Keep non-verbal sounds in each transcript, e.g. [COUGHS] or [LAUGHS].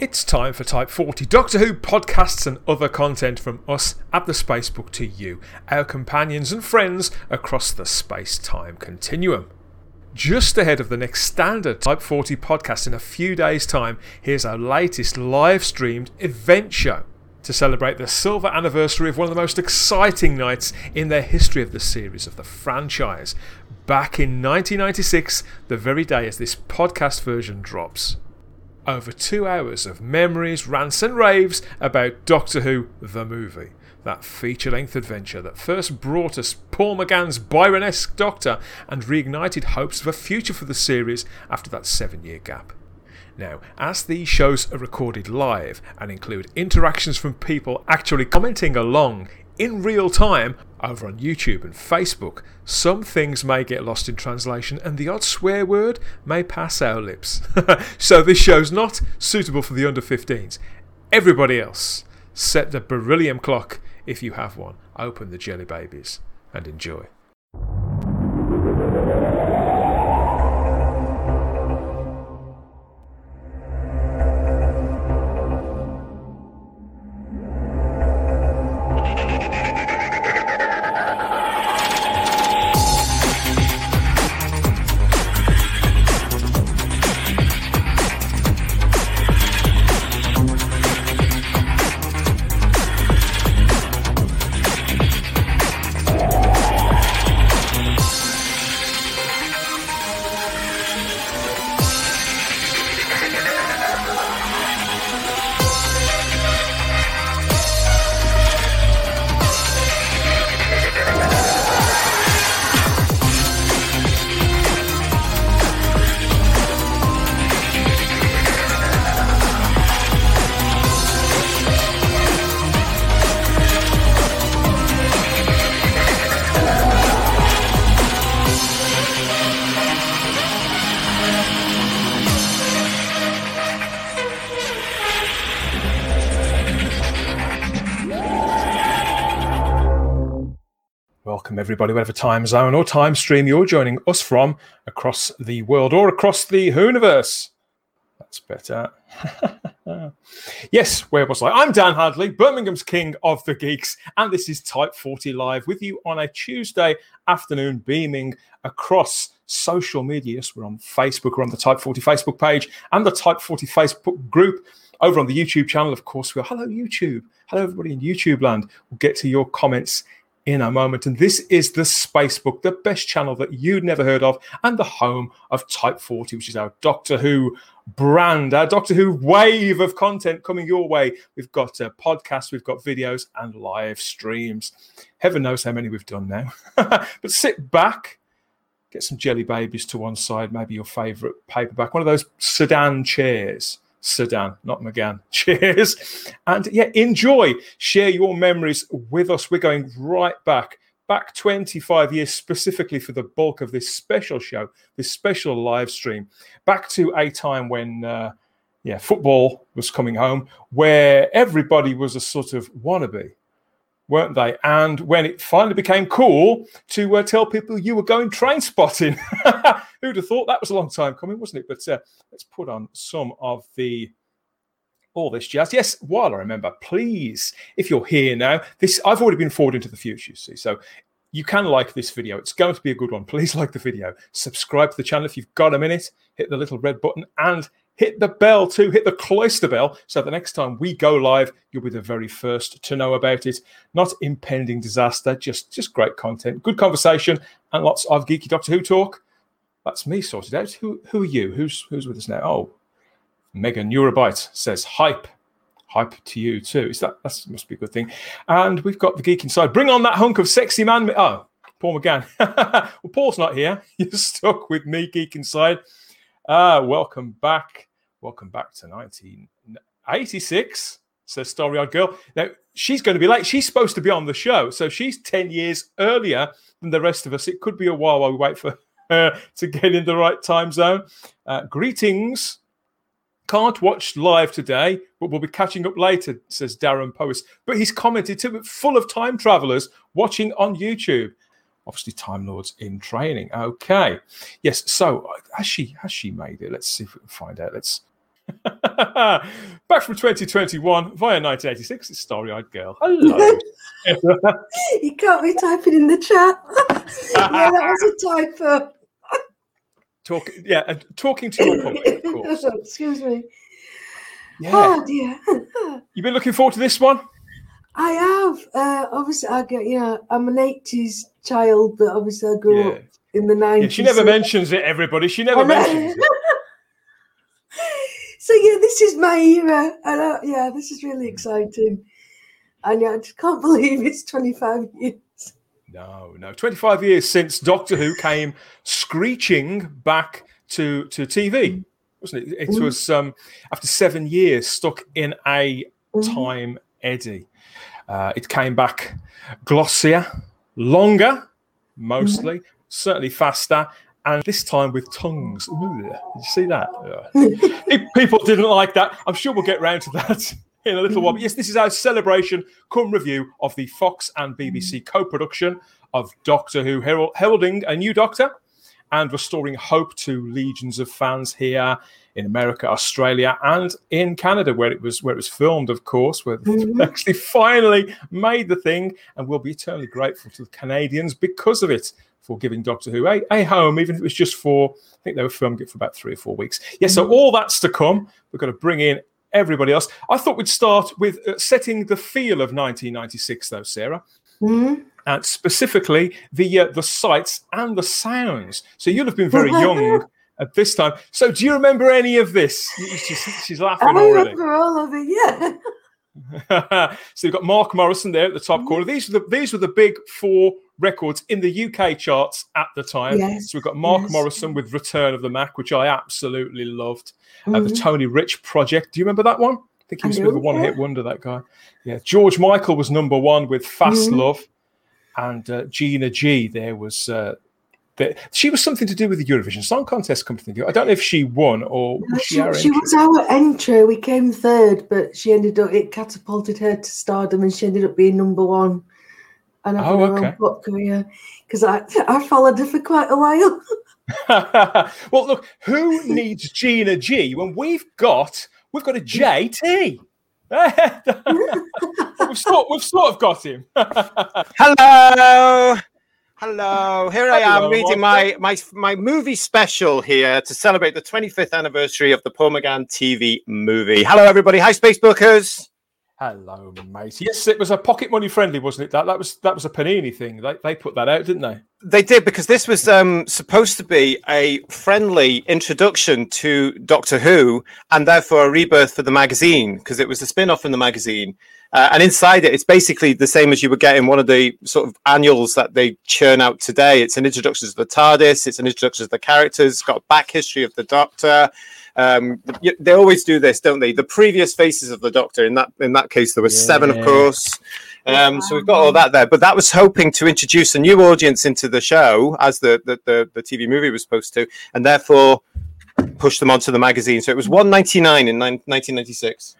It's time for Type 40 Doctor Who podcasts and other content from us at the Spacebook to you, our companions and friends across the space time continuum. Just ahead of the next standard Type 40 podcast in a few days' time, here's our latest live streamed event show to celebrate the silver anniversary of one of the most exciting nights in the history of the series of the franchise. Back in 1996, the very day as this podcast version drops over two hours of memories, rants, and raves about Doctor Who the movie. That feature length adventure that first brought us Paul McGann's Byron-esque Doctor and reignited hopes of a future for the series after that seven year gap. Now, as these shows are recorded live and include interactions from people actually commenting along in real time over on YouTube and Facebook, some things may get lost in translation and the odd swear word may pass our lips. [LAUGHS] so this show's not suitable for the under 15s. Everybody else, set the beryllium clock if you have one, open the jelly babies, and enjoy. Everybody, whatever time zone or time stream you're joining us from across the world or across the universe. That's better. [LAUGHS] yes, where was I? I'm Dan Hadley, Birmingham's King of the Geeks, and this is Type 40 Live with you on a Tuesday afternoon, beaming across social media. Yes, we're on Facebook, we're on the Type 40 Facebook page and the Type 40 Facebook group. Over on the YouTube channel, of course, we're hello, YouTube. Hello, everybody in YouTube land. We'll get to your comments in a moment. And this is the Spacebook, the best channel that you'd never heard of, and the home of Type 40, which is our Doctor Who brand, our Doctor Who wave of content coming your way. We've got uh, a podcast, we've got videos, and live streams. Heaven knows how many we've done now. [LAUGHS] but sit back. Get some jelly babies to one side, maybe your favorite paperback, one of those sedan chairs Sedan, not McGann. [LAUGHS] Cheers. And yeah, enjoy. Share your memories with us. We're going right back, back 25 years specifically for the bulk of this special show, this special live stream, back to a time when. Uh, yeah, football was coming home where everybody was a sort of wannabe weren't they? And when it finally became cool to uh, tell people you were going train spotting, [LAUGHS] who'd have thought that was a long time coming, wasn't it? But uh, let's put on some of the all this jazz. Yes, while I remember, please, if you're here now, this I've already been forward into the future, you see. So you can like this video. It's going to be a good one. Please [LAUGHS] like the video. Subscribe to the channel if you've got a minute. Hit the little red button and hit the bell too, hit the cloister bell, so the next time we go live, you'll be the very first to know about it. Not impending disaster, just just great content, good conversation, and lots of geeky Doctor Who talk. That's me sorted out. Who who are you? Who's who's with us now? Oh, Mega Neurobyte says hype. Hype to you too. Is that that must be a good thing? And we've got the geek inside. Bring on that hunk of sexy man. Oh, Paul McGann. [LAUGHS] well, Paul's not here. [LAUGHS] You're stuck with me, geek inside. Ah, welcome back. Welcome back to 1986, says Starry Eyed Girl. Now, she's going to be late. She's supposed to be on the show. So she's 10 years earlier than the rest of us. It could be a while while we wait for [LAUGHS] to get in the right time zone. Uh, greetings. Can't watch live today, but we'll be catching up later, says Darren Powis. But he's commented too, full of time travelers watching on YouTube obviously Time Lords in training. Okay, yes. So has she has she made it? Let's see if we can find out. Let's [LAUGHS] Back from 2021 via 1986, it's Starry Eyed Girl. Hello. [LAUGHS] you can't be typing in the chat. yeah, that was a typo. Talk, yeah, and talking to your [COUGHS] public, of course. Excuse me. Yeah. Oh dear. [LAUGHS] You've been looking forward to this one? I have. Uh, obviously, I get. You know, I'm an '80s child, but obviously, I grew Yeah. up in the '90s. Yeah, she never so- mentions it, everybody. She never mentions it. [LAUGHS] so yeah, this is my era, and uh, yeah, this is really exciting. And yeah, I just can't [LAUGHS] believe it's 25 years. No, no. 25 years since Doctor Who came screeching back to, to TV, wasn't it? It Mm. was um, after seven years stuck in a Mhm. time eddy. Uh, it came back glossier, longer, mostly, certainly faster, and this time with tongues. Ooh, did you see that? [LAUGHS] Yeah. People didn't like that. I'm sure we'll get round to that in a little while. But mm. yes, this is our celebration cum review of the Fox and BBC mm. co production of Doctor Who, herald- heralding a new Doctor and restoring hope to legions of fans here in America, Australia, and in Canada, where it was where it was filmed, of course, where they Mhm. actually finally made the thing, and we'll be eternally grateful to the Canadians because of it for giving Doctor Who a, a home, even if it was just for I think they were filming it for about three or four weeks. Yeah, so mm-hmm. all that's to come. We're going to bring in everybody else. I thought we'd start with uh, setting the feel of 1996, though, Sarah Mhm. and specifically the uh, the sights and the sounds. So you'll have been very [LAUGHS] young at this time. So do you remember any of this? She's, she's laughing I already. remember all of it, yeah. [LAUGHS] so you've got Mark Morrison there at the top corner. These were the these were the big four records in the UK charts at the time. Yes, So we've got Mark yes. Morrison with Return of the Mack, which I absolutely loved. Uh, the Mhm. Tony Rich Project. Do you remember that one? I think he was a bit of a one hit wonder, that guy. Yeah. George Michael was number one with Fast Mhm. Love. And uh, Gina G, there was. Uh, the, she was something to do with the Eurovision Song Contest, come to think of it. I don't know if she won or No, she, she, she was our entry. We came third, but she ended up, it catapulted her to stardom and she ended up being number one. And Oh, having her okay. own pop career. Because I, [LAUGHS] I followed her for quite a while. [LAUGHS] [LAUGHS] well, look, who needs Gina G when we've got we've got a JT? we've, sort, we've sort of got him. Hello. Hello. Here I Hello, am reading my, my my movie special here to celebrate the 25th anniversary of the Paul McGann TV movie. Hello, everybody. Hi, Facebookers. Hello, mate. Yes, it was a pocket money friendly, wasn't it? That that was that was a Panini thing. They, they put that out, didn't they? They did because this was um, supposed to be a friendly introduction to Doctor Who and therefore a rebirth for the magazine because it was a spin off from the magazine. Uh, and inside it, it's basically the same as you would get in one of the sort of annuals that they churn out today. It's an introduction to the TARDIS, it's an introduction to the characters, it's got back history of the Doctor. Um, they always do this, don't they? The previous faces of the Doctor. In that in that case, there were seven, of course. Um, so we've got all that there, but that was hoping to introduce a new audience into the show, as the the, the, the TV movie was supposed to, and therefore push them onto the magazine. So it was one ninety nine in nine- 1996.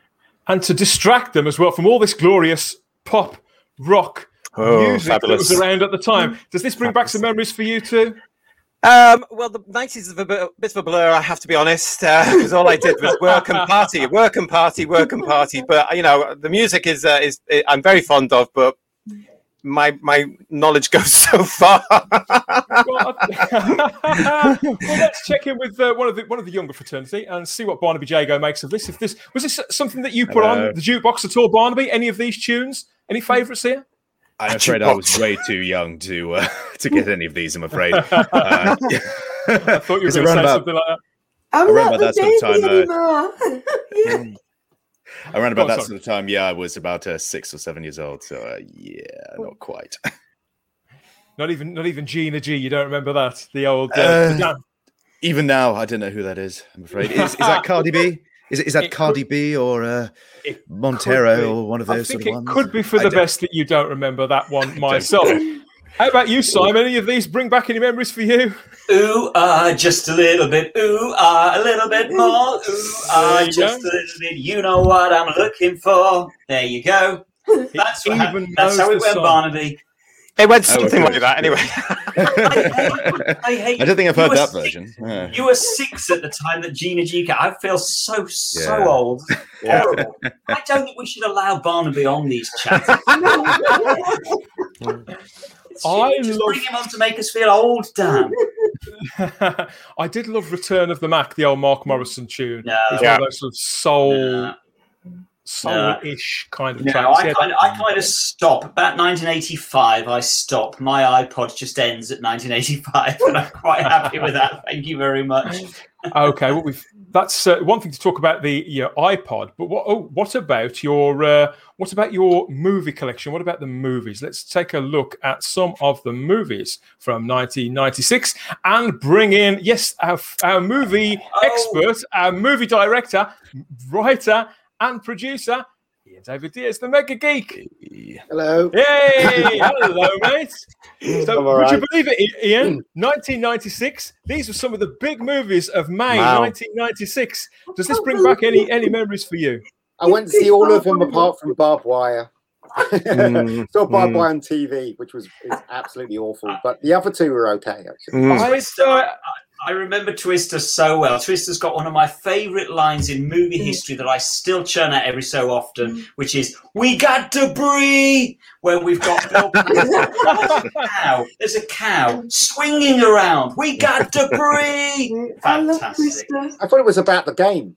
And to distract them as well from all this glorious pop rock Oh, music fabulous. that was around at the time. Does this bring back some memories for you too? Um, well, the 90s is a bit, bit of a blur, I have to be honest, because all I did was work and party, work and party, work and party. But you know, the music is uh, is I'm very fond of, but my my knowledge [LAUGHS] goes so far. well, [LAUGHS] well, let's check in with uh, one of the one of the younger fraternity and see what Barnaby Jago makes of this. If this was this something that you put Hello. on the jukebox at all, Barnaby? Any of these tunes? Any favourites here? I'm afraid I was way too young to uh, [LAUGHS] to get any of these. I'm afraid. [LAUGHS] Uh, [LAUGHS] I thought you were Because going to say about- something like that. I'm Around not about the that sort of time, uh, anymore. yeah. around about on, that sort of time, yeah, I was about uh, six or seven years old. So uh, yeah, not quite. Not even not even Gina G. You don't remember that? The old uh, Uh, the dan- Even now, I don't know who that is. I'm afraid. Is, is that Cardi B? Is it is that It could- Cardi B or uh, Montero could or one of those? I those think sort of it ones? could be for I the best that you don't remember that one [LAUGHS] myself. How about you, Simon? Any of these bring back any memories for you? Ooh, ah, just a little bit. Ooh, ah, a little bit more. Ooh, ah, There you just go. a little bit. You know what I'm looking for. There you go. That's, what, even that's how knows it the went, song. Barnaby. It went Oh, something okay. like that anyway. [LAUGHS] I hate I don't think I've heard that six- version. Yeah. You were six at the time that Gina G came. I feel so so Yeah. old. Horrible. I don't think we should allow Barnaby on these chats. [LAUGHS] It's- I just love- bring him on to make us feel old, Dan. [LAUGHS] I did love Return of the Mack, the old Mark Morrison tune. No. It was Yeah. one of those sort of soul, No. Soul-ish kind of No, tracks. I Yeah. kind, of, I kind of stop. About 1985, I stop. My iPod just ends at 1985, and I'm quite happy with that. [LAUGHS] Thank you very much. okay, well, we've that's uh, one thing to talk about the your iPod, but what oh, what about your uh, what about your movie collection? What about the movies? Let's take a look at some of the movies from 1996 and bring in yes our our movie Oh. expert, our movie director, writer, and producer. Ian David Diaz, the Mega Geek. Hello. Yay! Hello, [LAUGHS] mate. So, I'm all would you believe it, Ian? 1996. These were some of the big movies of May Wow. 1996. Does this bring back any any memories for you? I went to see all of them apart from Barbed Wire. Mm, [LAUGHS] Saw Barbed mm. Wire on TV, which was it's absolutely awful. But the other two were okay, actually. Mm. I, Twister, I, I remember Twister so well. Twister's got one of my favourite lines in movie mm. history that I still churn out every so often, mm. which is "We got debris." Where we've got Bill there's a cow, there's a cow swinging around. We got debris. I love Fantastic. Twister. I thought it was about the game,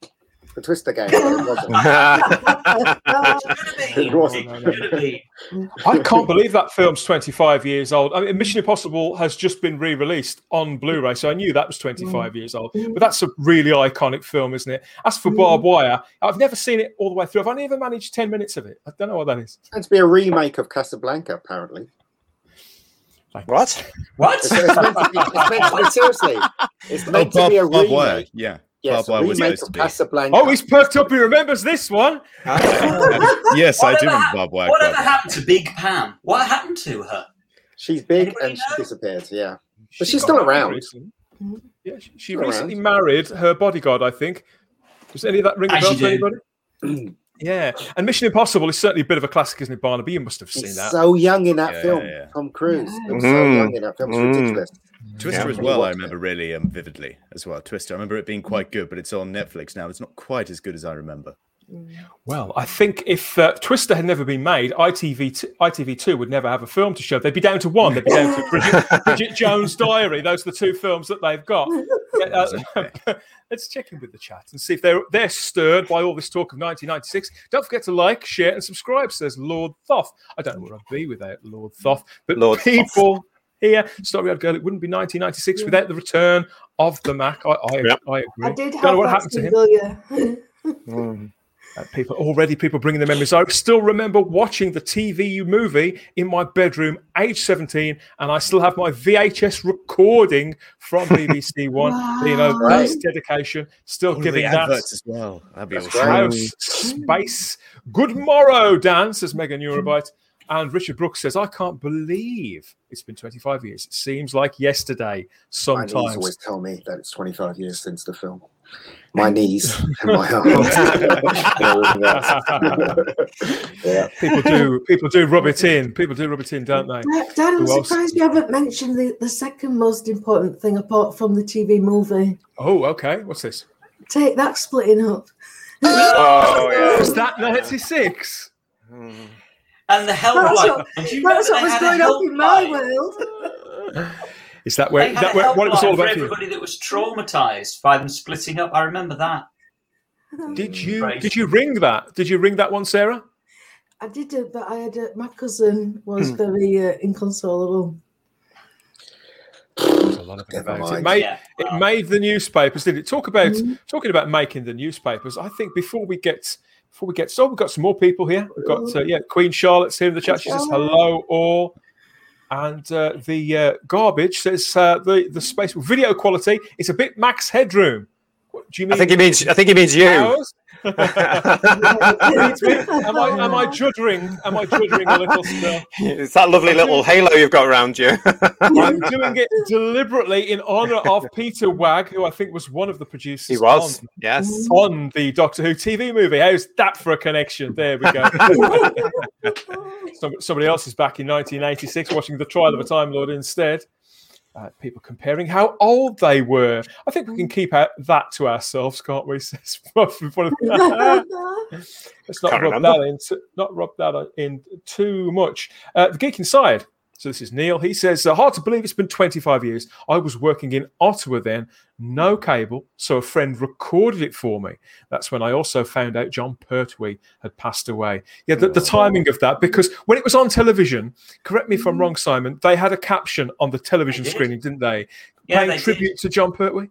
the Twister game. It wasn't. [LAUGHS] It It wasn't. could have been. I can't believe that film's 25 years old. I mean, Mission Impossible has just been re-released on Blu-ray, so I knew that was 25 mm. years old. But that's a really iconic film, isn't it? As for Barbed mm. Wire, I've never seen it all the way through. I've only ever managed 10 minutes of it. I don't know what that is. It's meant to be a remake of Casablanca, apparently. What? What? It's, it's meant to be, it's meant to be seriously. It's Oh, meant to be a Bob Wire. remake. Yeah. Yes, Bob a Wire was remake supposed of to be. Casablanca. Oh, he's perked up. He remembers this one. [LAUGHS] yes, I do Whatever remember hap- Bob Wire. Whatever quite happened to Big Pam? What happened to her? She's big Anybody and she know? disappeared. Yeah, but She she's still around. recently. Yeah, she, she recently around. married her bodyguard, I think. Does any of that ring a bell you to anybody? [CLEARS THROAT] yeah, and Mission Impossible is certainly a bit of a classic, isn't it, Barnaby? You must have seen He's that. so young in that Yeah, film. yeah, yeah. Tom Cruise. He was Mhm. so young in that film. It's Mm. ridiculous. Twister Yeah. as well, I Watched it. remember really um, vividly as well. Twister, I remember it being quite good, but it's on Netflix now. It's not quite as good as I remember. Well, I think if uh, Twister had never been made, ITV t- ITV2 would never have a film to show. They'd be down to one. They'd be down to [LAUGHS] Bridget, Bridget Jones' Diary. Those are the two films that they've got. Uh, [LAUGHS] let's check in with the chat and see if they're they're stirred by all this talk of 1996. Don't forget to like, share, and subscribe. Says Lord Thoth. I don't know where I'd be without Lord Thoth, but Lord Thoth. People here, Starry Eyed Girl, it wouldn't be 1996 without the return of the Mack. I, I, Yep. I agree. I did Don't have know what that happened to him. yeah. [LAUGHS] Mm. Uh, people already people bringing the memories. I still remember watching the TV movie in my bedroom, age 17, and I still have my VHS recording from BBC [LAUGHS] One. You know, Wow. that's dedication. Still All giving that adverts as well. That'd be That's awesome. house space. Good morrow, Dan, says Megan Eurobyte. And Richard Brooks says, I can't believe it's been 25 years. It seems like yesterday My knees always tell me that it's 25 years since the film. My knees and my [LAUGHS] arms. [LAUGHS] yeah. people do people do rub it in. People do rub it in, don't they? Dad, Dad, I'm Who else? surprised you haven't mentioned the, the second most important thing apart from the TV movie. Oh, okay. What's this? Take that splitting up. Oh yeah. [LAUGHS] Was that 96? And the hell That's like, what- you That's what was had a going on in my world. [LAUGHS] Is that where, They is had that where what it was all about? for you? everybody that was traumatized by them splitting up. I remember that. Did you Right. did you ring that? Did you ring that one, Sarah? I did it, but I had a, my cousin was Hmm. very uh, inconsolable. There's a lot of it about it. Made, Yeah. it made the newspapers, did it? Talk about Mhm. talking about making the newspapers. I think before we get before we get so we've got some more people here. We've got uh, yeah, Queen Charlotte's here in the chat. She says hello all. And uh, the uh, garbage says uh, the the space video quality It's a bit max headroom. What, do you mean? I think he means. I think he means you. Am I am I juddering? Am I juddering a little still? it's that lovely little halo you've got around you. [LAUGHS] I'm doing it deliberately in honor of Peter Wagg, who I think was one of the producers. he was, on, yes. on the Doctor Who TV movie. How's that for a connection? There we go. [LAUGHS] Somebody else is back in 1986 watching The Trial of a Time Lord instead. Uh, people comparing how old they were. I think we can keep out that to ourselves, can't we? Says Ruff in front of- [LAUGHS] Let's not Can't rub remember. that in, not rub that in too much. Uh, the geek inside. So this is Neil. He says, uh, "Hard to believe it's been 25 years. I was working in Ottawa then, no cable, so a friend recorded it for me. That's when I also found out Jon Pertwee had passed away. Yeah, the, the timing of that because when it was on television, correct me if I'm wrong, Simon. They had a caption on the television did. screening, didn't they? Yeah, Paying they did. tribute to Jon Pertwee.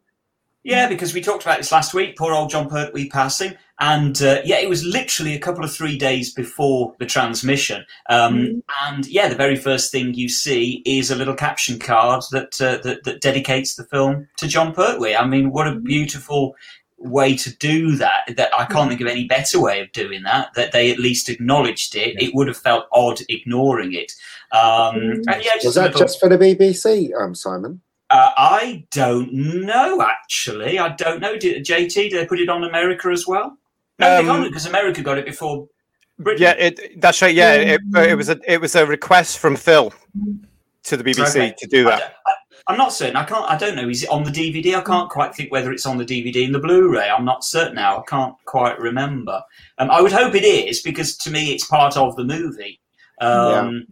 Yeah, because we talked about this last week. Poor old Jon Pertwee passing, and uh, yeah, it was literally a couple of three days before the transmission. Um, And yeah, the very first thing you see is a little caption card that, uh, that that dedicates the film to Jon Pertwee. I mean, what a beautiful way to do that that i can't think of any better way of doing that that they at least acknowledged it it would have felt odd ignoring it um and yeah Was just a that little- just for the BBC, um, Simon? Uh, I don't know, actually. I don't know. Did, JT, did they put it on America as well? No, they Um, got it because America got it before Britain. Yeah, it, that's right. Yeah, it, it was a it was a request from Phil to the BBC Okay. to do that. I, I'm not certain. I can't. I don't know. Is it on the DVD? I can't quite think whether it's on the DVD and the Blu-ray. I'm not certain now. I can't quite remember. Um, I would hope it is because to me it's part of the movie. Um,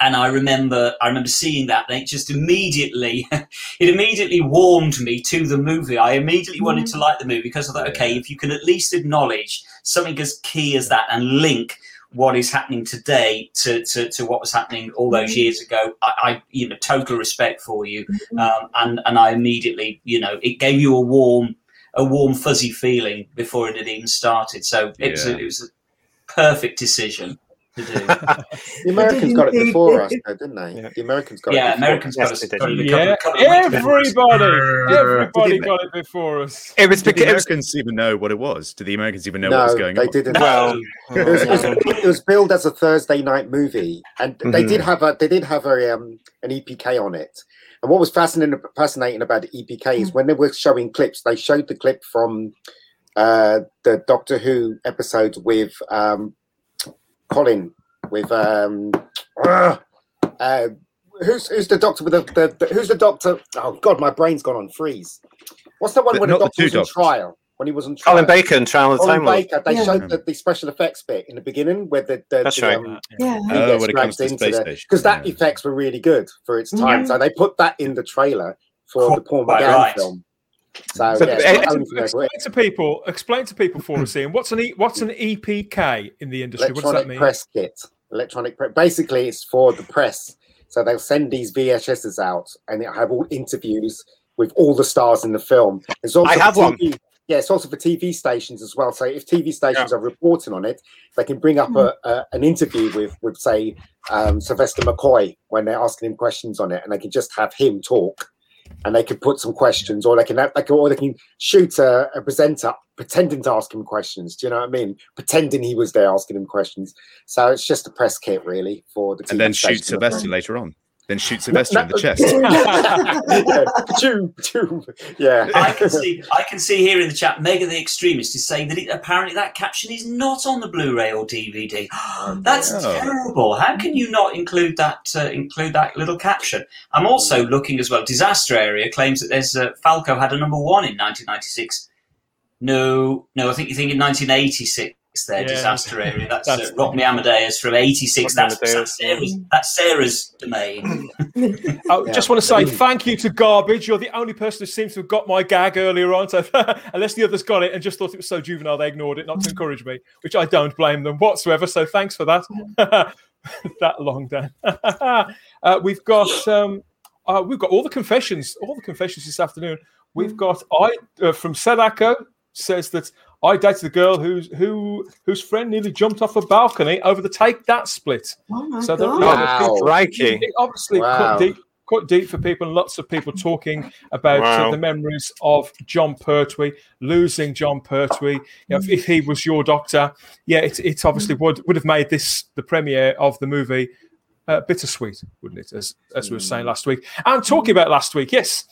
And I remember, I remember seeing that, and it just immediately, [LAUGHS] it immediately warmed me to the movie. I immediately wanted mm. to like the movie because I thought, okay, if you can at least acknowledge something as key as that and link what is happening today to, to, to what was happening all those mm. years ago, I, I you know, total respect for you, mm-hmm. um, and and I immediately, you know, it gave you a warm, a warm fuzzy feeling before it had even started. So it was, a, it was a perfect decision to do. [LAUGHS] The Americans got it before us, though, didn't they? Yeah. The Americans got it. yeah, Americans got Yes, us they did. got it Yeah, couple of weeks before everybody, everybody they- got it before us. It was Did the because Americans even know what it was? Did the Americans even know No, what was going they on? didn't. well. It was, it, was, it was billed as a Thursday night movie, and they Mhm. did have a they did have a um, an EPK on it. And what was fascinating fascinating about the EPK is when they were showing clips, they showed the clip from uh, the Doctor Who episode with um, Colin with um, uh, uh, who's who's the Doctor with the, the, the who's the Doctor? Oh God, my brain's gone on freeze. What's the one The- when the Doctor two was on doctors. trial? When he was on trial, Colin Bacon, Trial of the Colin Time Lord. Baker. They Yeah. showed the, the special effects bit in the beginning where the, the, That's the, right. um, Yeah. Oh, when it comes to into space the- station, because that yeah. effects were really good for its time. Yeah. So they put that in the trailer for the Paul Quite McGann right. film. So, So yeah, the- it's not only for Explain to people. Explain to people for us, Ian. What's an e, what's an EPK in the industry? What does that mean? press kit. Electronic press. Basically, it's for the press. So they'll send these VHSs out, and it'll have all interviews with all the stars in the film. It's also I for have one. Yeah, it's also for TV stations as well. So if TV stations are reporting on it, they can bring up a, a, an interview with, with say, um, Sylvester McCoy when they're asking him questions on it, and they can just have him talk, and they can put some questions, or they can, like, or they can shoot a, a presenter pretending to ask him questions. Do you know what I mean? Pretending he was there asking him questions. So it's just a press kit, really, for the. And then shoot. Sylvester later on. Then shoot Sylvester in the chest. [LAUGHS] yeah, [LAUGHS] Choo, choo. yeah. I can see, I can see here in the chat, Mega the Extremist is saying that it, apparently that caption is not on the Blu-ray or DVD. [GASPS] That's Oh. terrible. How can you not include that? Uh, include that little caption. I'm also looking as well. Disaster Area claims that there's uh, Falco had a number one in 1996. No, no, I think you think in 1986. There, Yeah. Disaster Area. That's, That's- uh, Rock Me Amadeus from '86. That's, that's Sarah's. That's Sarah's domain. [LAUGHS] I Yeah. just want to say thank you to Garbage. You're the only person who seems to have got my gag earlier on. So [LAUGHS] unless the others got it and just thought it was so juvenile, they ignored it, not to encourage me, which I don't blame them whatsoever. So thanks for that. [LAUGHS] that long Dan. uh, we've got um, uh, we've got all the confessions, all the confessions this afternoon. We've got I uh, from Sadako says that I dated a girl who's who whose friend nearly jumped off a balcony over the take that split. Oh my So that- God. Wow. Crikey. Obviously Wow. cut deep. quite deep for people. Lots of people talking about uh, the memories of Jon Pertwee, losing Jon Pertwee. You know, if, if he was your doctor, yeah, it, it obviously would would have made this the premiere of the movie uh, bittersweet, wouldn't it? As as we were saying last week. And talking about last week, yes,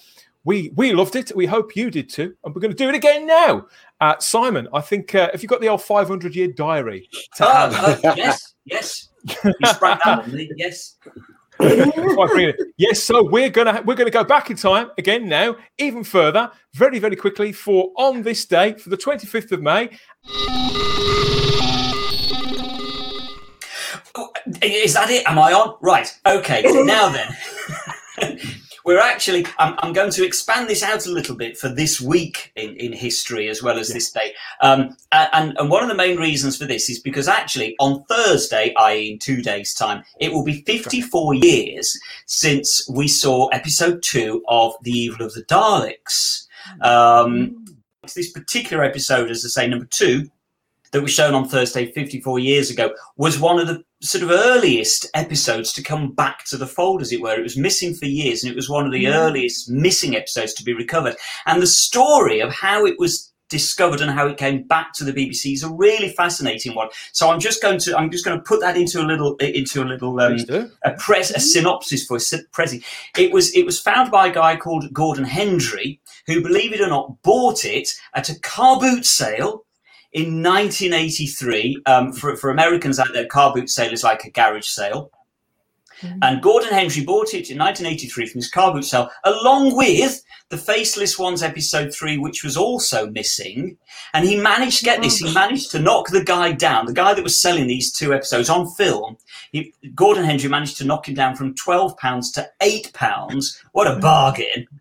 we we loved it. We hope you did too, and we're going to do it again now. Uh, Simon, I think uh, if you got the old 500 year diary oh, yes, yes. That me. Yes. Yes, so we're gonna we're gonna go back in time again now, even further, very very quickly for on this day for the twenty fifth of May. Oh, Is that it? Am I on? Right. Okay. Now then. [LAUGHS] We're actually, I'm, I'm going to expand this out a little bit for this week in, in history as well as this day. Um, and, and one of the main reasons for this is because actually on Thursday, i.e., in two days' time, it will be 54 years since we saw episode two of The Evil of the Daleks. Um, this particular episode, as I say, number two, that was shown on Thursday 54 years ago was one of the sort of earliest episodes to come back to the fold, as it were. It was missing for years, and it was one of the earliest missing episodes to be recovered. And the story of how it was discovered and how it came back to the BBC is a really fascinating one. So I'm just going to I'm just going to put that into a little into a little um, a press a synopsis for a prezi. It was it was found by a guy called Gordon Hendry, who, believe it or not, bought it at a car boot sale in 1983. Um, for for Americans out there, car boot sale is like a garage sale. Mm-hmm. And Gordon Hendry bought it in 1983 from his car boot sale, along with the Faceless Ones episode three, which was also missing. And he managed to get this. He oh. managed to knock the guy down, the guy that was selling these two episodes on film. He, Gordon Hendry managed to knock him down from twelve pounds to eight pounds. What a mm. bargain! [LAUGHS]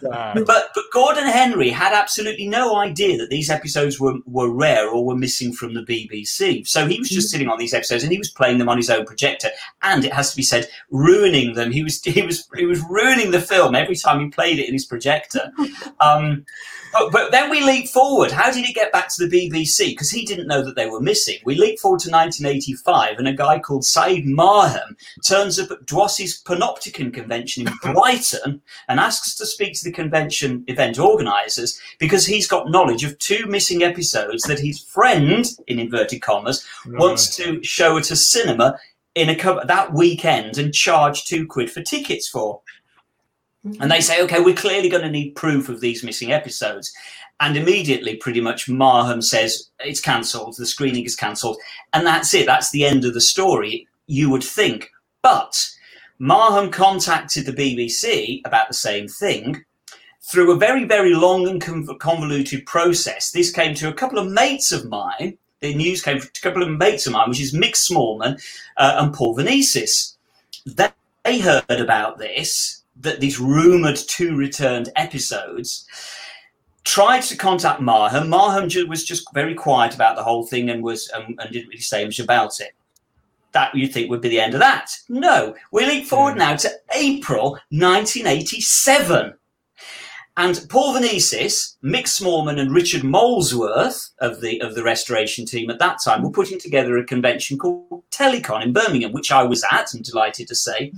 But but Gordon Hendry had absolutely no idea that these episodes were, were rare or were missing from the BBC. So he was just mm. sitting on these episodes and he was playing them on his own projector. And it has to be said, ruining them. He was [LAUGHS] he was he was ruining the film every time he played it in his projector. Um, but, but then we leap forward. How did he get back to the BBC? Because he didn't know that they were missing. We leap forward to 1985, and a guy called Saeed Marham turns up at DWAS's Panopticon convention in [LAUGHS] Brighton and asks to speak to the convention event organisers because he's got knowledge of two missing episodes that his friend, in inverted commas, wants to show at a cinema in a co- that weekend and charge two quid for tickets for. Mm-hmm. And they say, okay, we're clearly going to need proof of these missing episodes. And immediately, pretty much, Marham says it's cancelled, the screening is cancelled. And that's it, that's the end of the story, you would think. But Marham contacted the BBC about the same thing through a very, very long and conv- convoluted process. This came to a couple of mates of mine. The news came to a couple of mates of mine, which is Mick Smallman uh, and Paul Vanezis. They, they heard about this, that these rumoured two returned episodes, tried to contact Marham. Marham was just very quiet about the whole thing and was um, and didn't really say much about it. That you'd think would be the end of that. No, we leap forward now to April 1987. And Paul Vanezis, Mick Smallman, and Richard Molesworth of the of the restoration team at that time were putting together a convention called Telecon in Birmingham, which I was at. I'm delighted to say.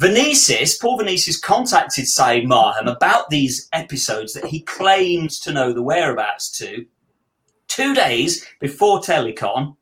Vanezis, Paul Vanezis contacted Saeed Marham about these episodes that he claims to know the whereabouts to. Two days before Telecon,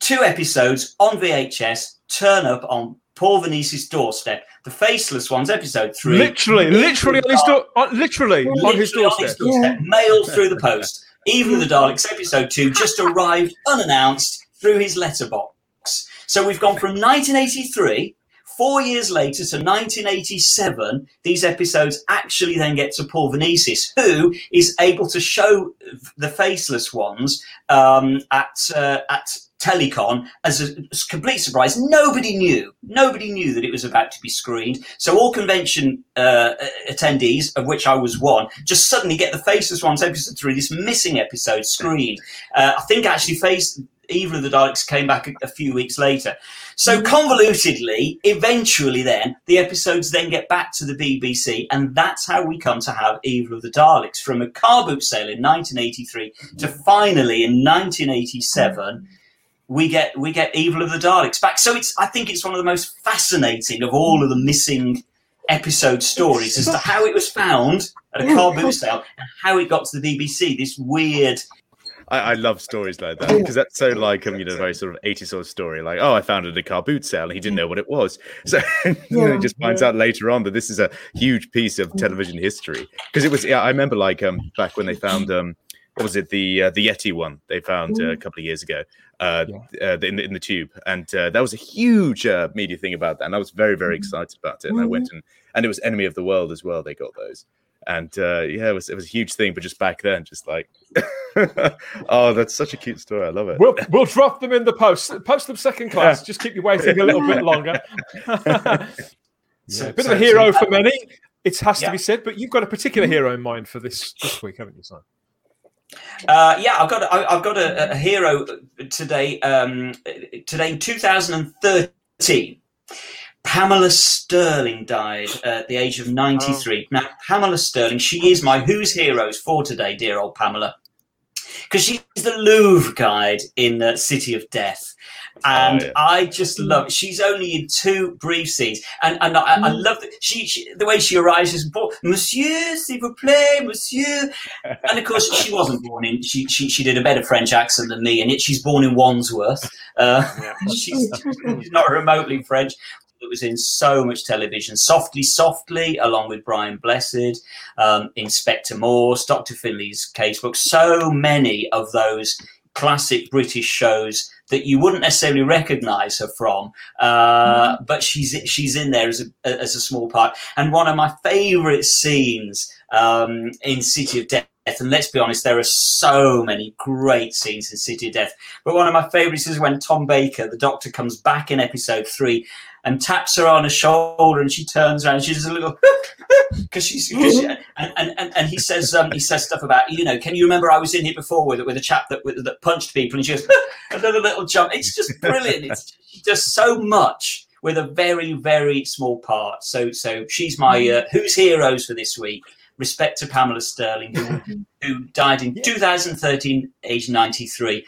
two episodes on VHS turn up on Paul Vanezis' doorstep. The Faceless Ones, episode three. Literally, literally on his door, on, literally on his Literally doorstep. doorstep, mailed through the post. Even the Daleks episode two just [LAUGHS] arrived unannounced through his letterbox. So we've gone from 1983, four years later, to 1987. These episodes actually then get to Paul Vanezis, who is able to show the faceless ones um, at uh, at Telecon as a complete surprise. Nobody knew. Nobody knew that it was about to be screened. So all convention uh, attendees, of which I was one, just suddenly get the Faceless Ones episode three, this missing episode screened. Uh, I think actually Face Evil of the Daleks came back a, a few weeks later. So convolutedly, eventually, then the episodes then get back to the BBC, and that's how we come to have Evil of the Daleks from a car boot sale in 1983 to finally in 1987 we get we get Evil of the Daleks back. So it's I think it's one of the most fascinating of all of the missing episode stories as to how it was found at a car boot sale and how it got to the BBC. This weird. I, I love stories like that because that's so like um, you know, very sort of 80s sort of story. Like, oh, I found it at a car boot sale and he didn't know what it was. [LAUGHS] So Yeah. he just finds out later on that this is a huge piece of television history. Because it was, yeah, I remember like um back when they found um what was it the uh, the Yeti one they found uh, a couple of years ago uh, uh in the in the tube and uh, that was a huge uh, media thing about that and I was very very excited about it and I went and and it was Enemy of the World as well they got those and uh, yeah, it was it was a huge thing. But just back then, just like, [LAUGHS] oh, that's such a cute story. I love it. We'll, we'll drop them in the post. Post them second class. Just keep you waiting a little bit [LAUGHS] longer. [LAUGHS] yeah, So- a bit so- of a hero so- for many. It has to be said, but you've got a particular hero in mind for this this week, haven't you, son? Uh, yeah, I've got a, I- I've got a, a hero today. Um, today in 2013, Pamela Stirling died at the age of 93. Now, Pamela Stirling, she is my Who's Heroes for today, dear old Pamela, because she's the Louvre guide in the City of Death. And yeah. I just love. She's only in two brief scenes, and and I, I love the, she, she the way she arrives is Monsieur, s'il vous plaît, Monsieur, [LAUGHS] and of course she wasn't born in. She she she did a better French accent than me, and yet she's born in Wandsworth. Uh, [LAUGHS] she's, she's not remotely French. It was in so much television. Softly, softly, along with Brian Blessed, um, Inspector Morse, Dr. Finlay's Casebook. So many of those classic British shows that you wouldn't necessarily recognise her from, uh, but she's she's in there as a as a small part. And one of my favourite scenes um, in City of Death. And let's be honest, there are so many great scenes in City of Death. But one of my favourites is when Tom Baker, the Doctor, comes back in episode three and taps her on the shoulder, and she turns around. And she's a little [LAUGHS] because she's cause she, and, and, and and he says um, he says stuff about you know can you remember I was in here before with with a chap that with, that punched people, and she goes [LAUGHS] another little jump. It's just brilliant. It's just so much with a very very small part. So so she's my uh, who's heroes for this week. Respect to Pamela Stirling, who, [LAUGHS] who died in 2013, age 93.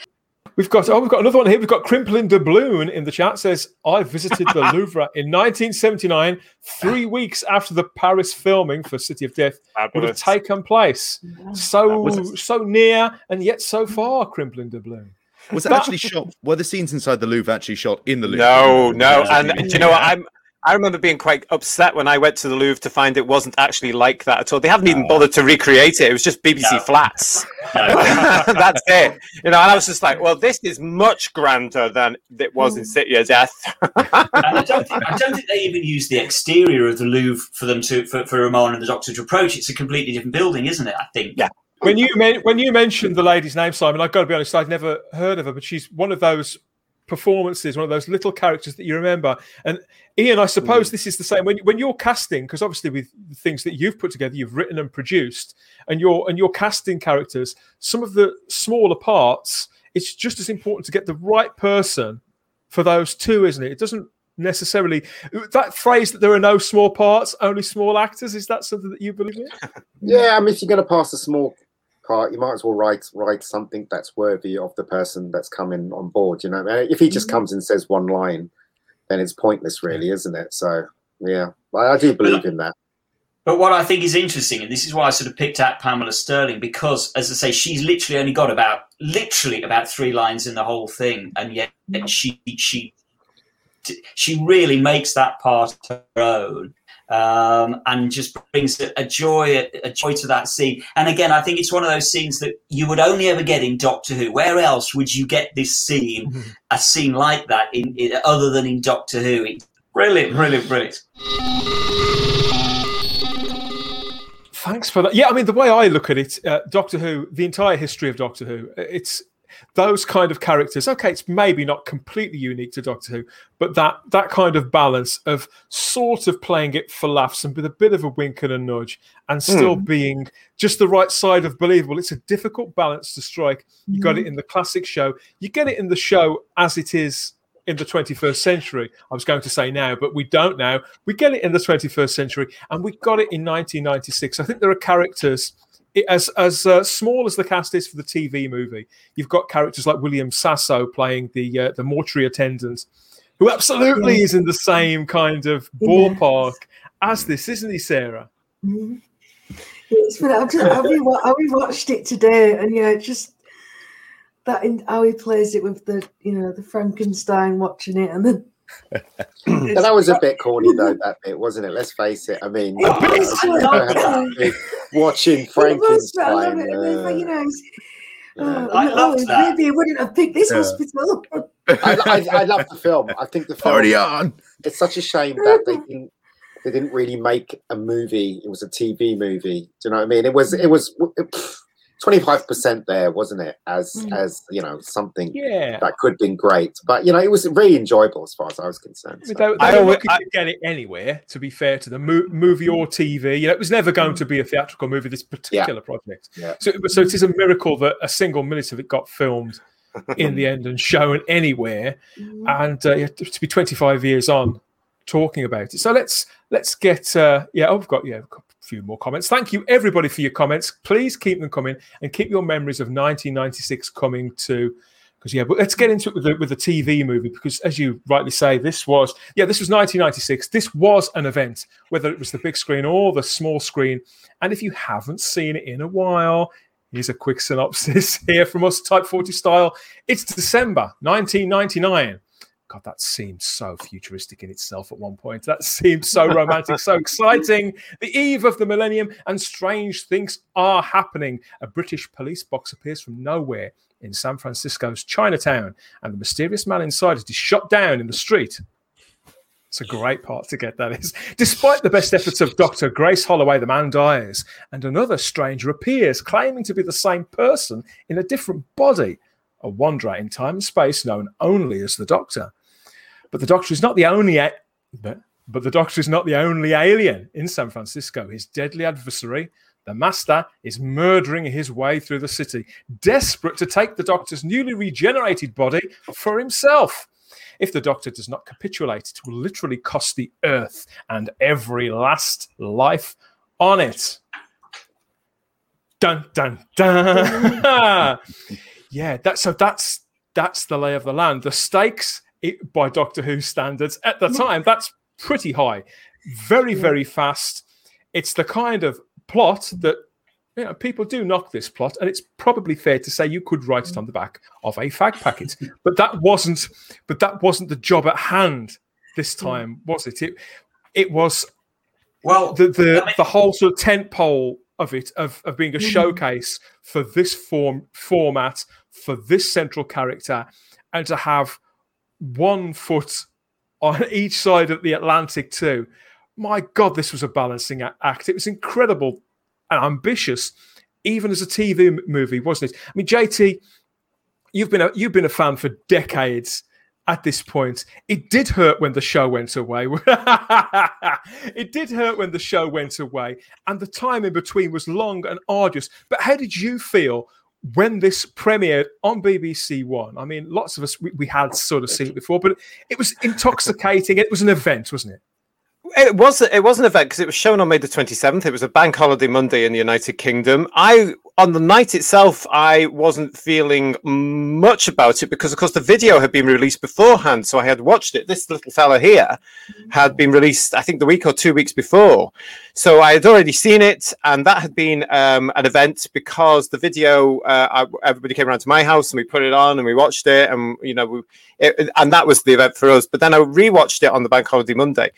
We've got oh, we've got another one here. We've got Crimplin de Bloon in the chat says I visited the [LAUGHS] Louvre in 1979, three weeks after the Paris filming for City of Death would have taken place. So so near and yet so far, Crimplin de Bloon. Was it actually shot? Were the scenes inside the Louvre actually shot in the Louvre? No, no, and do you know what? I'm. I remember being quite upset when I went to the Louvre to find it wasn't actually like that at all. They haven't even bothered to recreate it. It was just BBC No. flats. [LAUGHS] [LAUGHS] That's it. You know, and I was just like, well, this is much grander than it was in mm. City of Death. I don't, think, I don't think they even use the exterior of the Louvre for them to for, for Ramon and the Doctor to approach. It's a completely different building, isn't it? I think. Yeah. When you men- when you mentioned the lady's name, Simon, I've got to be honest, I'd never heard of her, but she's one of those performances, one of those little characters that you remember. And Ian, I suppose mm. this is the same when when you're casting, because obviously with the things that you've put together, you've written and produced, and you're and you're casting characters. Some of the smaller parts, it's just as important to get the right person for those two, isn't it? It doesn't necessarily that phrase that there are no small parts, only small actors. Is that something that you believe in? [LAUGHS] Yeah, I mean, if you're going to pass a small part, you might as well write write something that's worthy of the person that's coming on board. You know, eh, if he just mm-hmm. comes and says one line, then it's pointless, really, isn't it? So, yeah, I, I do believe in that. But what I think is interesting, and this is why I sort of picked out Pamela Stirling, because as I say, she's literally only got about literally about three lines in the whole thing, and yet mm-hmm. she she she really makes that part her own. Um, and just brings a, joy, a, joy to that scene. And again, I think it's one of those scenes that you would only ever get in Doctor Who. Where else would you get this scene, a scene like that, in, in other than in Doctor Who? It's brilliant, brilliant, brilliant. Thanks for that. Yeah, I mean, the way I look at it, uh, Doctor Who, the entire history of Doctor Who, it's those kind of characters. Okay, it's maybe not completely unique to Doctor Who, but that that kind of balance of sort of playing it for laughs and with a bit of a wink and a nudge, and still hmm. being just the right side of believable. It's a difficult balance to strike. You got it mm-hmm. in the classic show. You get it in the show as it is in the 21st century. I was going to say now, but we don't now. We get it in the 21st century, and we got it in 1996. I think there are characters as as uh, small as the cast is for the TV movie. You've got characters like William Sasso playing the uh, the mortuary attendant, who absolutely is in the same kind of ballpark as this, isn't he, Sarah? Mhm. It's been, I've, I, rewa- I rewatched it today, and yeah, just that in, how he plays it with the you know the Frankenstein watching it, and then that was a bit corny though, that bit, wasn't it? Let's face it. I mean, watching Frankenstein. Uh. I loved that. Maybe I wouldn't have picked this yeah. hospital. I, I, I, love the film. I think the film. Already on. It's such a shame that they didn't. They didn't really make a movie. It was a TV movie. Do you know what I mean? It was. It was. It, 25% there wasn't it as mm. as you know something yeah. that could have been great but you know it was really enjoyable as far as i was concerned so. they, they i always I, get it anywhere to be fair to the mo- movie or tv you know it was never going to be a theatrical movie this particular yeah. project yeah. so so it is a miracle that a single minute of it got filmed in the [LAUGHS] end and shown anywhere and uh, to be 25 years on talking about it so let's let's get uh yeah oh, i've got yeah Few more comments. Thank you, everybody, for your comments. Please keep them coming and keep your memories of 1996 coming too. Because yeah, but let's get into it with the, with the TV movie because, as you rightly say, this was yeah, this was 1996. This was an event, whether it was the big screen or the small screen. And if you haven't seen it in a while, here's a quick synopsis [LAUGHS] here from us, Type 40 style. It's December 1999. God, that seems so futuristic in itself at one point. That seems so romantic, so exciting. The eve of the millennium, and strange things are happening. A British police box appears from nowhere in San Francisco's Chinatown, and the mysterious man inside is shot down in the street. It's a great part to get that is. Despite the best efforts of Dr. Grace Holloway, the man dies, and another stranger appears, claiming to be the same person in a different body, a wanderer in time and space known only as the Doctor. But the Doctor is not the only a- but, but the Doctor is not the only alien in San Francisco. His deadly adversary, the Master, is murdering his way through the city, desperate to take the Doctor's newly regenerated body for himself. If the Doctor does not capitulate, it will literally cost the Earth and every last life on it. Dun dun dun. [LAUGHS] [LAUGHS] yeah, that so that's that's the lay of the land. The stakes it, by Doctor Who standards at the time that's pretty high, very very fast. It's the kind of plot that you know, people do knock this plot, and it's probably fair to say you could write it on the back of a fag packet. [LAUGHS] But that wasn't. But that wasn't the job at hand this time, was it? It it was Well, the the, I mean- the whole sort of tent pole of it of, of being a Mhm. showcase for this form format for this central character and to have one foot on [LAUGHS] each side of the Atlantic too. My God, this was a balancing act. It was incredible and ambitious, even as a TV movie, wasn't it? I mean, JT, you've been a, you've been a fan for decades. At this point, it did hurt when the show went away. [LAUGHS] it did hurt when the show went away, and the time in between was long and arduous. But how did you feel when this premiered on BBC One? I mean, lots of us we, we had sort of seen it before, but it was intoxicating. It was an event, wasn't it? It was it was an event because it was shown on May the twenty seventh. It was a bank holiday Monday in the United Kingdom. I on the night itself, I wasn't feeling much about it because, of course, the video had been released beforehand. So I had watched it. This little fella here had been released, I think, the week or two weeks before. So I had already seen it, and that had been um, an event because the video. Uh, I, everybody came around to my house and we put it on and we watched it, and you know, we, it, and that was the event for us. But then I rewatched it on the bank holiday Monday.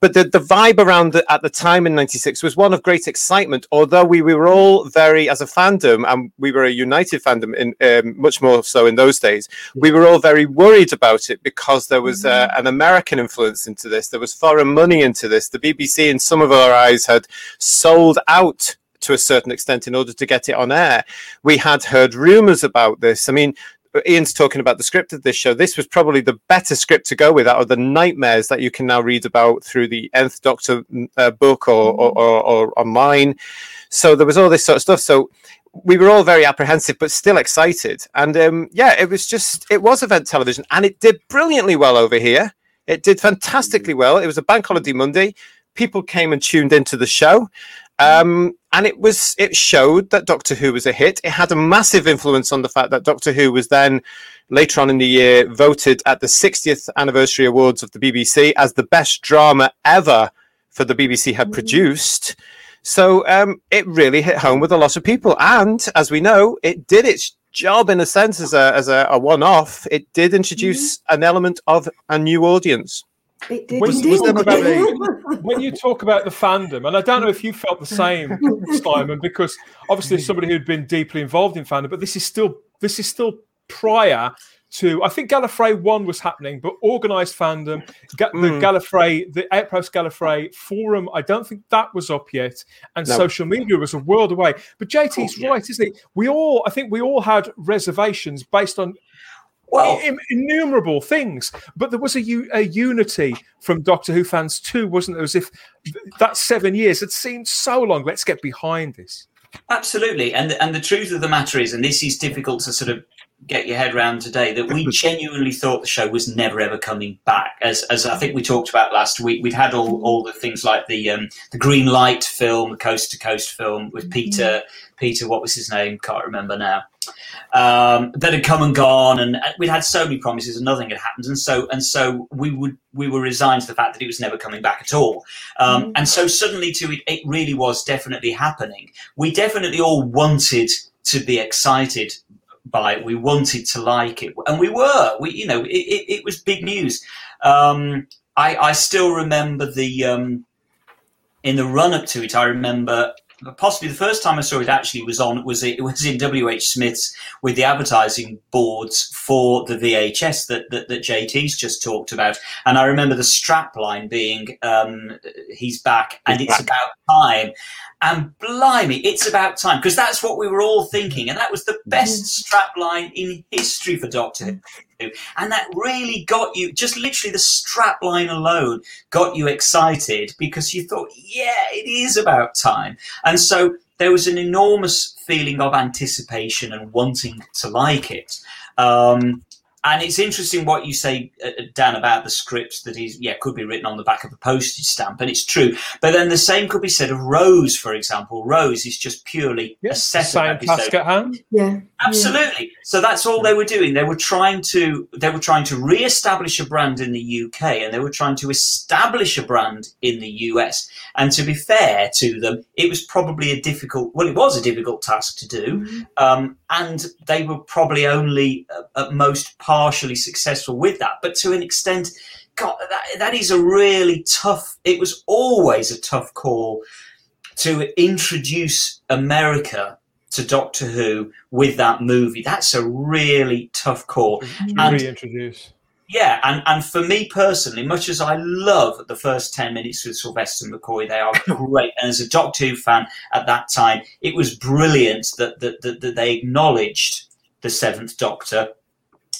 But the, the vibe around the, at the time in '96 was one of great excitement. Although we, we were all very, as a fandom, and we were a united fandom, in um, much more so in those days. We were all very worried about it because there was uh, an American influence into this. There was foreign money into this. The BBC, in some of our eyes, had sold out to a certain extent in order to get it on air. We had heard rumors about this. I mean, Ian's talking about the script of this show. This was probably the better script to go with out of the nightmares that you can now read about through the Nth Doctor uh, book or, or, or, or online. So there was all this sort of stuff. So we were all very apprehensive, but still excited. And um, yeah, it was just, it was event television and it did brilliantly well over here. It did fantastically well. It was a bank holiday Monday. People came and tuned into the show. Um, and it was it showed that Doctor Who was a hit. It had a massive influence on the fact that Doctor Who was then later on in the year voted at the 60th anniversary awards of the BBC as the best drama ever for the BBC had produced. So um, it really hit home with a lot of people. And as we know, it did its job in a sense as a, as a, a one off. It did introduce mm-hmm. an element of a new audience. It did. When, was about a, [LAUGHS] when you talk about the fandom, and I don't know if you felt the same, Simon, because obviously somebody who'd been deeply involved in fandom, but this is still this is still prior to I think Gallifrey one was happening, but organised fandom, the mm. Gallifrey, the Outpost Gallifrey forum, I don't think that was up yet, and no. social media was a world away. But JT's oh, yeah. right, isn't it? We all, I think, we all had reservations based on well, innumerable things. But there was a, a unity from Doctor Who fans too, wasn't there? As if that seven years had seemed so long. Let's get behind this. Absolutely, and and the truth of the matter is, and this is difficult to sort of get your head around today that we [LAUGHS] genuinely thought the show was never ever coming back. As as I think we talked about last week, we'd had all, all the things like the um, the Green Light film, the Coast to Coast film with Peter mm-hmm. Peter what was his name? Can't remember now. Um, that had come and gone, and we'd had so many promises, and nothing had happened, and so and so we would we were resigned to the fact that it was never coming back at all. Um, mm-hmm. And so suddenly, to it, it really was definitely happening. We definitely all wanted to be excited by it. We wanted to like it, and we were. We, you know, it, it, it was big news. Um, I, I still remember the um, in the run up to it. I remember possibly the first time I saw it actually was on was it was in WH Smith's with the advertising boards for the VHS that, that, that JT's just talked about, and I remember the strap line being um, "He's back" and He's it's back. about time, and blimey, it's about time because that's what we were all thinking, and that was the best mm-hmm. strap line in history for Doctor Who. And that really got you, just literally the strap line alone got you excited because you thought, yeah, it is about time. And so there was an enormous feeling of anticipation and wanting to like it. Um, and it's interesting what you say, uh, Dan, about the scripts that he's yeah could be written on the back of a postage stamp, and it's true. But then the same could be said of Rose, for example. Rose is just purely a set same task at hand. Yeah, absolutely. Yeah. So that's all they were doing. They were trying to they were trying to re-establish a brand in the UK, and they were trying to establish a brand in the US. And to be fair to them, it was probably a difficult well, it was a difficult task to do, mm-hmm. um, and they were probably only uh, at most partially successful with that. But to an extent, God, that, that is a really tough, it was always a tough call to introduce America to Doctor Who with that movie. That's a really tough call. And, reintroduce. Yeah, and, and for me personally, much as I love the first 10 minutes with Sylvester McCoy, they are [LAUGHS] great. and as a Doctor Who fan at that time, it was brilliant that, that, that, that they acknowledged the Seventh Doctor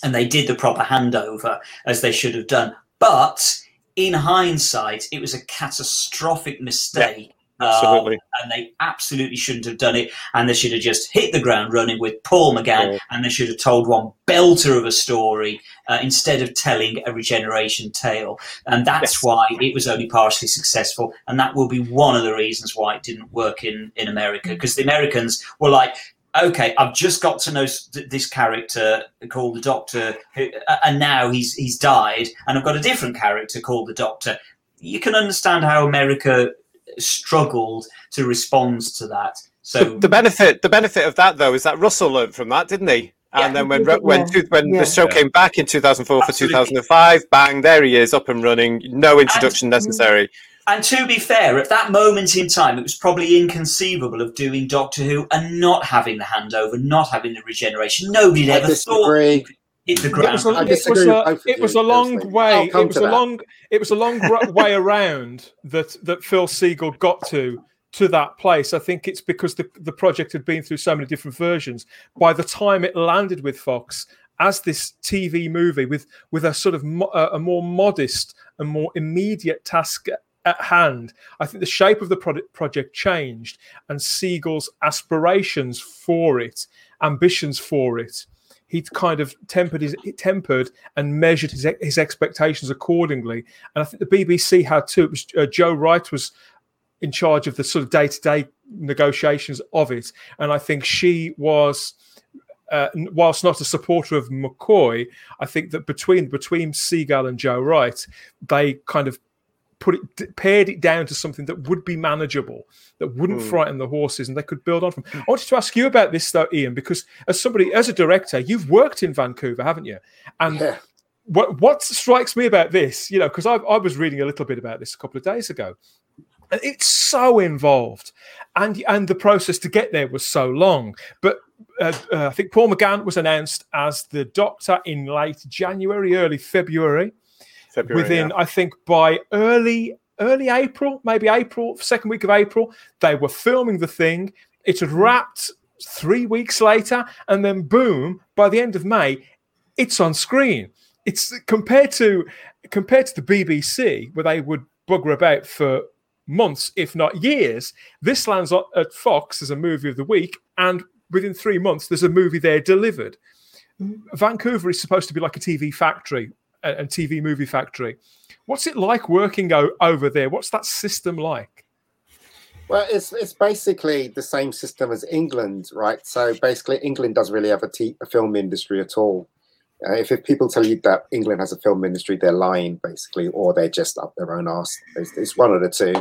and they did the proper handover as they should have done. But in hindsight, it was a catastrophic mistake. Yeah, absolutely. Um, and they absolutely shouldn't have done it. And they should have just hit the ground running with Paul McGann, and they should have told one belter of a story uh, instead of telling a regeneration tale. And that's yes. why it was only partially successful. And that will be one of the reasons why it didn't work in, in America, because the Americans were like, okay, I've just got to know this character called the Doctor, who, and now he's he's died, and I've got a different character called the Doctor. You can understand how America struggled to respond to that. So the, the benefit the benefit of that though is that Russell learned from that, didn't he? And yeah, then when when yeah. when yeah. the show came back in 2004 Absolutely. for 2005, bang, there he is, up and running. No introduction and, necessary. And to be fair, at that moment in time, it was probably inconceivable of doing Doctor Who and not having the handover, not having the regeneration. Nobody ever disagree. thought hit the ground. It was a, it was a, it was a long way. It was a that. long. It was a long [LAUGHS] way around that that Phil Segal got to to that place. I think it's because the the project had been through so many different versions. By the time it landed with Fox as this TV movie with with a sort of mo- uh, a more modest and more immediate task at hand. I think the shape of the project changed, and Segal's aspirations for it, ambitions for it, he kind of tempered his tempered and measured his his expectations accordingly. And I think the BBC had too. It was uh, Jo Wright was in charge of the sort of day to day negotiations of it, and I think she was. Uh, whilst not a supporter of McCoy, I think that between between Segal and Jo Wright, they kind of put it pared it down to something that would be manageable, that wouldn't mm. frighten the horses, and they could build on from. I wanted to ask you about this though, Ian, because as somebody, as a director, you've worked in Vancouver, haven't you? And yeah. what what strikes me about this, you know, because I, I was reading a little bit about this a couple of days ago, and it's so involved, and and the process to get there was so long. But uh, uh, I think Paul McGann was announced as the Doctor in late January, early February. February within, yeah. I think, by early early April, maybe April, second week of April, they were filming the thing. It had wrapped three weeks later, and then boom, by the end of May, it's on screen. It's compared to compared to the BBC, where they would bugger about for months, if not years. This lands at Fox as a movie of the week, and within three months, there's a movie there delivered. Vancouver is supposed to be like a TV factory and TV movie factory. What's it like working o- over there? What's that system like? Well, it's it's basically the same system as England, right? So basically, England doesn't really have a, t- a film industry at all. Uh, if, if, people tell you that England has a film industry, they're lying, basically, or they're just up their own arse. It's, it's one of the two.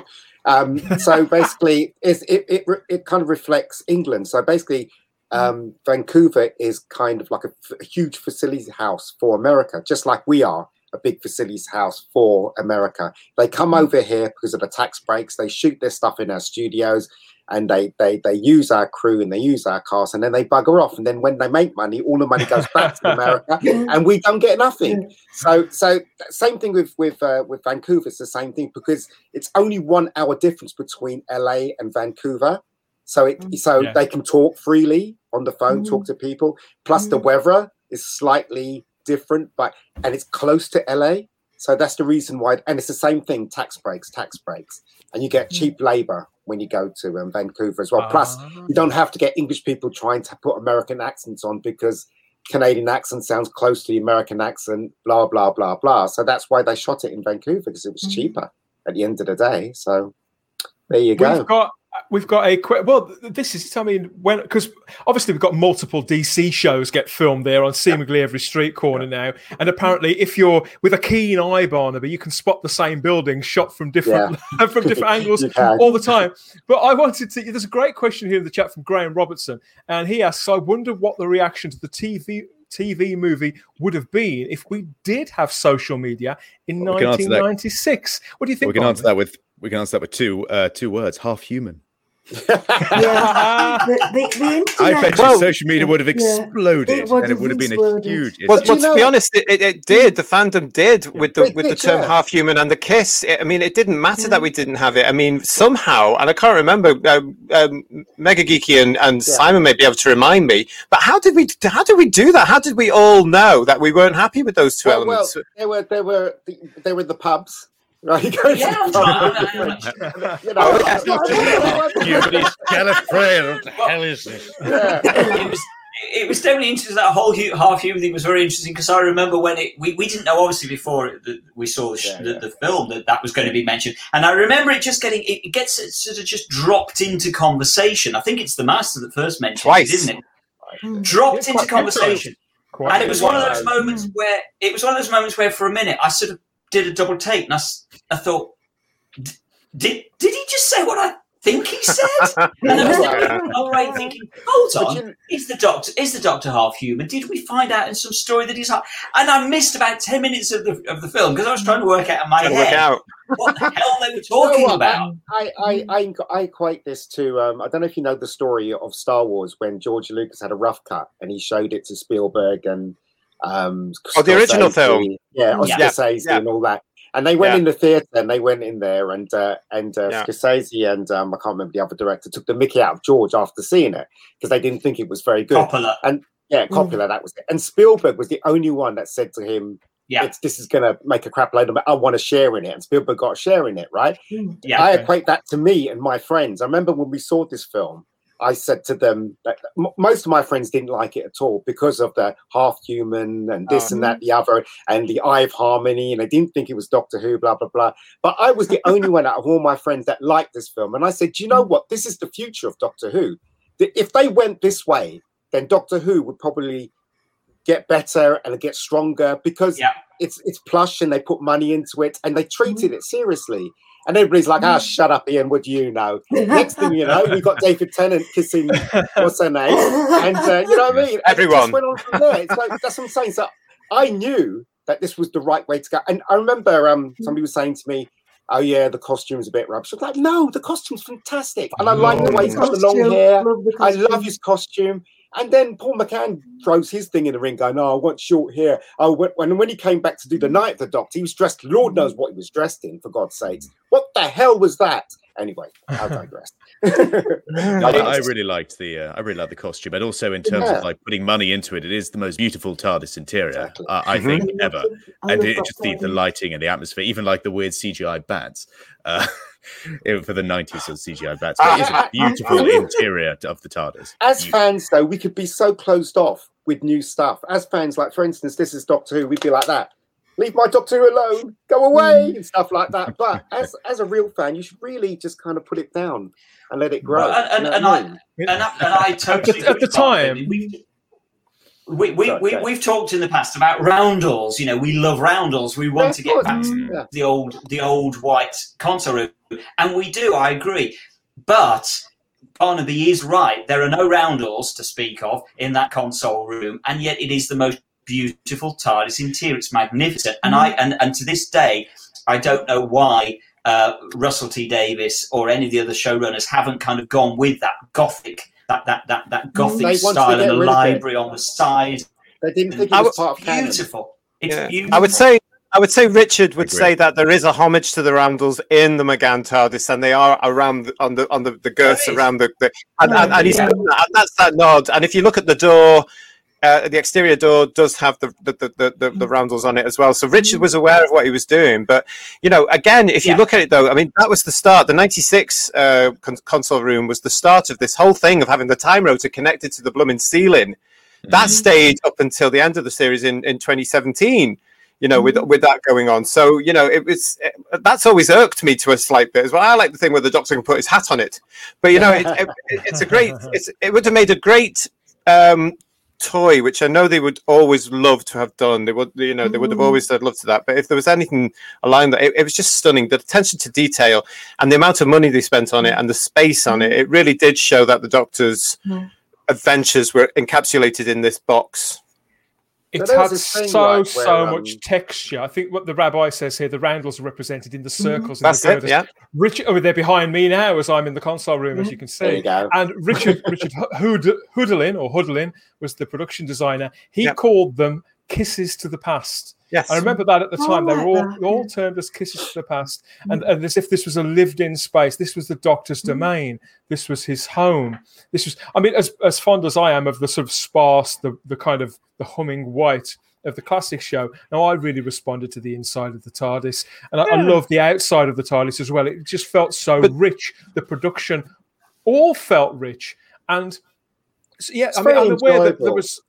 Um, so [LAUGHS] basically, it, it, it kind of reflects England. So basically, um, Vancouver is kind of like a, a huge facilities house for America, just like we are a big facilities house for America. They come mm. over here because of the tax breaks. They shoot their stuff in our studios and they they they use our crew and they use our cast and then they bugger off. And then when they make money, all the money goes back to America [LAUGHS] and we don't get nothing. So so same thing with with uh, with Vancouver. It's the same thing because it's only one hour difference between LA and Vancouver. So it mm. so yeah. they can talk freely on the phone, mm. talk to people. Plus mm. the weather is slightly different, but and it's close to LA. So that's the reason why. And it's the same thing: tax breaks, tax breaks, and you get cheap labor when you go to um, Vancouver as well. Uh, Plus, you don't have to get English people trying to put American accents on because Canadian accent sounds close to the American accent. Blah blah blah blah. So that's why they shot it in Vancouver because it was mm. cheaper at the end of the day. So there you go. We've got we've got a quick. Well, this is. I mean, when because obviously we've got multiple DC shows get filmed there on seemingly every street corner now, and apparently, if you're with a keen eye, Barnaby, you can spot the same building shot from different yeah. [LAUGHS] from different [LAUGHS] angles all the time. But I wanted to. There's a great question here in the chat from Graham Robertson, and he asks, "I wonder what the reaction to the TV." TV movie would have been if we did have social media in well, 1996. What do you think? We can answer that with we can answer that with two uh, two words: half human yeah, [LAUGHS] the, the, the internet, I bet well, social media would have exploded, yeah, it and it would have been a huge. Well, well to be honest, it, it, did. The fandom did with the with the term yeah. half human and the kiss. I mean, it didn't matter that we didn't have it. I mean, somehow, and I can't remember. Um, um, Mega Geeky and, and Simon may be able to remind me. But how did we how did we do that? How did we all know that we weren't happy with those two well, elements? Well, they were they were they were the pubs Right, yeah, I'm trying. [LAUGHS] you know, [LAUGHS] oh, that's not just Gallifrey. What the hell is this? Yeah. it, was, it was definitely interesting. That whole half human thing was very interesting because I remember when it we, we didn't know obviously before we saw the, yeah, the, yeah. the, film that that was going to be mentioned, and I remember it just getting it, gets sort of just dropped into conversation. I think it's the master that first mentioned Twice. it, isn't it? Mm. Dropped into conversation. and it was one of those moments where it was one of those moments where for a minute I sort of did a double take, and I, I thought, did did he just say what I think he said? [LAUGHS] and I was like all right, thinking, hold on, is the doctor is the doctor half human? Did we find out in some story that he's half? And I missed about ten minutes of the of the film because I was trying to work out in my head out. what the hell they were talking [LAUGHS] you know about. I, I I I equate this to um, I don't know if you know the story of Star Wars when George Lucas had a rough cut and he showed it to Spielberg and um, oh, the original film, yeah, Oscar yeah. yeah. and all that. And they went yeah. in the theater and they went in there and uh, and uh, yeah. Scorsese and um, I can't remember the other director took the Mickey out of George after seeing it because they didn't think it was very good. Coppola. And yeah, Coppola, mm. that was it. And Spielberg was the only one that said to him, yeah. this is going to make a crap load of it. I want to share in it. And Spielberg got a share in it, right? Mm. Yeah. I equate that to me and my friends. I remember when we saw this film, I said to them that most of my friends didn't like it at all because of the half human and this and that, uh-huh. the other, and the eye of harmony, and I didn't think it was Doctor Who, blah blah blah. But I was the [LAUGHS] only one out of all my friends that liked this film, and I said, "Do you know what? This is the future of Doctor Who. If they went this way, then Doctor Who would probably get better and get stronger because." Yeah it's it's plush and they put money into it and they treated it seriously. And everybody's like, ah, shut up, Ian, what do you know? [LAUGHS] Next thing you know, we've got David Tennant kissing what's her name? And uh, you know what I mean? And it Everyone. just went on from there. It's like that's what I'm saying. So I knew that this was the right way to go. And I remember um somebody was saying to me, Oh yeah, the costume's a bit rubbish. I was like, no, the costume's fantastic. And I like the way he's got the long hair. love the I love his costume. And then Paul McGann throws his thing in the ring, going, "Oh, I want short hair." Oh, when, when when he came back to do the Night of the Doctor, he was dressed. Lord knows what he was dressed in. For God's sakes, what the hell was that? Anyway, I digress. [LAUGHS] [LAUGHS] I, I really liked the uh, I really liked the costume, and also in terms Yeah. of like putting money into it, it is the most beautiful TARDIS interior Exactly. uh, I think Mhm. ever, I and it just the, the lighting and the atmosphere, even like the weird CGI bats. Uh, it- [LAUGHS] [LAUGHS] for the 90s of CGI bats. But ah. it is a beautiful [LAUGHS] interior of the TARDIS. As Beautiful. fans, though, we could be so closed off with new stuff. As fans, like for instance, this is Doctor Who, we'd be like that. Leave my Doctor Who alone, go away, mm. and stuff like that. But [LAUGHS] as as a real fan, you should really just kind of put it down and let it grow. Well, and- You know and I- mean? and I, and I totally At the- at the agree, Bob. I time- mean, we, we, we, Sorry, we, go. we've talked in the past about roundels. You know, we love roundels. We want Yeah, to get course. back to Mm. Yeah. the old the old white console room, and we do. I agree, but Barnaby is right. There are no roundels to speak of in that console room, and yet it is the most beautiful TARDIS interior. It's magnificent, and I and, and to this day, I don't know why uh, Russell T Davies or any of the other showrunners haven't kind of gone with that gothic. That, that, that, that gothic They style and the rid of it. library on the side. They didn't think it I was was part of canon. Beautiful. It's Yeah. beautiful. I would say I would say Richard would say that there is a homage to the Roundels in the McGann TARDIS, and they are around the, on the on the, the girths around the, the and, and, and, he's, Yeah. and that's that nod. And if you look at the door, uh, the exterior door does have the the, the, the, the, the roundels on it as well. So Richard was aware of what he was doing. But you know, again, if you Yeah. look at it though, I mean, that was the start. The '96 uh, con- console room was the start of this whole thing of having the time rotor connected to the blooming ceiling. That stayed up until the end of the series in, in 2017. You know, with with that going on, so you know, it was that's always irked me to a slight bit as well. I like the thing where the Doctor can put his hat on it, but you know, it, it, it's a great. [LAUGHS] It's, it would have made a great um, toy, which I know they would always love to have done. They would, you know, they would have Mhm. always said love to that. But if there was anything aligned, that it, it was just stunning. The attention to detail and the amount of money they spent on it and the space on it, it really did show that the Doctor's Mhm. adventures were encapsulated in this box. It had so like, where, so um, much texture. I think what the rabbi says here, the roundels are represented in the circles. and That's the it. girders. Yeah. Richard, oh, they're behind me now as I'm in the console room, as you can There see. you go. And Richard Richard Hood, Hudolin or Hudolin was the production designer. He Yep. called them kisses to the past. Yes. I remember that at the time. They were all, like that, all termed as kisses to the past. Mm. And, and as if this was a lived in space. This was the doctor's mm. domain. This was his home. This was, I mean, as, as fond as I am of the sort of sparse, the, the kind of the humming white of the classic show, now I really responded to the inside of the TARDIS. And I, I love the outside of the TARDIS as well. It just felt so But- rich. The production all felt rich. And so, yeah, I mean, very I'm aware that there was.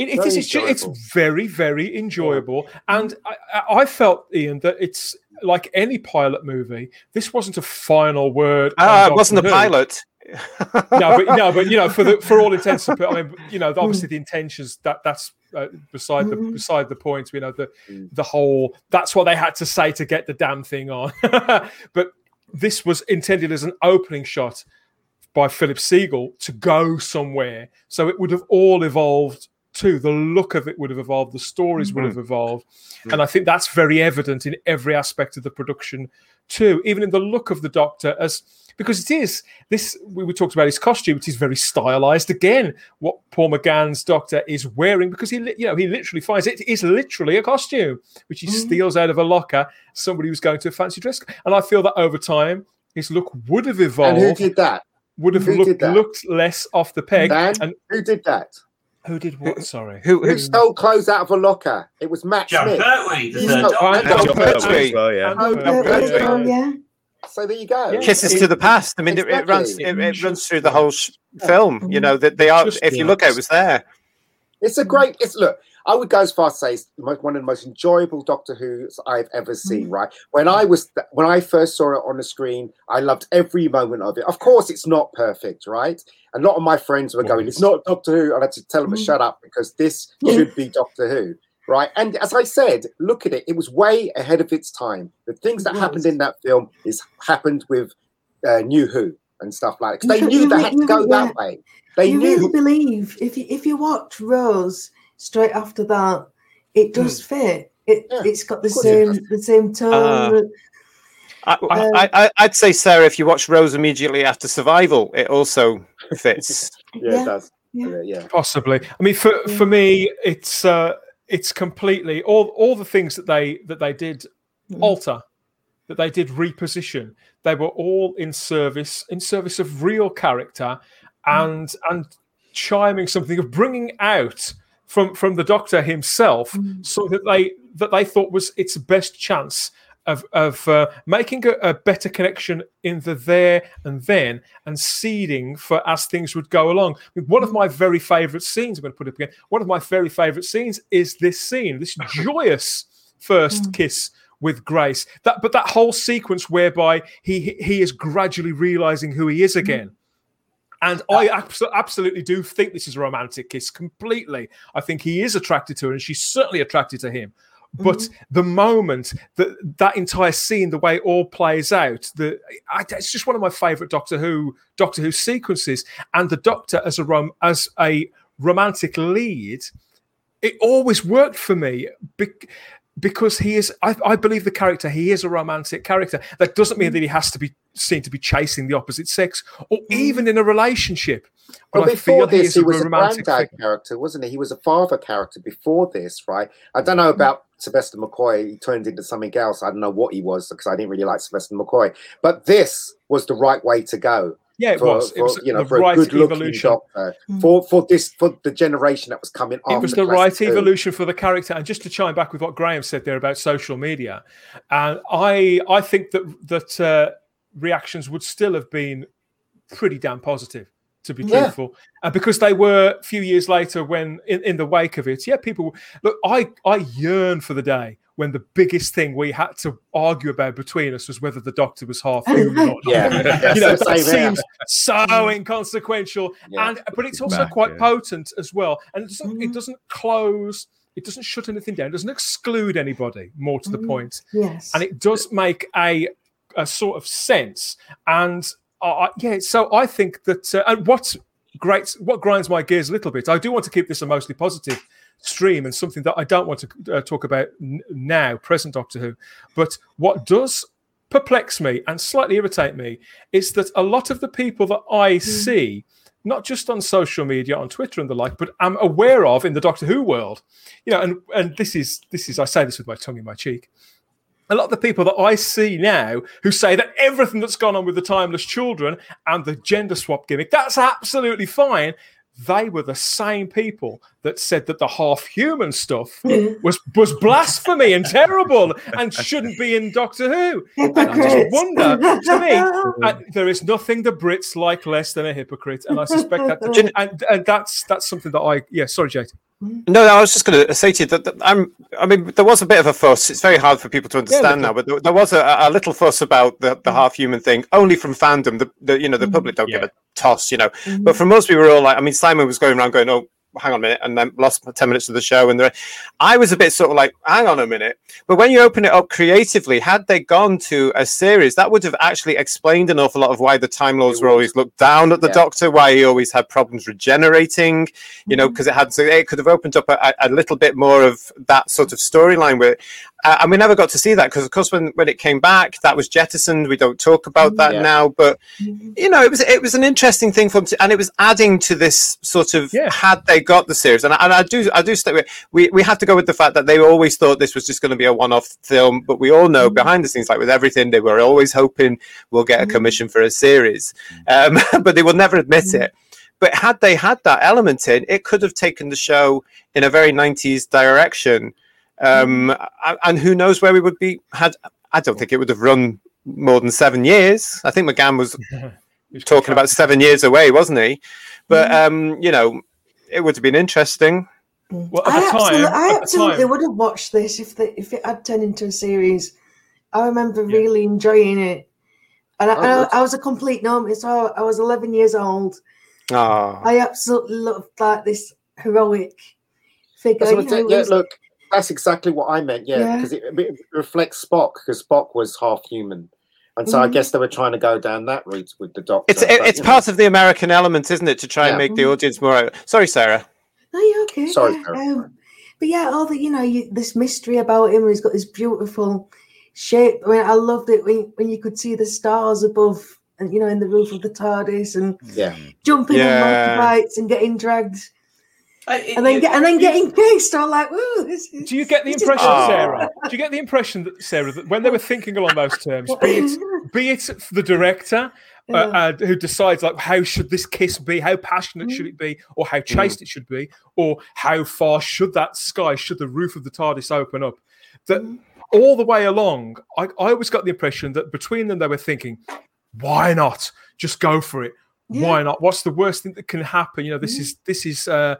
It, it Very is, it's, ju- it's very, very enjoyable. And I, I- I felt, Ian, that it's like any pilot movie. This wasn't a final word. on Ah, it wasn't a pilot. No, but no, but you know, for the for all intents and [LAUGHS] purposes, I mean, you know, obviously the intentions that that's uh, beside the Mhm. beside the point. You know, the Mm. the whole that's what they had to say to get the damn thing on. [LAUGHS] but this was intended as an opening shot by Philip Segal to go somewhere. So it would have all evolved too. The look of it would have evolved, the stories would have evolved. And I think that's very evident in every aspect of the production too, even in the look of the doctor as because it is this we, we talked about his costume, it is very stylized again, what Paul McGann's doctor is wearing, because he you know he literally finds it is literally a costume, which he Mhm. steals out of a locker, somebody who's going to a fancy dress. And I feel that over time his look would have And evolved who did that? would have looked looked less off the peg. Dan? And Who did that? Who did what? Sorry. Who, Who who, stole clothes out of a locker? It was Matt Joe Smith. Pertwee, the He's third not- Doctor. and Jon Jon Pertwee. Pertwee. well, yeah. Oh, Yeah, there yeah, you go, yeah. yeah. So there you go. Yeah. kisses It- to the past. I mean, it, it runs. It, it runs through the whole sh- film. You know that they are. Just If you look at it, it was there. It's a great. It's look. I would go as far as say it's one of the most enjoyable Doctor Who's I've ever seen. Mm. Right when I was when I first saw it on the screen, I loved every moment of it. Of course, it's not perfect, right? A lot of my friends were going, "It's not Doctor Who," and I had to tell them to Mm. shut up because this [LAUGHS] should be Doctor Who, right? And as I said, look at it; it was way ahead of its time. The things that It happened in that film is happened with uh, New Who and stuff like that. You they knew they had to go that way. They you knew. really believe if you if you watch Rose straight after that, it does fit. It Yeah, it's got the of course same the same tone. Uh, I, I, I, I'd say, Sarah, if you watch Rose immediately after Survival, it also fits. yeah, [LAUGHS] yeah. it does. Yeah. Yeah, yeah. Possibly. I mean, for for me, it's uh, it's completely all all the things that they that they did Mm. alter, that they did reposition. They were all in service in service of real character, and and chiming something of bringing out from from the Doctor himself, Mm. so that they that they thought was its best chance of of uh, making a, a better connection in the there and then and seeding for as things would go along. I mean, one of my very favourite scenes, I'm going to put it up again. One of my very favourite scenes is this scene, this [LAUGHS] joyous first Mm. kiss with Grace. That, but that whole sequence whereby he he- he is gradually realizing who he is again. And uh, I abso- absolutely do think this is a romantic kiss completely. I think he is attracted to her, and she's certainly attracted to him. But mm-hmm. the moment that that entire scene, the way it all plays out, the I, it's just one of my favorite Doctor Who Doctor Who sequences. And the Doctor as a rom as a romantic lead, it always worked for me bec- because he is. I, I believe the character. He is a romantic character. That doesn't mean that he has to be seen to be chasing the opposite sex, or mm. even in a relationship. But Well, I before feel he this, he was a romantic granddad figure. character, wasn't he? He was a father character before this, right? I don't know about Sylvester McCoy. He turned into something else. I don't know what he was because I didn't really like Sylvester McCoy. But this was the right way to go. Yeah, it for, was. It was you know the for a good looking evolution. doctor Mm. for for this for the generation that was coming after. it was the Classic right evolution for the character and just to chime back with what graham said there about social media and i i think that that uh, reactions would still have been pretty damn positive to be Yeah. truthful and because they were a few years later when in, in the wake of it yeah people look i i yearn for the day when the biggest thing we had to argue about between us was whether the doctor was half human or not [LAUGHS] Yeah, [LAUGHS] you know, that here. seems so [LAUGHS] inconsequential, Yeah. and but it's also Back, quite yeah. potent as well. And it doesn't, Mhm. it doesn't close, it doesn't shut anything down, it doesn't exclude anybody. More to the Mhm. point, Yes. and it does make a a sort of sense. And uh, yeah, so I think that uh, and what's great, what grinds my gears a little bit. I do want to keep this a mostly positive stream and something that I don't want to uh, talk about n- now, present Doctor Who. But what does perplex me and slightly irritate me is that a lot of the people that I see, not just on social media, on Twitter and the like, but I'm aware of in the Doctor Who world, you know, and and this is this is I say this with my tongue in my cheek. A lot of the people that I see now who say that everything that's gone on with the timeless children and the gender swap gimmick, that's absolutely fine. They were the same people that said that the half human stuff [LAUGHS] was was blasphemy and terrible and shouldn't be in Doctor Who. And I just wonder, to me, [LAUGHS] there is nothing the Brits like less than a hypocrite, and I suspect that, and, and that's that's something that I yeah. Sorry, Jade. No, I was just going to say to you that, that I'm. I mean, there was a bit of a fuss. It's very hard for people to understand now, but there, there was a, a little fuss about the, the mm. half human thing, only from fandom. The, the you know the mm. public don't give a toss, you know. But mm. from us, we were all like, I mean, Simon was going around going, "Oh, hang on a minute," and then lost ten minutes of the show, and the, I was a bit sort of like, "Hang on a minute." But when you open it up creatively, had they gone to a series, that would have actually explained an awful lot of why the Time Lords were always looked down at the Yeah. Doctor, why he always had problems regenerating, you know, mm-hmm. because it had so it could have opened up a, a little bit more of that sort of storyline where. Uh, and we never got to see that because, of course, when, when it came back, that was jettisoned. We don't talk about that Yeah. now, but you know, it was it was an interesting thing for them, to, and it was adding to this sort of Yeah. had they got the series, and I, and I do I do stick with we we have to go with the fact that they always thought this was just going to be a one off film, but we all know behind the scenes, like with everything, they were always hoping we'll get a commission for a series, um, [LAUGHS] but they will never admit it. But had they had that element in, it could have taken the show in a very 90s direction. Um, and who knows where we would be had I don't think it would have run more than seven years. I think McGann was [LAUGHS] talking about seven years away, wasn't he? But um, you know, it would have been interesting. Well, at I, the time, absolutely, I at the absolutely time- would have watched this if the, if it had turned into a series. I remember really enjoying it, and I, Oh, and I. I was a complete novice. I, I was 11 years old. Ah, I absolutely loved like this heroic figure. That's what you know, I. Yeah, look, that's exactly what I meant. Yeah, Yeah. because it, it reflects Spock because Spock was half human, and so I Mhm. guess they were trying to go down that route with the Doctor. It's it, but, it's you know. part of the American element, isn't it, to try and make the Mhm. audience more. Sorry, Sarah. No, you're okay. Sorry, yeah, Sarah. um, but yeah, all the you know, you, this mystery about him. He's got this beautiful shape. I mean, I loved it when when you could see the stars above, and you know, in the roof of the TARDIS, and Yeah, jumping Yeah. on motorbikes and getting dragged, Uh, it- and then it- get, and then you- getting pissed. I'm like, ooh, this is. Do you get the this is impression. Sarah? Do you get the impression that Sarah that when they were thinking along those terms, be it [LAUGHS] be it the director uh, uh, who decides like how should this kiss be, how passionate Mm. should it be, or how chaste it should be, or how far should that sky, should the roof of the TARDIS open up? That Mm. all the way along, I, I always got the impression that between them they were thinking, why not just go for it? Why not? What's the worst thing that can happen? You know, this Mhm. is this is uh,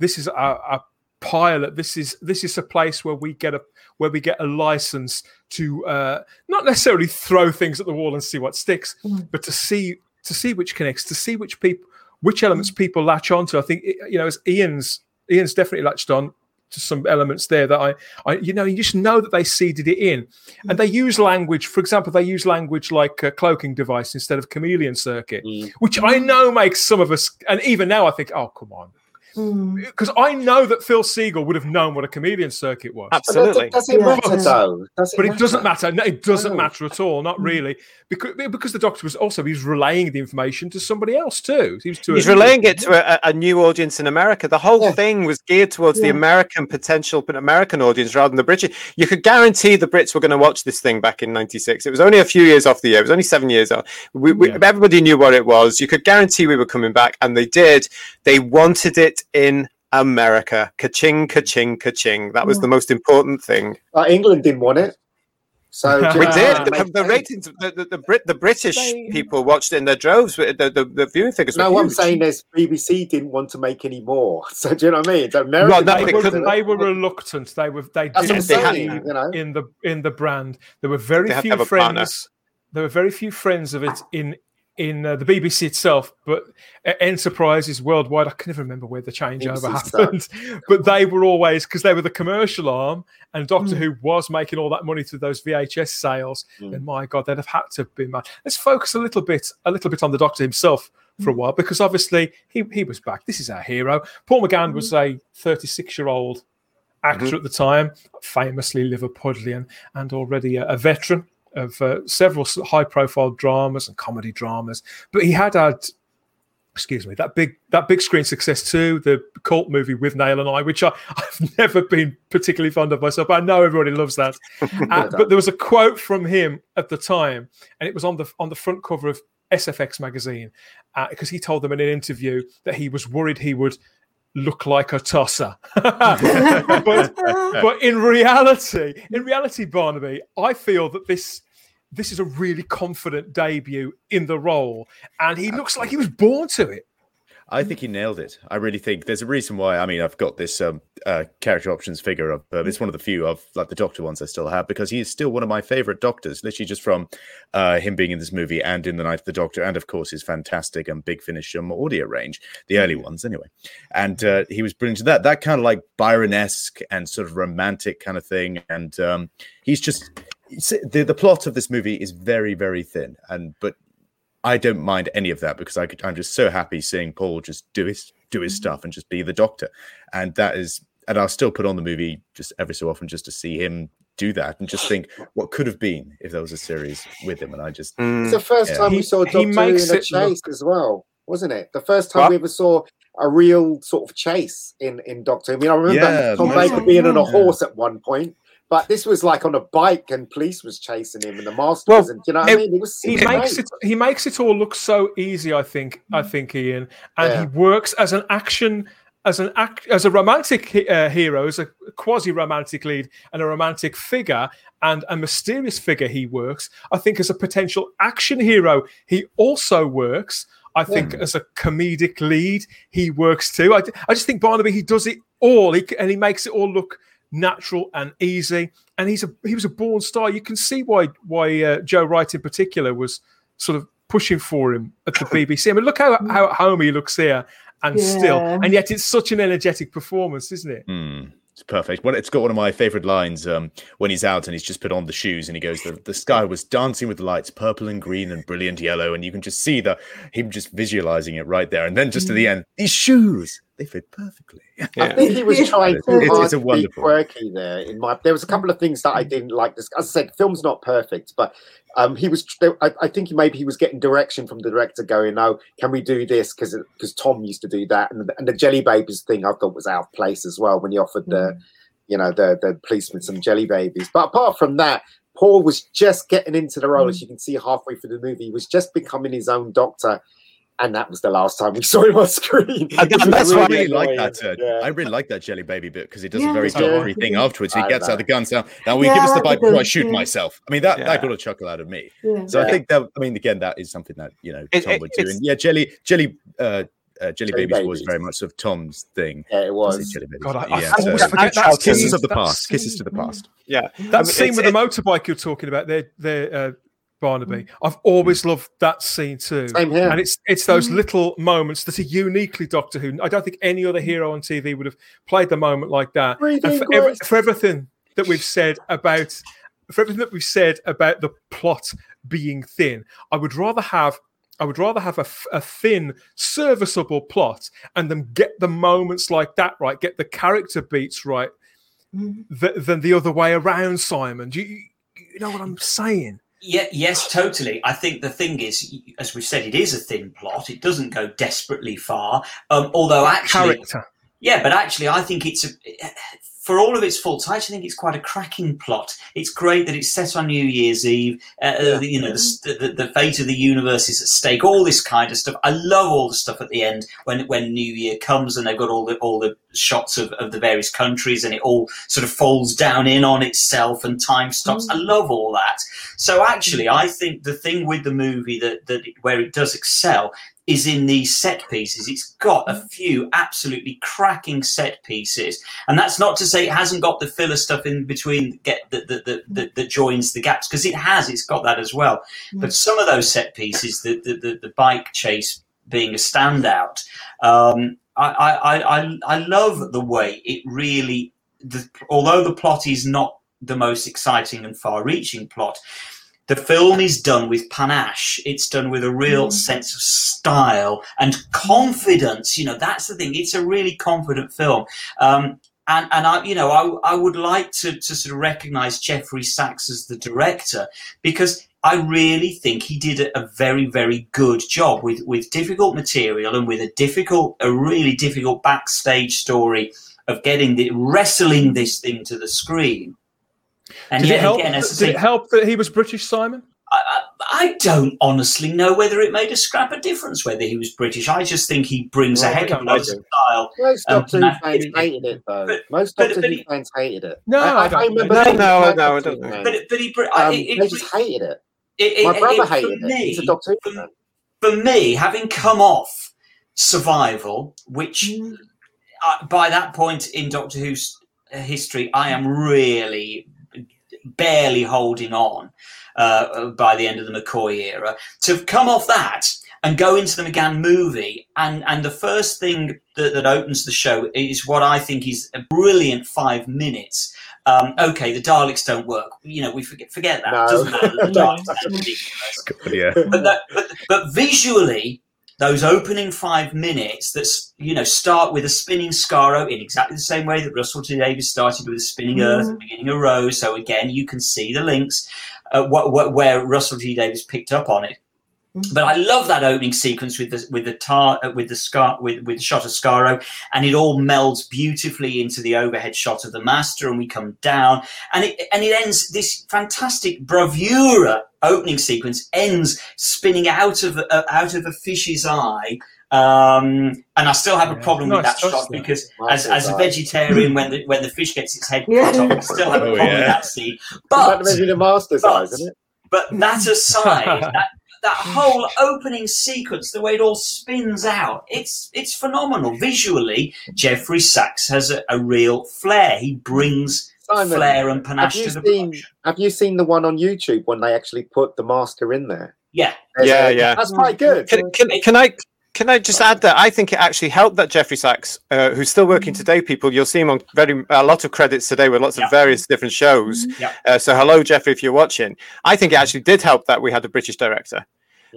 this is a, a pilot. This is this is a place where we get a where we get a license to uh, not necessarily throw things at the wall and see what sticks, Mm. but to see to see which connects, to see which people which elements people latch onto. I think you know, as Ian's Ian's definitely latched on to some elements there that I, I you know, you just know that they seeded it in, and they use language. For example, they use language like a cloaking device instead of chameleon circuit, Mm. which I know makes some of us, and even now I think, oh come on, Mm. because I know that Phil Segal would have known what a chameleon circuit was. But Absolutely. Does it matter though? Does But it doesn't matter. No, it doesn't matter at all. Not really, because because the doctor was also he was relaying the information to somebody else too. He was to He's a- relaying it to a, a new audience in America. The whole Yeah. thing was geared towards the American potential, but American audience rather than the British. You could guarantee the Brits were going to watch this thing back in '96. It was only a few years off the year. It was only seven years off. We, we, Yeah. Everybody knew what it was. You could guarantee we were coming back, and they did. They wanted it in America. Ka-ching, ka-ching, ka-ching. That was the most important thing. Uh, England didn't want it, so [LAUGHS] We did. it The, the ratings, the, the, the, Brit, the British They- people watched it in their droves. The, the, the viewing figures were No, what I'm saying is BBC didn't want to make any more. [LAUGHS] So do you know what I mean? The American Well, no, They they were, they were reluctant. They were they That's didn't They had- saying. believe You know, in the in the brand. There were very They few have partner. friends. There were very few friends of it in in uh, the BBC itself, but uh, Enterprises worldwide. I can never remember where the changeover happened, [LAUGHS] but they were always because they were the commercial arm, and Doctor Mm. Who was making all that money through those VHS sales. Mm. And my God, they'd have had to be mad. Let's focus a little bit, a little bit on the Doctor himself for a while, because obviously he he was back. This is our hero. Paul McGann was a 36 year old actor at the time, famously Liverpudlian, and already a, a veteran of uh, several high profile dramas and comedy dramas. But he had had, excuse me, that big that big screen success too, the cult movie Withnail and I, which I, [LAUGHS] I've never been particularly fond of myself. But I know everybody loves that. [LAUGHS] Uh, but there was a quote from him at the time, and it was on the on the front cover of SFX magazine because he told them in an interview that he was worried he would look like a tosser. [LAUGHS] [LAUGHS] but, but in reality, in reality, Barnaby, I feel that this this is a really confident debut in the role, and he looks like he was born to it. I think he nailed it. I really think there's a reason why. I mean, I've got this um, uh, character options figure of. Uh, it's one of the few of like the Doctor ones I still have because he is still one of my favorite Doctors. Literally, just from uh, him being in this movie and in the Night of the Doctor, and of course his fantastic and Big Finish um, audio range, the early ones anyway. And uh, he was brilliant to that. That kind of like Byron-esque and sort of romantic kind of thing. And um, he's just the the plot of this movie is very very thin, and but I don't mind any of that because I could, I'm just so happy seeing Paul just do his do his stuff and just be the Doctor, and that is, and I'll still put on the movie just every so often just to see him do that and just think what could have been if there was a series with him, and I just Mm. It's the first Yeah. time He- we saw he Doctor Who in a it chase as well, wasn't it? The first time What? we ever saw a real sort of chase in in Doctor. I mean, I remember Yeah, Tom Baker being on a Yeah. horse at one point, but this was like on a bike and police was chasing him and the master Well, was, and you know what it- I mean? It was he great. makes it he makes it all look so easy i think i think ian and Yeah. he works as an action as an act as a romantic uh, hero as a quasi romantic lead and a romantic figure and a mysterious figure he works i think as a potential action hero he also works i think as a comedic lead he works too i, I just think barnaby he does it all he, and he makes it all look natural and easy and he's a he was a born star you can see why why uh, jo wright in particular was sort of pushing for him at the [LAUGHS] bbc i mean look how, how at home he looks here and still and yet it's such an energetic performance isn't it hmm, It's perfect. Well, it's got one of my favorite lines um, when he's out and he's just put on the shoes and he goes, the, the sky was dancing with lights, purple and green and brilliant yellow. And you can just see the him just visualizing it right there. And then just mm. to the end, these shoes, they fit perfectly. [LAUGHS] Yeah. I think he was trying to it's, it's a wonderful. be quirky there. In my, there was a couple of things that I didn't like. This, as I said, film's not perfect, but um, he was. I, I, think maybe he was getting direction from the director, going, "No, can we do this?" Because because Tom used to do that, and the, and the Jelly Babies thing I thought was out of place as well when he offered the, mm. you know, the the policeman some Jelly Babies. But apart from that, Paul was just getting into the role, mm. as you can see halfway through the movie. He was just becoming his own doctor and that was the last time we [LAUGHS] saw him on screen. And, and that's really why I really like that. Uh, yeah. I really like that Jelly Baby bit because he does yeah, a very doctory thing afterwards. He gets out the gun. So now we yeah, give us the bike before I shoot myself. I mean, that that got a chuckle out of me. So I think that. I mean, again, that is something that you know it, Tom it, would do. And yeah, Jelly Jelly. Uh, uh, Jelly, Jelly Babies, Babies, was very much of Tom's thing. Yeah, it was. Jelly Babies. God, I, yeah, I so, forget that, kisses of the past. Scene. Kisses to the past. Yeah, that I mean, scene with the motorbike you're talking about, they're, they're uh, Barnaby. Mm. I've always loved that scene too. Same here. And it's it's those mm. little moments that are uniquely Doctor Who. I don't think any other hero on TV would have played the moment like that. and for, every, for everything that we've said about for everything that we've said about the plot being thin, I would rather have I would rather have a, a, thin, serviceable plot and then get the moments like that right, get the character beats right, mm. th- than the other way around, Simon. Do you, you know what I'm saying? Yeah, yes, totally. I think the thing is, as we've said, it is a thin plot. It doesn't go desperately far. Um, although actually, character. Yeah, but actually, I think it's a [SIGHS] for all of its faults, I actually think it's quite a cracking plot. It's great that it's set on New Year's Eve. Uh, uh yeah. You know, the, the, the, fate of the universe is at stake. All this kind of stuff. I love all the stuff at the end when when New Year comes and they've got all the all the shots of, of the various countries and it all sort of folds down in on itself and time stops. Mm. I love all that. So actually, I think the thing with the movie that that where it does excel is in these set pieces. It's got a few absolutely cracking set pieces, and that's not to say it hasn't got the filler stuff in between get that that, that, that joins the gaps because it has. It's got that as well. Mm. But some of those set pieces, the the, the, the bike chase being a standout, um, I, I I I love the way it really. The, although the plot is not the most exciting and far-reaching plot, the film is done with panache. It's done with a real mm. sense of style and confidence. You know, that's the thing. It's a really confident film. Um, and, and I, you know, I, I would like to, to sort of recognize Geoffrey Sax as the director because I really think he did a, a, very, very good job with, with difficult material and with a difficult, a really difficult backstage story of getting the wrestling this thing to the screen. And did, it help, again, did say, it help that he was British, Simon? I, I, don't honestly know whether it made a scrap of difference whether he was British. I just think he brings well, a heck of a lot of style. Most Doctor Who fans hated it, though. But, Most Doctor Who fans hated it. No, I, I, I remember. No, no, no, I don't know. But, but he, um, it, they just hated it. It My brother hated me, it. He's a fan. For me, having come off Survival, which mm. uh, by that point in Doctor Who's history, I am really barely holding on uh, by the end of the McCoy era. To come off that and go into the McGann movie, and, and the first thing that, that opens the show is what I think is a brilliant five minutes. Um, okay, the Daleks don't work. You know, we forget forget that. No. It doesn't matter. [LAUGHS] The Daleks, yeah. But, that, but, but visually, those opening five minutes that you know start with a spinning Skaro in exactly the same way that Russell T Davies started with a spinning mm. Earth at the beginning of Rose. So again, you can see the links uh, what, what, where Russell T Davies picked up on it. Mm. But I love that opening sequence with the with the tar uh, with the scar with with the shot of Skaro, and it all melds beautifully into the overhead shot of the master, and we come down, and it and it ends this fantastic bravura opening sequence ends spinning out of uh, out of a fish's eye. Um, and I still have a problem nice with that shot that. because, as, as a vegetarian, when the [LAUGHS] when the fish gets its head cut off, I still have a oh, problem yeah. with that scene. But, the master's but, eyes, isn't it? But that aside, [LAUGHS] that, that whole opening sequence, the way it all spins out, it's it's phenomenal. Visually, Geoffrey Sax has a, a real flair. He brings Simon, flair and panache to the seen, Have you seen the one on YouTube when they actually put the master in there? Yeah, yeah, yeah. That's quite good. Can, can, can I Can I just add that I think it actually helped that Geoffrey Sax, uh, who's still working today, people you'll see him on very a lot of credits today with lots Yeah. of various different shows. Yeah. Uh, so hello, Geoffrey, if you're watching. I think it actually did help that we had a British director.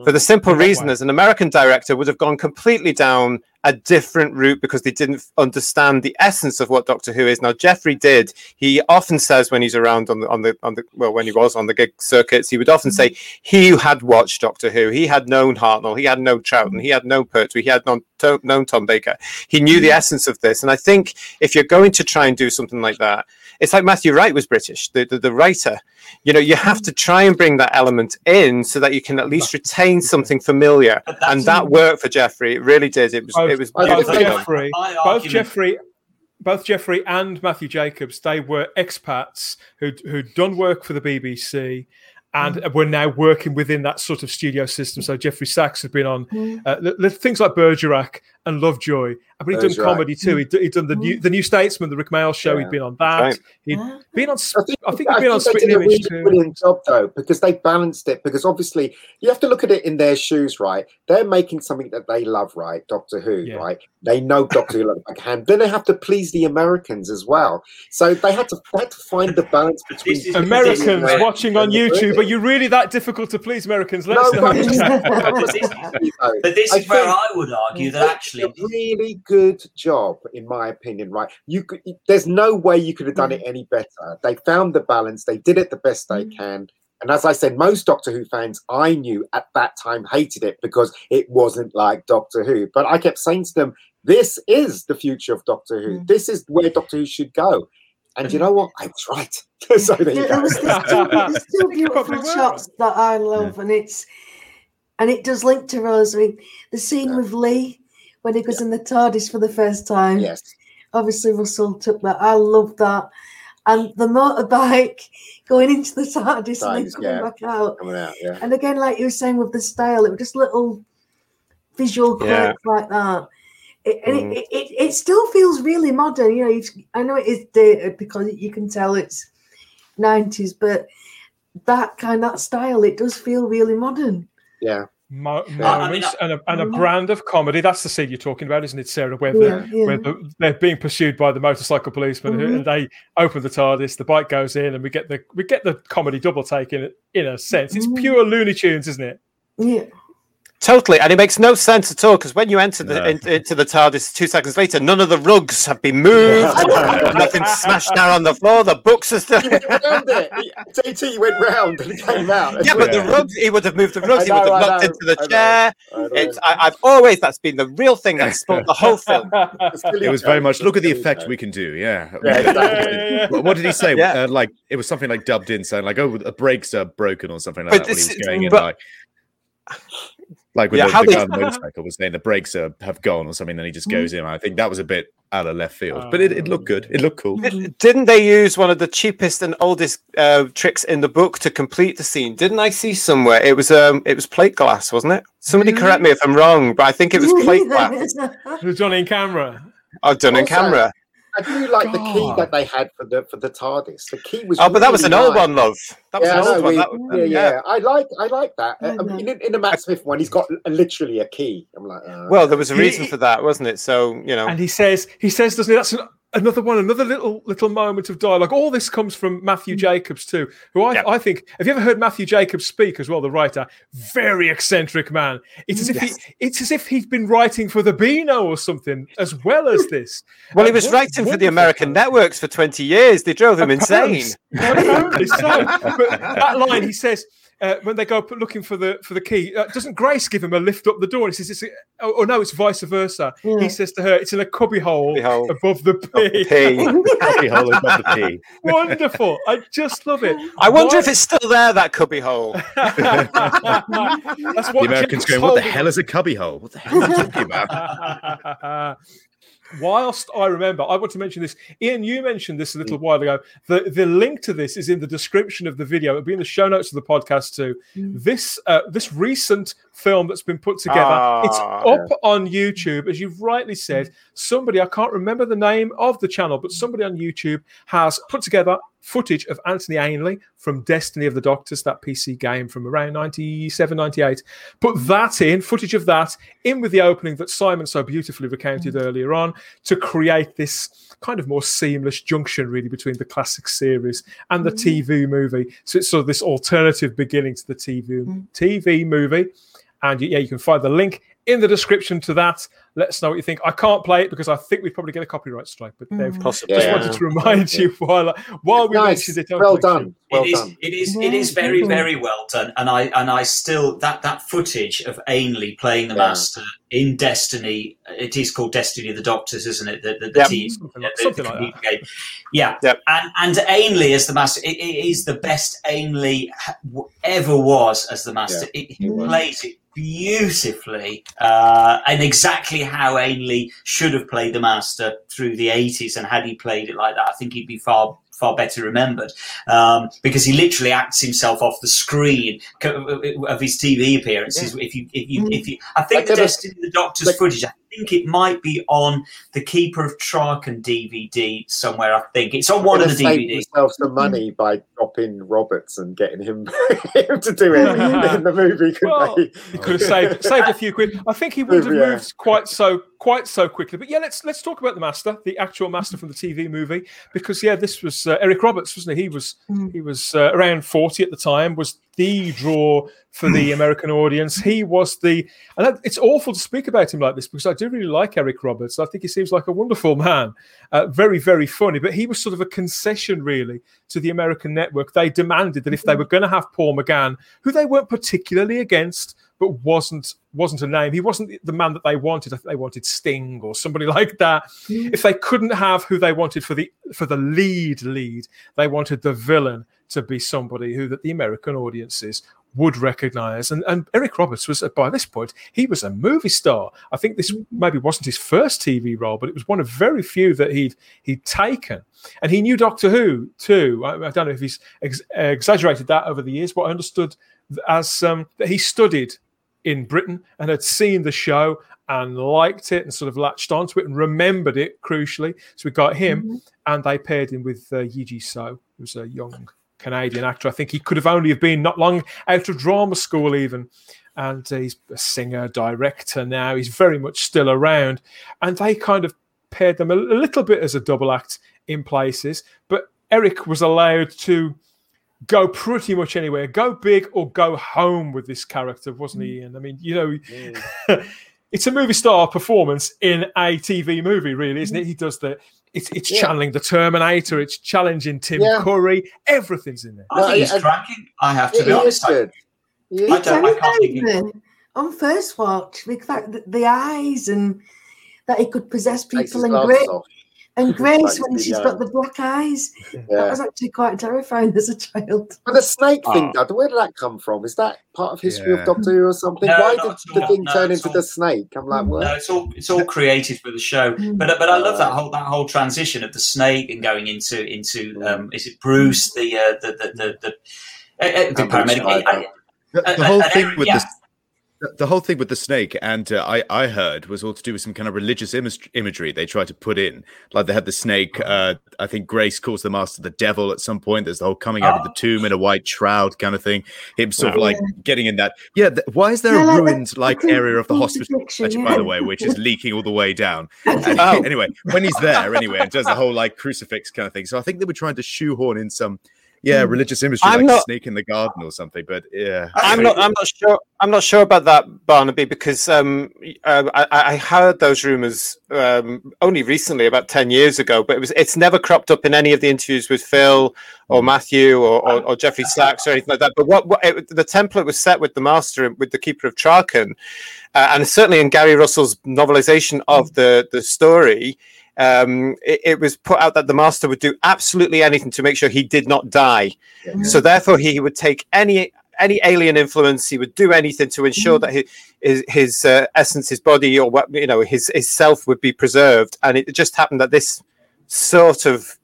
For the simple reason, as an American director would have gone completely down a different route because they didn't understand the essence of what Doctor Who is. Now Geoffrey did. He often says when he's around on the on the on the well when he was on the gig circuits, he would often mm-hmm. say he had watched Doctor Who. He had known Hartnell. He had known Troughton. Mm-hmm. He had known Pertwee. He had known, known Tom Baker. He knew the mm-hmm. essence of this. And I think if you're going to try and do something like that, it's like Matthew Wright was British, the, the, the writer. You know, you have to try and bring that element in so that you can at least retain something familiar. And that worked for Geoffrey. It really did. It was Both- it was both both beautifully done. Geoffrey, both Geoffrey, both Geoffrey and Matthew Jacobs, they were expats who'd, who'd done work for the BBC and Mm. were now working within that sort of studio system. So Geoffrey Sax had been on Mm. uh, li- li- things like Bergerac and Lovejoy, but he'd done Bergerac. comedy too. He'd, he'd done the new mm. the New Statesman, the Rick Mayall show. Yeah. He'd been on that. Right. he had ah. been on. I think, I think he'd been on they Spitting did really Image too. brilliant job though, because they balanced it. Because obviously, you have to look at it in their shoes, right? They're making something that they love, right? Doctor Who, Yeah. right? They know Doctor Who like hand. Then they have to please the Americans as well. So they had to they had to find the balance between This is- Americans Right. watching on And the YouTube, are you really that difficult to please Americans? Let No, us know. but- [LAUGHS] But But this I is where I would argue that actually really good job, in my opinion. Right, you could. There's no way you could have done it mm. any better. They found the balance. They did it the best they mm. can. And as I said, most Doctor Who fans I knew at that time hated it because it wasn't like Doctor Who. But I kept saying to them, "This is the future of Doctor Who. Mm. This is where Doctor Who should go." And you mm-hmm. know what? I was right. [LAUGHS] so there you There, go. there was there's two, [LAUGHS] there's two beautiful Probably shots that I love, and it's and it does link to Rose. I mean, the scene Yeah. with Lee when he goes in the TARDIS for the first time. yes. Obviously, Russell took that. I love that, and the motorbike [LAUGHS] going into the TARDIS and then coming yeah. back out. Coming out. Yeah. And again, like you were saying with the style, it was just little visual Yeah. quirks like that. It, and Mm. it, it, it still feels really modern. You know, I know it is dated because you can tell it's 90s, but that kind of style, it does feel really modern. Yeah. Mo- Yeah. I mean, moments and, a, and a Mhm. brand of comedy. That's the scene you're talking about, isn't it, Sarah? Where, Yeah, the, yeah. where the, they're being pursued by the motorcycle policeman, who, Mhm. and they open the TARDIS. The bike goes in, and we get the we get the comedy double take in in a sense. It's Mhm. pure Looney Tunes, isn't it? Yeah. Totally, and it makes no sense at all because when you enter the No. in, into the TARDIS two seconds later, none of the rugs have been moved, [LAUGHS] [LAUGHS] nothing smashed down on the floor. The books are still. He went round it. [LAUGHS] He- TT went round and he came out. yeah, but the rugs, he would have moved the rugs. I he would have I knocked know, into the I know. chair. I know. It's, I, I've always that's been the real thing that spoke the whole film. It was very much look at the effect we can do. Yeah. Yeah, exactly. Yeah, yeah, What what did he say? Yeah. Uh, like it was something like dubbed in, saying like, "Oh, the brakes are broken" or something like But that. When he was going in, but- like, like with Yeah, the, how the guy on the motorcycle was saying the brakes are, have gone or something. Then he just goes in. I think that was a bit out of left field, but it, it looked good. It looked cool. Did- Didn't they use one of the cheapest and oldest uh, tricks in the book to complete the scene? Didn't I see somewhere? It was um, it was plate glass, wasn't it? Somebody correct me if I'm wrong, but I think it was plate [LAUGHS] glass. It was Johnny in camera. Oh, done in camera. I do like the key that they had for the for the TARDIS. The key was Oh, but that was really an old nice. one, love. That was Yeah, an know, old one. we- That was- yeah, yeah. yeah, I like I like that. I I mean, in, in the Matt Smith one, he's got a- literally a key. I'm like, uh, Well, there was a He- reason for that, wasn't it? So you know, And he says, he says, doesn't he? That's an, another one, another little little moment of dialogue. All this comes from Matthew mm. Jacobs too, who I, Yeah. I think. Have you ever heard Matthew Jacobs speak as well? The writer, very eccentric man. It's as if he, it's as if he's been writing for the Beano or something, as well as this. [LAUGHS] well, he was won- writing for the American talent. networks for twenty years. They drove him insane. Apparently so. [LAUGHS] But that line, he says, uh, when they go p- looking for the for the key, uh, doesn't Grace give him a lift up the door? And he says, it's, oh, oh no, it's vice versa. Yeah. He says to her, it's in a cubbyhole Cubby above the P. P. Happy hole the P. Wonderful. I just love it. I wonder Why- if it's still there, that cubby hole. [LAUGHS] [LAUGHS] That's The Americans Jacob's going, "What the hell is a cubbyhole? What the hell are you talking about?" [LAUGHS] whilst I remember, I want to mention this. Ian, you mentioned this a little while ago. The the link to this is in the description of the video. It'll be in the show notes of the podcast too. Mm. This uh, this recent film that's been put together. it's Ah, up on YouTube, as you've rightly said. Somebody I can't remember the name of the channel, but somebody on YouTube has put together footage of Anthony Ainley from Destiny of the Doctors, that PC game from around 97, 98. Put that in, footage of that, in with the opening that Simon so beautifully recounted mm. earlier on to create this kind of more seamless junction, really, between the classic series and the mm. TV movie. So it's sort of this alternative beginning to the TV, mm. TV movie. And yeah, you can find the link in the description to that. Let us know what you think. I can't play it because I think we'd probably get a copyright strike, but Dave, mm. Possibly. just yeah. wanted to remind you while while we Nice. mentioned it. on Well done. Well it is, done. It is. It is very, very well done. And I and I still that that footage of Ainley playing the Yeah. master in Destiny. It is called Destiny of the Doctors, isn't it? The the, the Yep. team. Something yeah, like- the- something the like computer game. Yeah, Yep. and and Ainley as the master, it, it is the best Ainley ever was as the master. It, he he was. plays it beautifully, uh, and exactly how Ainley should have played the master through the eighties. And had he played it like that, I think he'd be far far better remembered um, because he literally acts himself off the screen of his TV appearances. If you, if you, if you, I think the Destiny of the Doctor's like- footage. I think it might be on the Keeper of Traken DVD somewhere. I think it's on one of the save DVDs. themselves some money mm. by dropping Roberts and getting him, [LAUGHS] him to do it [LAUGHS] in the movie, couldn't Well, they? He could have saved saved a few quid. I think he would have [LAUGHS] moved quite so quite so quickly. But yeah, let's let's talk about the master, the actual master from the TV movie, because yeah, this was uh, Eric Roberts, wasn't he? He was Mm. he was uh, around forty at the time. Was the draw for the [CLEARS THROAT] American audience. He was the, and that- it's awful to speak about him like this because I do really like Eric Roberts. I think he seems like a wonderful man, uh, very, very funny. But he was sort of a concession, really, to the American network. They demanded that if they were going to have Paul McGann, who they weren't particularly against, but wasn't wasn't a name. He wasn't the man that they wanted. I think they wanted Sting or somebody [LAUGHS] like that. If they couldn't have who they wanted for the for the lead lead, they wanted the villain to be somebody who that the American audiences would recognize. And and Eric Roberts was by this point he was a movie star. I think this maybe wasn't his first TV role, but it was one of very few that he'd he'd taken. And he knew Doctor Who too. I, I don't know if he's ex- exaggerated that over the years, but I understood as um, that he studied in Britain and had seen the show and liked it and sort of latched onto it and remembered it crucially. So we got him and they paired him with uh, Yee Jee Tso, who's a young Canadian actor. I think he could have only have been not long out of drama school even. And uh, he's a singer, director now. He's very much still around. And they kind of paired them a, a little bit as a double act in places. But Eric was allowed to go pretty much anywhere, go big or go home with this character, wasn't he? And I mean, you know, [LAUGHS] it's a movie star performance in a TV movie, really, isn't it? He does the it's it's Yeah. channeling the Terminator, it's challenging Tim Yeah. Curry, everything's in there. I No, think he's I- I- cracking. I have to be honest. I- good. I don't- I can't think terrified on first watch. The fact that the eyes and that he could possess people his and glasses Grace, off. And Grace Like when the, she's uh, got the black eyes. [LAUGHS] That was actually quite terrifying as a child. But the snake thing, Oh. Dad, where did that come from? Is that part of history Yeah. of Doctor Who or something? No, Why did the all. thing No, turn into all- the snake? I'm like, what? No, it's all it's all created for the show. But but I love that whole that whole transition of the snake and going into into um, is it Bruce the uh, the the the, the, uh, uh, the paramedic? The, Uh, the whole uh, thing uh, with yeah. the the- the whole thing with the snake, and uh, I I heard was all to do with some kind of religious image, imagery they tried to put in. Like they had the snake. Uh, I think Grace calls the master the devil at some point. There's the whole coming out of the Oh. tomb in a white shroud kind of thing. Him sort of Yeah. like getting in that. Yeah. Th- why is there Yeah, a like the- ruined like area of the hospital? Actually, yeah. by the way, which is leaking all the way down. [LAUGHS] And Oh. anyway, when he's there, anyway, and does the [LAUGHS] whole like crucifix kind of thing. So I think they were trying to shoehorn in some, yeah, Mm. religious imagery, I'm like not- snake in the garden or something. But yeah, I'm not. I'm not sure. I'm not sure about that, Barnaby, because um, uh, I, I heard those rumors um, only recently, about ten years ago. But it was. It's never cropped up in any of the interviews with Phil or Matthew or, or, or Geoffrey Sax or anything like that. But what, what it, the template was set with the Master with the Keeper of Traken, uh, and certainly in Gary Russell's novelization of the the story. Um, it, it was put out that the master would do absolutely anything to make sure he did not die. So therefore, he would take any any alien influence. He would do anything to ensure that his his, his uh, essence, his body, or what you know, his his self would be preserved. And it just happened that this sort of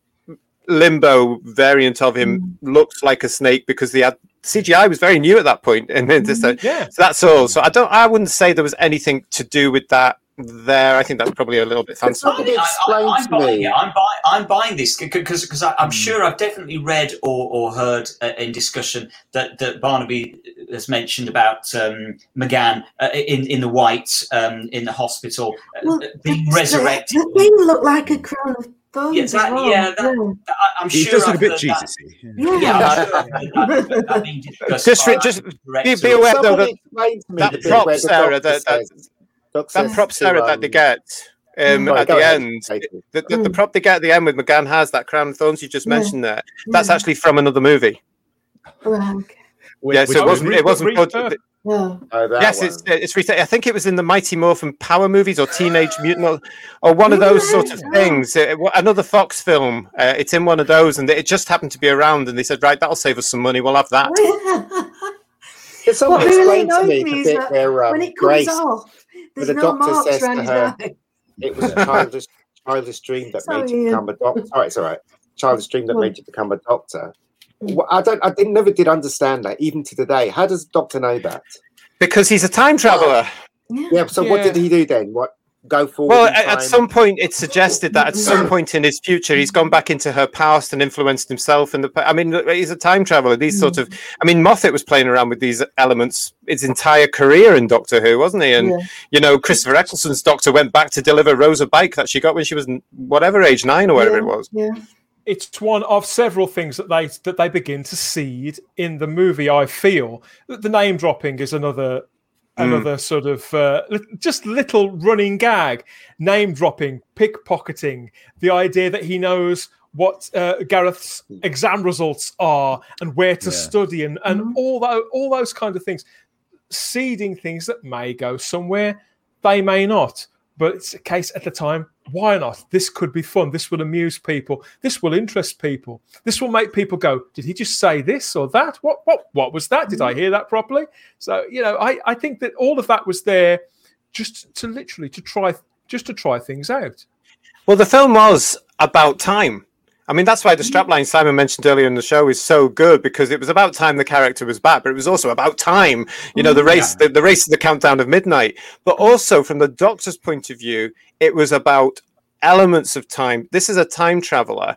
limbo variant of him looks like a snake because the ad- CGI was very new at that point, [LAUGHS] and then just, uh, Yeah. so that's all. So I don't, I wouldn't say there was anything to do with that there. I think that's probably a little bit fanciful. Somebody I, explain am to buying me. it. I'm, buy, I'm buying this because because I'm sure I've definitely read or, or heard uh, in discussion that, that Barnaby has mentioned about um, McGann uh, in in the white um, in the hospital uh, Well, being resurrected. The thing looked like a crown of thorns. Yeah, as that- well. yeah, that- I, I'm He sure does look a I've bit heard. Jesus-y. yeah. Yeah, I'm sure I've heard that, [LAUGHS] that being Just just be, be aware though Somebody that explain that the bit prop Sarah, that- that- says- that says prop to, Sarah that they um, get um, sorry, at the ahead, end, Katie. the, the, the Mm. prop they get at the end with McGann has that crown of thorns you just Yeah. mentioned there. That's Yeah. actually from another movie. Right, okay. yeah, so it wasn't. It wasn't. re- put- Yeah. Oh, yes, one. it's it's reta- I think it was in the Mighty Morphin Power movies or Teenage Mutant or, or one of those sort of things. Wa- another Fox film. Uh, it's in one of those, and it just happened to be around, and they said, right, that'll save us some money. We'll have that. [LAUGHS] Can someone What really explain to me me the bit that where um, when it comes Grace, off, there's the no doctor marks says around to her- eye. it was a childish, childish dream that Sorry, made you Ian. become a doctor. Sorry, it's all right. Childish dream that Go made you become a doctor. Mm. Well, I don't. I didn't, never did understand that, even to today. How does Doctor know that? Because he's a time traveler. [GASPS] Yeah. So what did he do then? What go forward? Well, at, at some point, it's suggested that at some point in his future, he's gone back into her past and influenced himself. In the I mean, he's a time traveler. These sort of, I mean, Moffat was playing around with these elements his entire career in Doctor Who, wasn't he? And Yeah. you know, Christopher Eccleston's Doctor went back to deliver Rose a bike that she got when she was whatever age, nine or whatever yeah. it was. Yeah. it's one of several things that they that they begin to seed in the movie. I feel that the name dropping is another another sort of uh, just little running gag. Name dropping, pickpocketing, the idea that he knows what uh, Gareth's exam results are and where to Yeah. study and and Mhm. all that all those kind of things, seeding things that may go somewhere, they may not. But it's a case at the time. Why not? This could be fun. This will amuse people. This will interest people. This will make people go, "Did he just say this or that? What? What? What was that? Did I mm. hear that properly?" So you know, I I think that all of that was there, just to literally to try just to try things out. Well, the film was about time. I mean, that's why the strapline Simon mentioned earlier in the show is so good because it was about time the character was back, but it was also about time. You know, the mm, race, the, the race of the countdown of midnight. But also, from the Doctor's point of view, it was about elements of time. This is a time traveler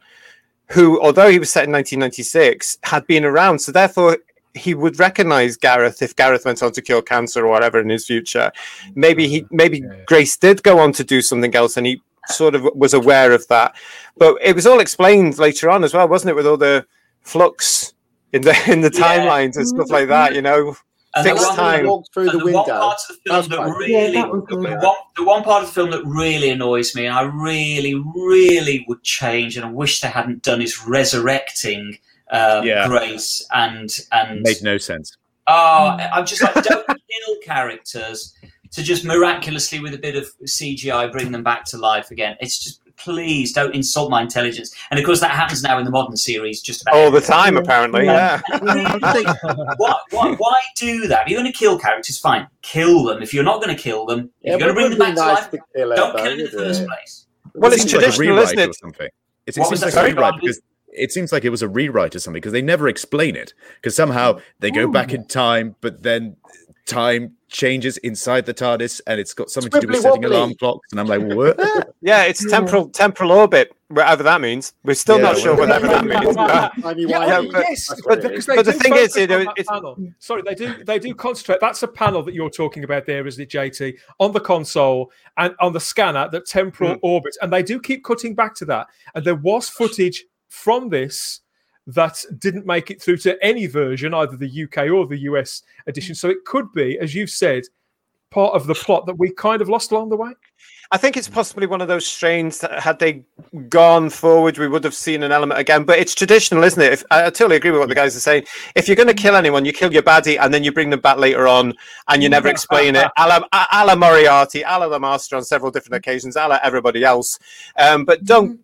who, although he was set in 1996, had been around. So therefore, he would recognize Gareth if Gareth went on to cure cancer or whatever in his future. Maybe he, mm, maybe Yeah. Grace did go on to do something else, and he sort of was aware of that. But it was all explained later on as well, wasn't it? With all the flux in the in the Yeah. timelines and stuff like that. You know, And the fixed one- time. walked through And the the one window. part of the film that quite really, Yeah, that the, one, the one part of the film that really annoys me, and I really, really would change, and I wish they hadn't done, is resurrecting um, Yeah. Grace and and Made no sense. oh, I'm just like don't kill characters to just miraculously with a bit of CGI bring them back to life again. It's just please don't insult my intelligence. And of course that happens now in the modern series just about all the everywhere. time apparently. Yeah. why, why, why do that? If you're going to kill characters, fine, kill them. If you're not going to kill them, if Yeah, you're going to but bring them back be to nice life, to kill don't though, kill them in the first it? place. Well, It it's seems like traditional, isn't it? or something. It, it seems like a rewrite because it seems like it was a rewrite or something because they never explain it because somehow they go back in time, but then time changes inside the TARDIS and it's got something to do with setting wobbly. alarm clocks. And I'm like, what? [LAUGHS] Yeah, it's temporal temporal orbit, whatever that means. We're still Yeah, not sure whatever whatever that means. Timey Yeah, wimey. yes, That's but, what it because is. they But the thing is, you know, it's- Sorry, they do they do concentrate. That's a panel that you're talking about there, isn't it, JT? On the console and on the scanner, that temporal Hmm. orbit, and they do keep cutting back to that. And there was footage from this that didn't make it through to any version, either the UK or the US edition. Mm. So it could be, as you've said, part of the plot that we kind of lost along the way. I think it's possibly one of those strains that had they gone forward, we would have seen an element again. But it's traditional, isn't it? If, I, I totally agree with what the guys are saying. If you're going to kill anyone, you kill your baddie and then you bring them back later on and you never explain it. A la, a, a la Moriarty, a la the Master on several different occasions, a la everybody else. Um, but don't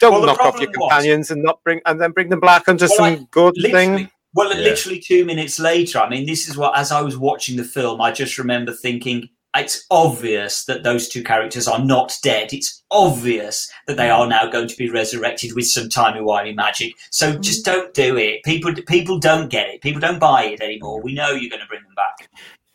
don't Well, knock off your problem was- companions and not bring and then bring them back under Well, some like, good thing. Well, Yeah. literally two minutes later, I mean, this is what, as I was watching the film, I just remember thinking, it's obvious that those two characters are not dead. It's obvious that they are now going to be resurrected with some timey-wimey magic. So just don't do it. People, people don't get it. People don't buy it anymore. We know you're going to bring them back.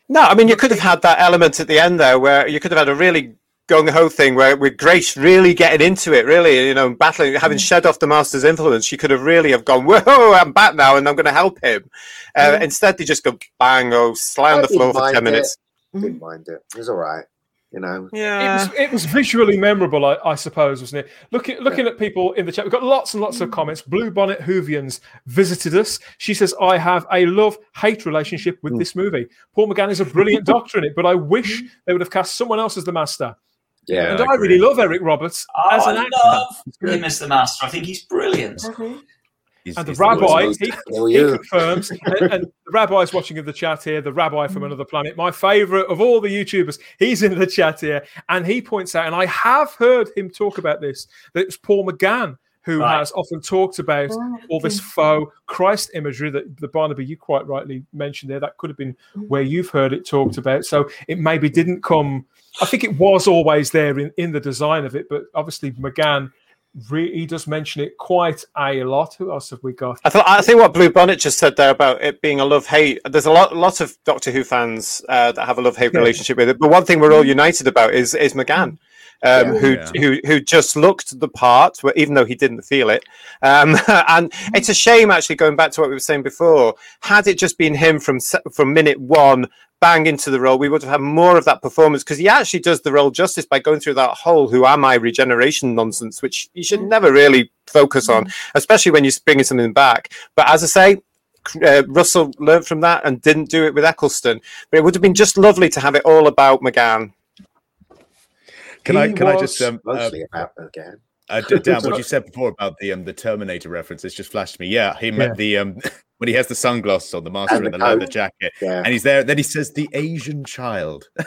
No, I mean you could have had that element at the end there, where you could have had a really gung ho thing where with Grace really getting into it, really, you know, battling, having shed off the Master's influence. She could have really have gone, "Whoa, I'm back now, and I'm going to help him." Uh, Yeah. Instead, they just go bang, oh, lie on I the floor for ten it. minutes. Didn't mm-hmm. mind it. It was all right. You know. It Yeah, was, it was visually memorable, I, I suppose, wasn't it? Looking looking at people in the chat, we've got lots and lots of mm. comments. Blue Bonnet Hoovians visited us. She says, I have a love hate relationship with mm. this movie. Paul McGann is a brilliant [LAUGHS] doctor in it, but I wish mm. they would have cast someone else as the master. Yeah. and I I, really love Eric Roberts Oh, as an I actor. love him as the master. I think he's brilliant. Mhm. He's- And the he's rabbi, worst. he, he confirms, [LAUGHS] and, and the rabbi's watching in the chat here, the rabbi from mm. another planet, my favorite of all the YouTubers, he's in the chat here, and he points out, and I have heard him talk about this, that it's Paul McGann who Right. has often talked about Right, all this okay. faux Christ imagery that the Barnaby you quite rightly mentioned there. That could have been mm. where you've heard it talked about. So it maybe didn't come. I think it was always there in, in the design of it, but obviously McGann. Re, he does mention it quite a lot. Who else have we got? I thought I think what Blue Bonnet just said there about it being a love hate. There's a lot, lot of Doctor Who fans uh, that have a love hate Yeah. relationship with it. But one thing we're all united about is is McGann, um, Yeah. who Yeah. who who just looked the part, even though he didn't feel it. Um, [LAUGHS] and it's a shame, actually, going back to what we were saying before. Had it just been him from from minute one. Bang into the role, we would have had more of that performance because he actually does the role justice by going through that whole "Who am I?" regeneration nonsense, which you should never really focus on, especially when you're bringing something back. But as I say, uh, Russell learned from that and didn't do it with Eccleston. But it would have been just lovely to have it all about McGann. Can I can I just um, uh, Mostly about again. Uh, Dan, what you [LAUGHS] said before about the um, the Terminator reference, it's just flashed me. Yeah, him Yeah. the um, [LAUGHS] when he has the sunglasses on, the master And and the the leather jacket, Yeah. and he's there. Then he says, "The Asian child." [LAUGHS]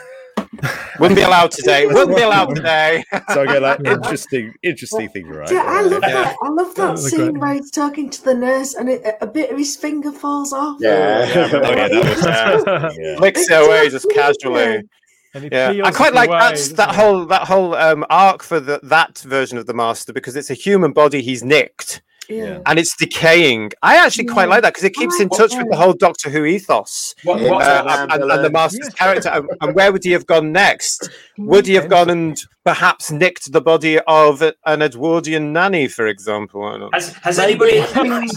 Wouldn't be allowed today. Wouldn't be allowed today. so I go like, interesting, interesting thing, right? Yeah, I love Yeah. that. I love that was a scene where he's talking to the nurse and it, a bit of his finger falls off. Yeah. Yeah, oh, yeah, that was- Yeah. Licks it away just casually. And Yeah, I quite like away, that that whole that whole um, arc for the, that version of the master because it's a human body he's nicked Yeah. and it's decaying. I actually quite like that because it keeps I in like touch that. with the whole Doctor Who ethos. What, Yeah. what's uh, and, and, and the master's Yes. character. And, and where would he have gone next? Would he have gone and perhaps nicked the body of an Edwardian nanny, for example? I don't. Has, has anybody has anybody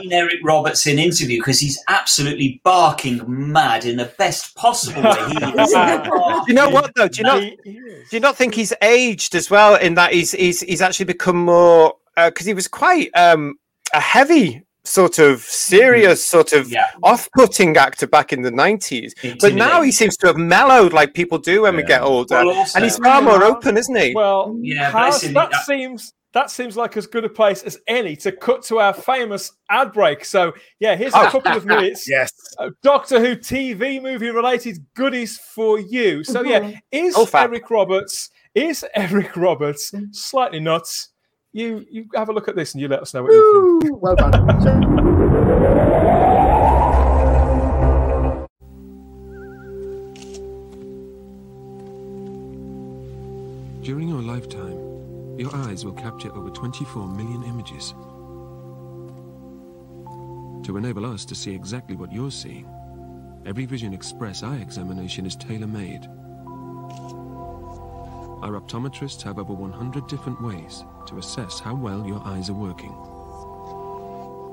seen Eric Roberts in interview? Because he's absolutely barking mad in the best possible way. He [LAUGHS] is Do you know what though? Do you not He- he is. do you not think he's aged as well in that he's he's he's actually become more because he was quite um, a heavy sort of serious sort of Yeah. off-putting actor back in the 90s but now he seems to have mellowed like people do when we get older Well, also- and he's far more open isn't he Well, Yeah, how's- basically that that- seems that seems like as good a place as any to cut to our famous ad break. So yeah, here's a Oh. couple of minutes. [LAUGHS] Yes. of Doctor Who TV movie related goodies for you. So yeah, Mhm. is Oh. Eric Roberts is Eric Roberts slightly nuts? You you have a look at this and you let us know what you think. Well done. During your lifetime, your eyes will capture over 24 million images. To enable us to see exactly what you're seeing, every Vision Express eye examination is tailor-made. Our optometrists have over 100 different ways to assess how well your eyes are working.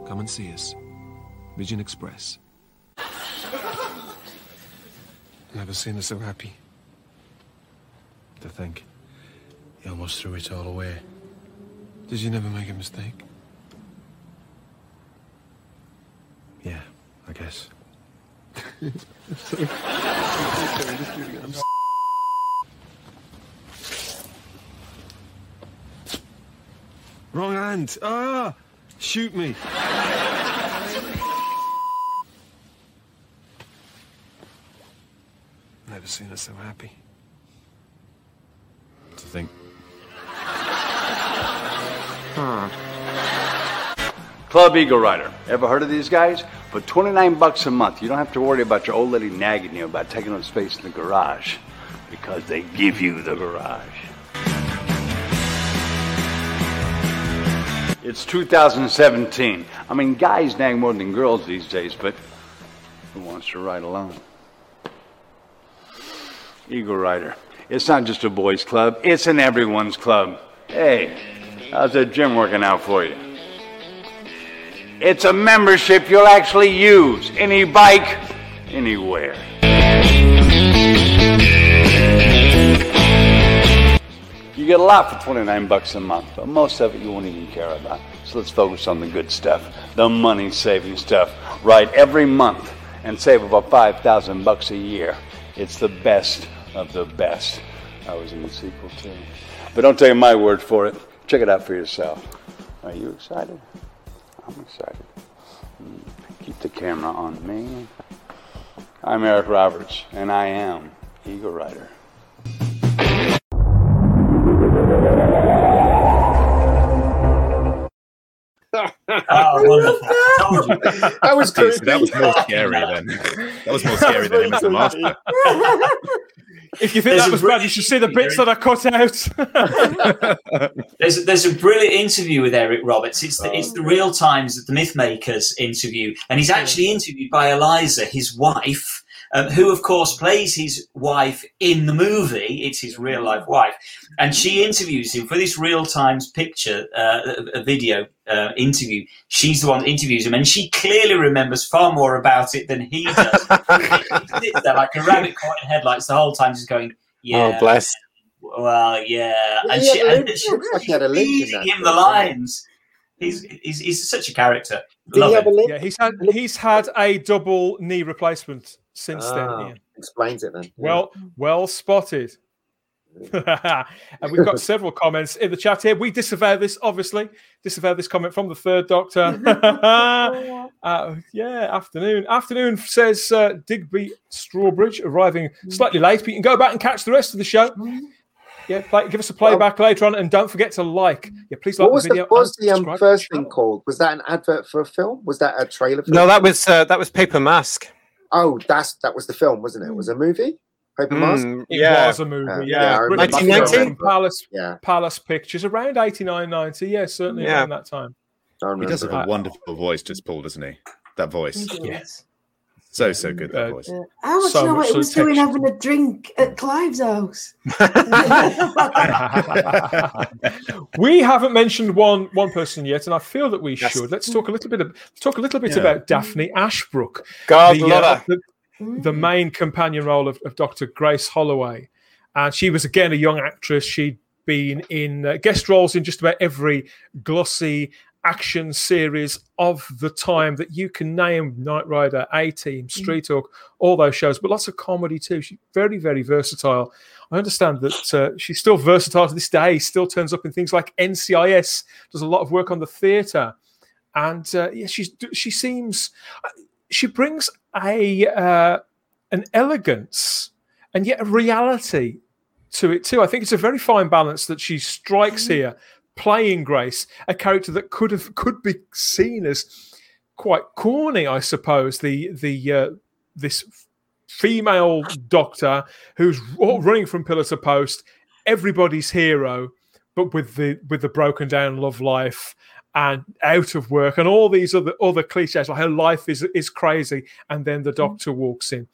Come and see us. Vision Express. Never seen her so happy. To think, he almost threw it all away. Did you never make a mistake? Yeah, I guess. [LAUGHS] [LAUGHS] Wrong hand! Ah! Shoot me! Never seen her so happy. To think, Club Eagle Rider. Ever heard of these guys? For 29 bucks a month, you don't have to worry about your old lady nagging you about taking up space in the garage because they give you the garage. It's 2017. I mean, guys nag more than girls these days, but who wants to ride alone? Eagle Rider. It's not just a boys' club, it's an everyone's club. Hey, how's that gym working out for you? It's a membership you'll actually use. Any bike, anywhere. You get a lot for 29 bucks a month, but most of it you won't even care about. So let's focus on the good stuff, the money saving stuff. Ride every month and save about 5,000 bucks a year. It's the best of the best. I was in the sequel too. But don't take my word for it. Check it out for yourself. Are you excited? I'm excited. Hmm. Keep the camera on me. I'm Eric Roberts, and I am Eagle Rider. Oh, wonderful. Told you. That was See, so creepy. that was more scary than that was more scary than him as the master. [LAUGHS] If you think There's that a was bad, you should see the bits that I cut out. [LAUGHS] There's there's a brilliant interview with Eric Roberts. It's the, it's the oh. Real Times of the Mythmakers interview, and he's actually interviewed by Eliza, his wife, um, who of course plays his wife in the movie. It's his real life wife, and she interviews him for this Real Times picture, uh, a, a video uh, interview. She's the one that interviews him, and she clearly remembers far more about it than he does. [LAUGHS] he sits there like a rabbit caught in headlights the whole time, just going, "Yeah, Oh, bless. well, yeah." Yeah, And he she, had and she looks like he had a link in that him the lines. He's, he's he's such a character. Did Love he have a link? yeah, he's had he's had a double knee replacement since Ah, then. Ian. Explains it then. Well, well spotted. [LAUGHS] and we've got several comments in the chat here. We disavow this, obviously. Disavow this comment from the third doctor. [LAUGHS] [LAUGHS] uh, yeah, afternoon. Afternoon says uh, Digby Strawbridge arriving slightly late, but you can go back and catch the rest of the show. Yeah, play, give us a playback later on, and don't forget to like. Yeah, please like What was the the, video. what was the um, subscribe. first thing called? Was that an advert for a film? Was that a trailer? For No, a that was uh, that was Paper Mask. Oh, that's that was the film, wasn't it? It was a movie. Paper Mask. Mm, It yeah. was a movie, Uh, yeah. yeah, I Brilliant remember film that. from Palace, Yeah, Palace Pictures around 89, 90. Yeah, certainly Yeah. around that time. He does have a wonderful voice, just Paul, doesn't he? That voice, Yes. So so good. That Uh, voice. Yeah. How much So you know what much he was so doing having a drink at Clive's house? [LAUGHS] [LAUGHS] we haven't mentioned one one person yet, and I feel that we Yes. should. Let's talk a little bit. Of, talk a little bit Yeah. about Daphne Ashbrook, God the, love uh, her. the, the main companion role of, of Dr. Grace Holloway, and she was again a young actress. She'd been in uh, guest roles in just about every glossy action series of the time that you can name Knight Rider, A Team, Street Talk, all those shows, but lots of comedy too. She's very, very versatile. I understand that uh, she's still versatile to this day, still turns up in things like NCIS, does a lot of work on the theatre. And uh, yeah, she's she seems she brings a uh, an elegance and yet a reality to it too. I think it's a very fine balance that she strikes here, playing Grace, a character that could have could be seen as quite corny, I suppose. The the uh, this female doctor who's running from pillar to post, everybody's hero, but with the with the broken down love life and out of work and all these other other cliches like her life is is crazy. And then the doctor walks in.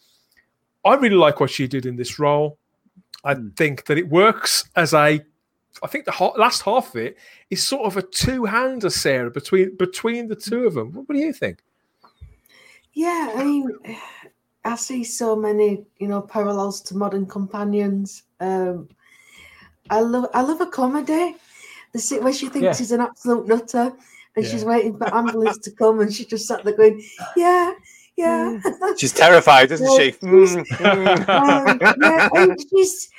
I really like what she did in this role. I think that it works as a i think the ho- last half of it is sort of a two-hander sarah between between the two of them what, what do you think Yeah, I mean, [SIGHS] I see so many, you know, parallels to Modern Companions. Um, I love, I love a comedy. The sit where she thinks Yeah. she's an absolute nutter, and Yeah. she's waiting for ambulance to come, and she just sat there going, "Yeah, yeah." She's terrified, isn't [LAUGHS] Well, she? she's- Mm. Um, yeah, and she's.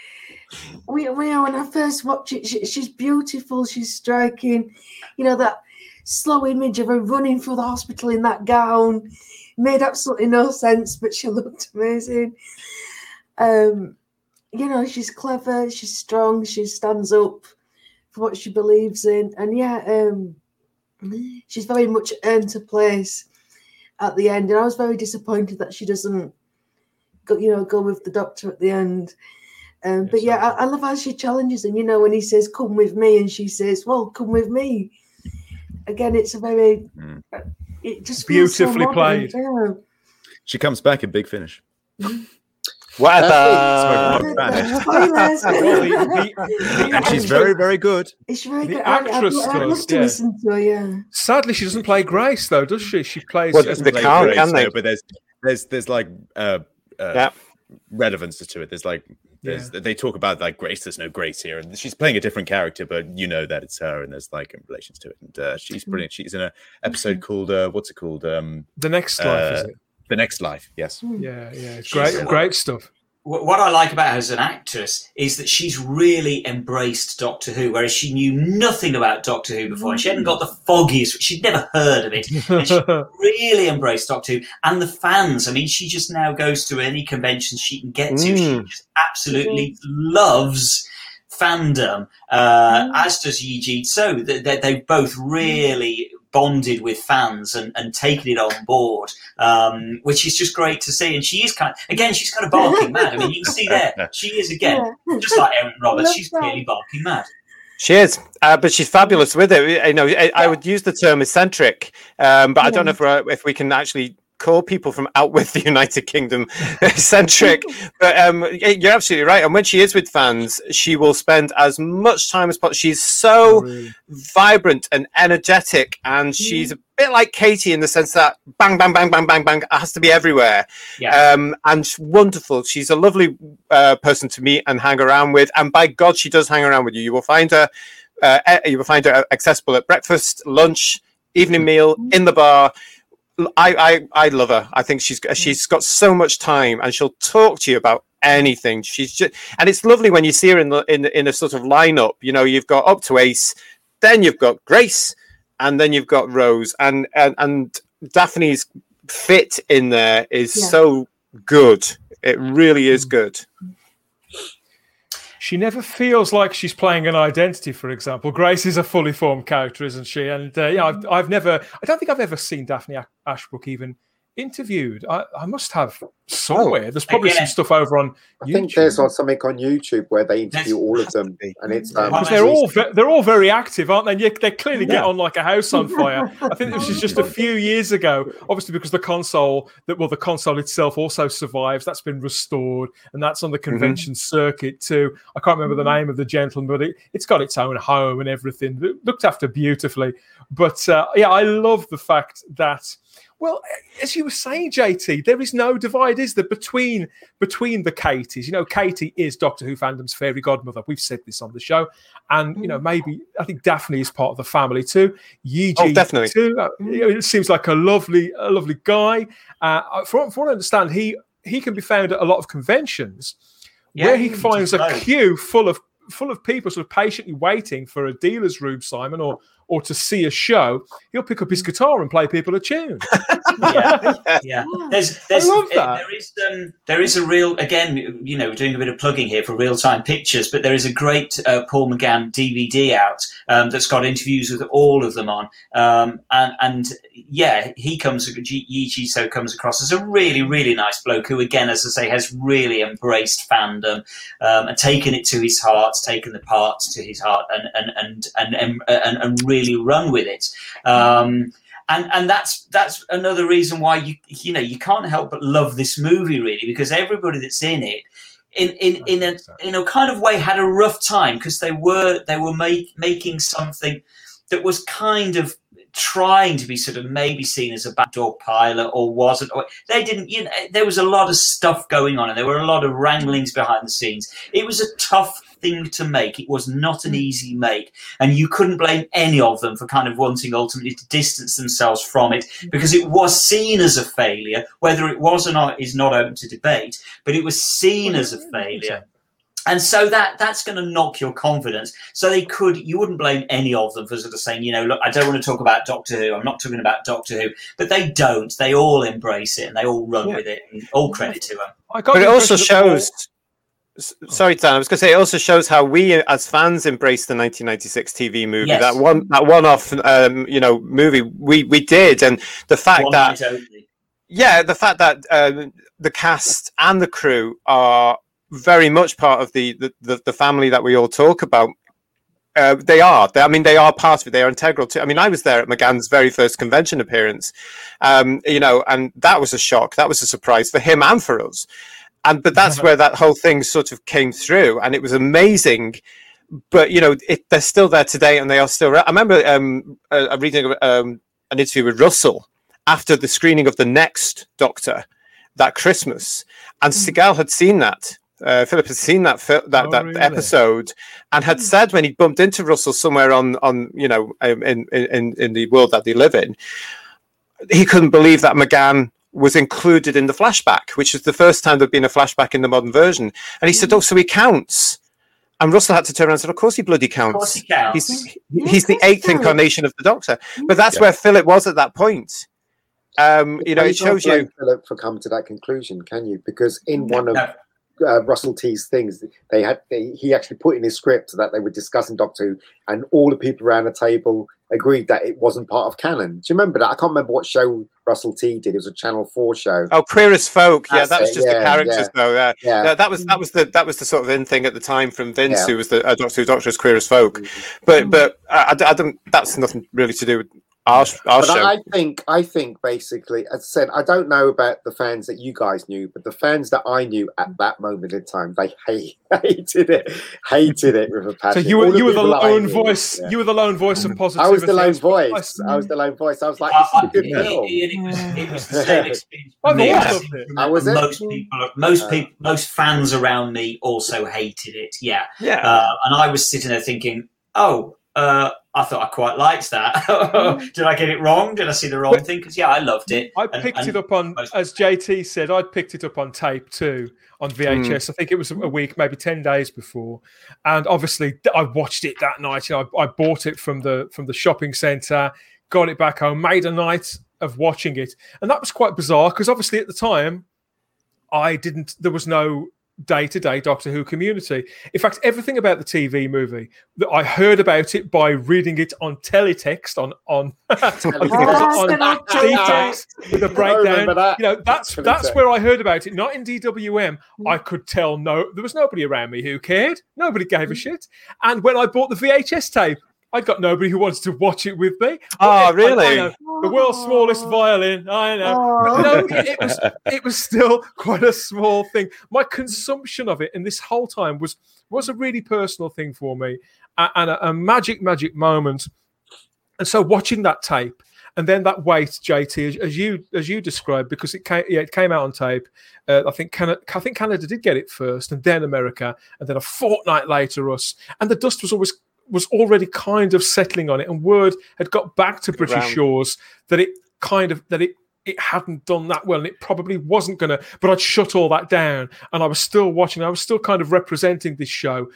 We, we when I first watch it, she, she's beautiful. She's striking. You know that slow image of her running through the hospital in that gown made absolutely no sense, but she [LAUGHS] looked amazing. Um, you know, she's clever. She's strong. She stands up for what she believes in, and yeah, um, she's very much earned her place at the end, and I was very disappointed that she doesn't go, you know, go with the doctor at the end. Um, but yeah, I, I love how she challenges him. You know, when he says, "Come with me," and she says, "Well, come with me." Again, it's a very, Mm. it just feels so Beautifully modern, played. yeah. She comes back in Big Finish. Whatever. Smoking hot Spanish. Spoilers. Well, the- the- the And she's very, very good. It's very The good. I, I'd, actress I'd love does, to yeah. listen to her. Yeah. Sadly, she doesn't play Grace though, does she? She plays. Well, as- they Like can't, Grace, can they? no, but there's there's there's like uh, uh Yeah. relevance to it. There's like there's they talk about like Grace. There's no Grace here, and she's playing a different character, but you know that it's her, and there's like relations to it. And uh, she's brilliant. She's in a episode called uh, what's it called? Um, the next life, is uh, it? the next life. Yes. Yeah, yeah. She's- great, great stuff. Wh- what I like about her as an actress is that she's really embraced Doctor Who, whereas she knew nothing about Doctor Who before, and she hadn't got the foggiest. She'd never heard of it, and she [LAUGHS] really embraced Doctor Who and the fans. I mean, she just now goes to any convention she can get to. She Mm. just absolutely loves fandom, uh, as does Yee Jee Tso they, they, both really bonded with fans and, and taken it on board, um, which is just great to see. And she is kind of, again, she's kind of barking mad. I mean, you can see there, [LAUGHS] she is again, Yeah. just like Eric [LAUGHS] Roberts, she's that. clearly barking mad. She is, uh, but she's fabulous with it. You know, I, I would use the term eccentric, um, but I don't know if, we're, if we can actually call people from out with the [LAUGHS] United Kingdom [LAUGHS] eccentric. but um, you're absolutely right. And when she is with fans, she will spend as much time as possible. She's so vibrant and energetic, and she's a bit like Katie in the sense that bang, bang, bang, bang, bang, bang, it has to be everywhere. Yeah. Um, and she's wonderful. She's a lovely uh, person to meet and hang around with. And by God, she does hang around with you. You will find her. Uh, you will find her accessible at breakfast, lunch, evening meal, in the bar. I, I, I love her. I think she's she's got so much time, and she'll talk to you about anything. She's just, and it's lovely when you see her in the in in a sort of lineup. You know, you've got up to Ace, then you've got Grace, and then you've got Rose, and and, and Daphne's fit in there is Yeah. so good. It really is mm. good. She never feels like she's playing an identity. For example, Grace is a fully formed character, isn't she? And uh, yeah, I've, I've never, I don't think I've ever seen Daphne Ashbrook even interviewed. I, I must have somewhere. There's probably Again. some stuff over on I think there's on something on YouTube where they interview There's- all of them, [LAUGHS] and it's um, they're all ve- they're all very active, aren't they? And you, they clearly get on like a house on fire. I think this was just a [LAUGHS] few years ago. Obviously, because the console that well, the console itself also survives. That's been restored, and that's on the convention circuit too. I can't remember the name of the gentleman, but it, it's got its own home and everything, It looked after beautifully. But uh, yeah, I love the fact that. Well, as you were saying, JT, there is no divide, is there, between between the Katies? You know, Katie is Doctor Who fandom's fairy godmother. We've said this on the show, and you know, maybe I think Daphne is part of the family too. Yi Oh, definitely. too. Uh, you know, it seems like a lovely, a lovely guy. Uh, from, from what I understand, he he can be found at a lot of conventions Yeah, where he finds a queue full of full of people sort of patiently waiting for a dealer's room, Simon, or or to see a show. He'll pick up his guitar and play people a tune. [LAUGHS] yeah, yeah. [LAUGHS] There's, there's, love uh, that. There is, um, there is a real. Again, you know, we're doing a bit of plugging here for real time pictures, but there is a great uh, Paul McGann DVD out um, that's got interviews with all of them on, um, and and yeah, he comes. G- Yee Jee Tso comes across as a really, really nice bloke who, again, as I say, has really embraced fandom um, and taken it to his heart, taken the parts to his heart, and and and and and, and, and really run with it. Um, and and that's that's another reason why you you know you can't help but love this movie really because everybody that's in it in in in a in a kind of way had a rough time because they were they were make, making something that was kind of trying to be sort of maybe seen as a backdoor pilot or wasn't or they didn't you know there was a lot of stuff going on and there were a lot of wranglings behind the scenes it was a tough thing to make it was not an hmm. easy make and you couldn't blame any of them for kind of wanting ultimately to distance themselves from it hmm. because it was seen as a failure whether it was or not is not open to debate but it was seen as a failure and so that that's going to knock your confidence. So they could, you wouldn't blame any of them for sort of saying, you know, look, I don't want to talk about Doctor Who. I'm not talking about Doctor Who, but they don't. They all embrace it and they all run with it. And all credit to them. I got But the it also impression that shows. Sorry, Dan. I was going to say it also shows how we, as fans, embraced the 1996 TV movie. Yes. That one, that one-off, um, you know, movie. We we did, and the fact One that yeah, the fact that um, the cast and the crew are very much part of the the, the, the family that we all talk about. Uh, they are. They, I mean, they are part of it. They are integral to. I mean, I was there at McGann's very first convention appearance, um, you know, and that was a shock. That was a surprise for him and for us. And but that's where that whole thing sort of came through, and it was amazing. But you know, it, they're still there today, and they are still. I remember um, uh, reading um, an interview with Russell after the screening of the next Doctor that Christmas, and Segal had seen that. Uh, Philip had seen that that, Oh, that really? episode and had said when he bumped into Russell somewhere on on you know um, in in in the world that they live in, he couldn't believe that McGann was included in the flashback, which is the first time there'd been a flashback in the modern version. And he said, "Oh, so he counts." And Russell had to turn around and said, "Of course he bloody counts. course he counts. He's, he's the eighth incarnation of the Doctor." But that's Yeah. where Philip was at that point. Um, you know, Well, it shows you. Philip for coming to that conclusion, can you? Because in one of No. uh, Russell T's things, they had they, he actually put in his script that they were discussing Doctor Who, and all the people around the table agreed that it wasn't part of canon. Do you remember that? I can't remember what show Russell T did. It was a Channel Four show. Oh, queer as folk. Yeah, that was just yeah, the characters, yeah. though. Yeah. Yeah. That was that was the that was the sort of in thing at the time from Vince, who was the uh, Doctor Who Doctor as queer as folk. Mm-hmm. But but I don't. That's nothing really to do with our our But show. I I think, I think basically, as I said, I don't know about the fans that you guys knew, but the fans that I knew at that moment in time, they hate, [LAUGHS] hated it, hated it with a So passion. you were you were the people that I lone voice. yeah. You were the lone voice of positivity. I was the lone That's voice. I- I was the lone voice. I was like, I- this is a I- good it- film. it- it was- it was the same [LAUGHS] experience. I've me. I loved seem it. was it? Most people, most Uh, people, most fans around me also hated it. Yeah, yeah. uh, and I was sitting there thinking, "Oh, uh, I thought I quite liked that. [LAUGHS] Mm. Did I get it wrong? Did I see the wrong thing? Because yeah, I loved it. I And- picked and it up on, most- as JT said, I picked it up on tape too on VHS. Hmm. I think it was a week, maybe ten days before, and obviously I watched it that night. You know, I, I bought it from the from the shopping centre, got it back home, made a night of watching it, and that was quite bizarre because obviously at the time, I didn't. There was no day to day Doctor Who community. In fact, everything about the TV movie that I heard about it by reading it on teletext on on [LAUGHS] Oh, on that's with a I breakdown. that. You know, that's that's where I heard about it. Not in DWM. I could tell no, there was nobody around me who cared. Nobody gave a shit. And when I bought the VHS tape, I got nobody who wants to watch it with me. Oh, I- I really? know, the world's smallest violin. I know. But no, it, it was it was still [LAUGHS] quite a small thing. My consumption of it, and this whole time was was a really personal thing for me, and a, a magic magic moment. And so watching that tape, and then that wait, JT, as, as you as you described, because it came yeah, it came out on tape. Uh, I think Canada, I think Canada did get it first, and then America, and then a fortnight later us. And the dust was always was already kind of settling on it, and word had got back to British Around. shores that it kind of that it it hadn't done that well and it probably wasn't gonna but i'd shut all that down and i was still watching i was still kind of representing this show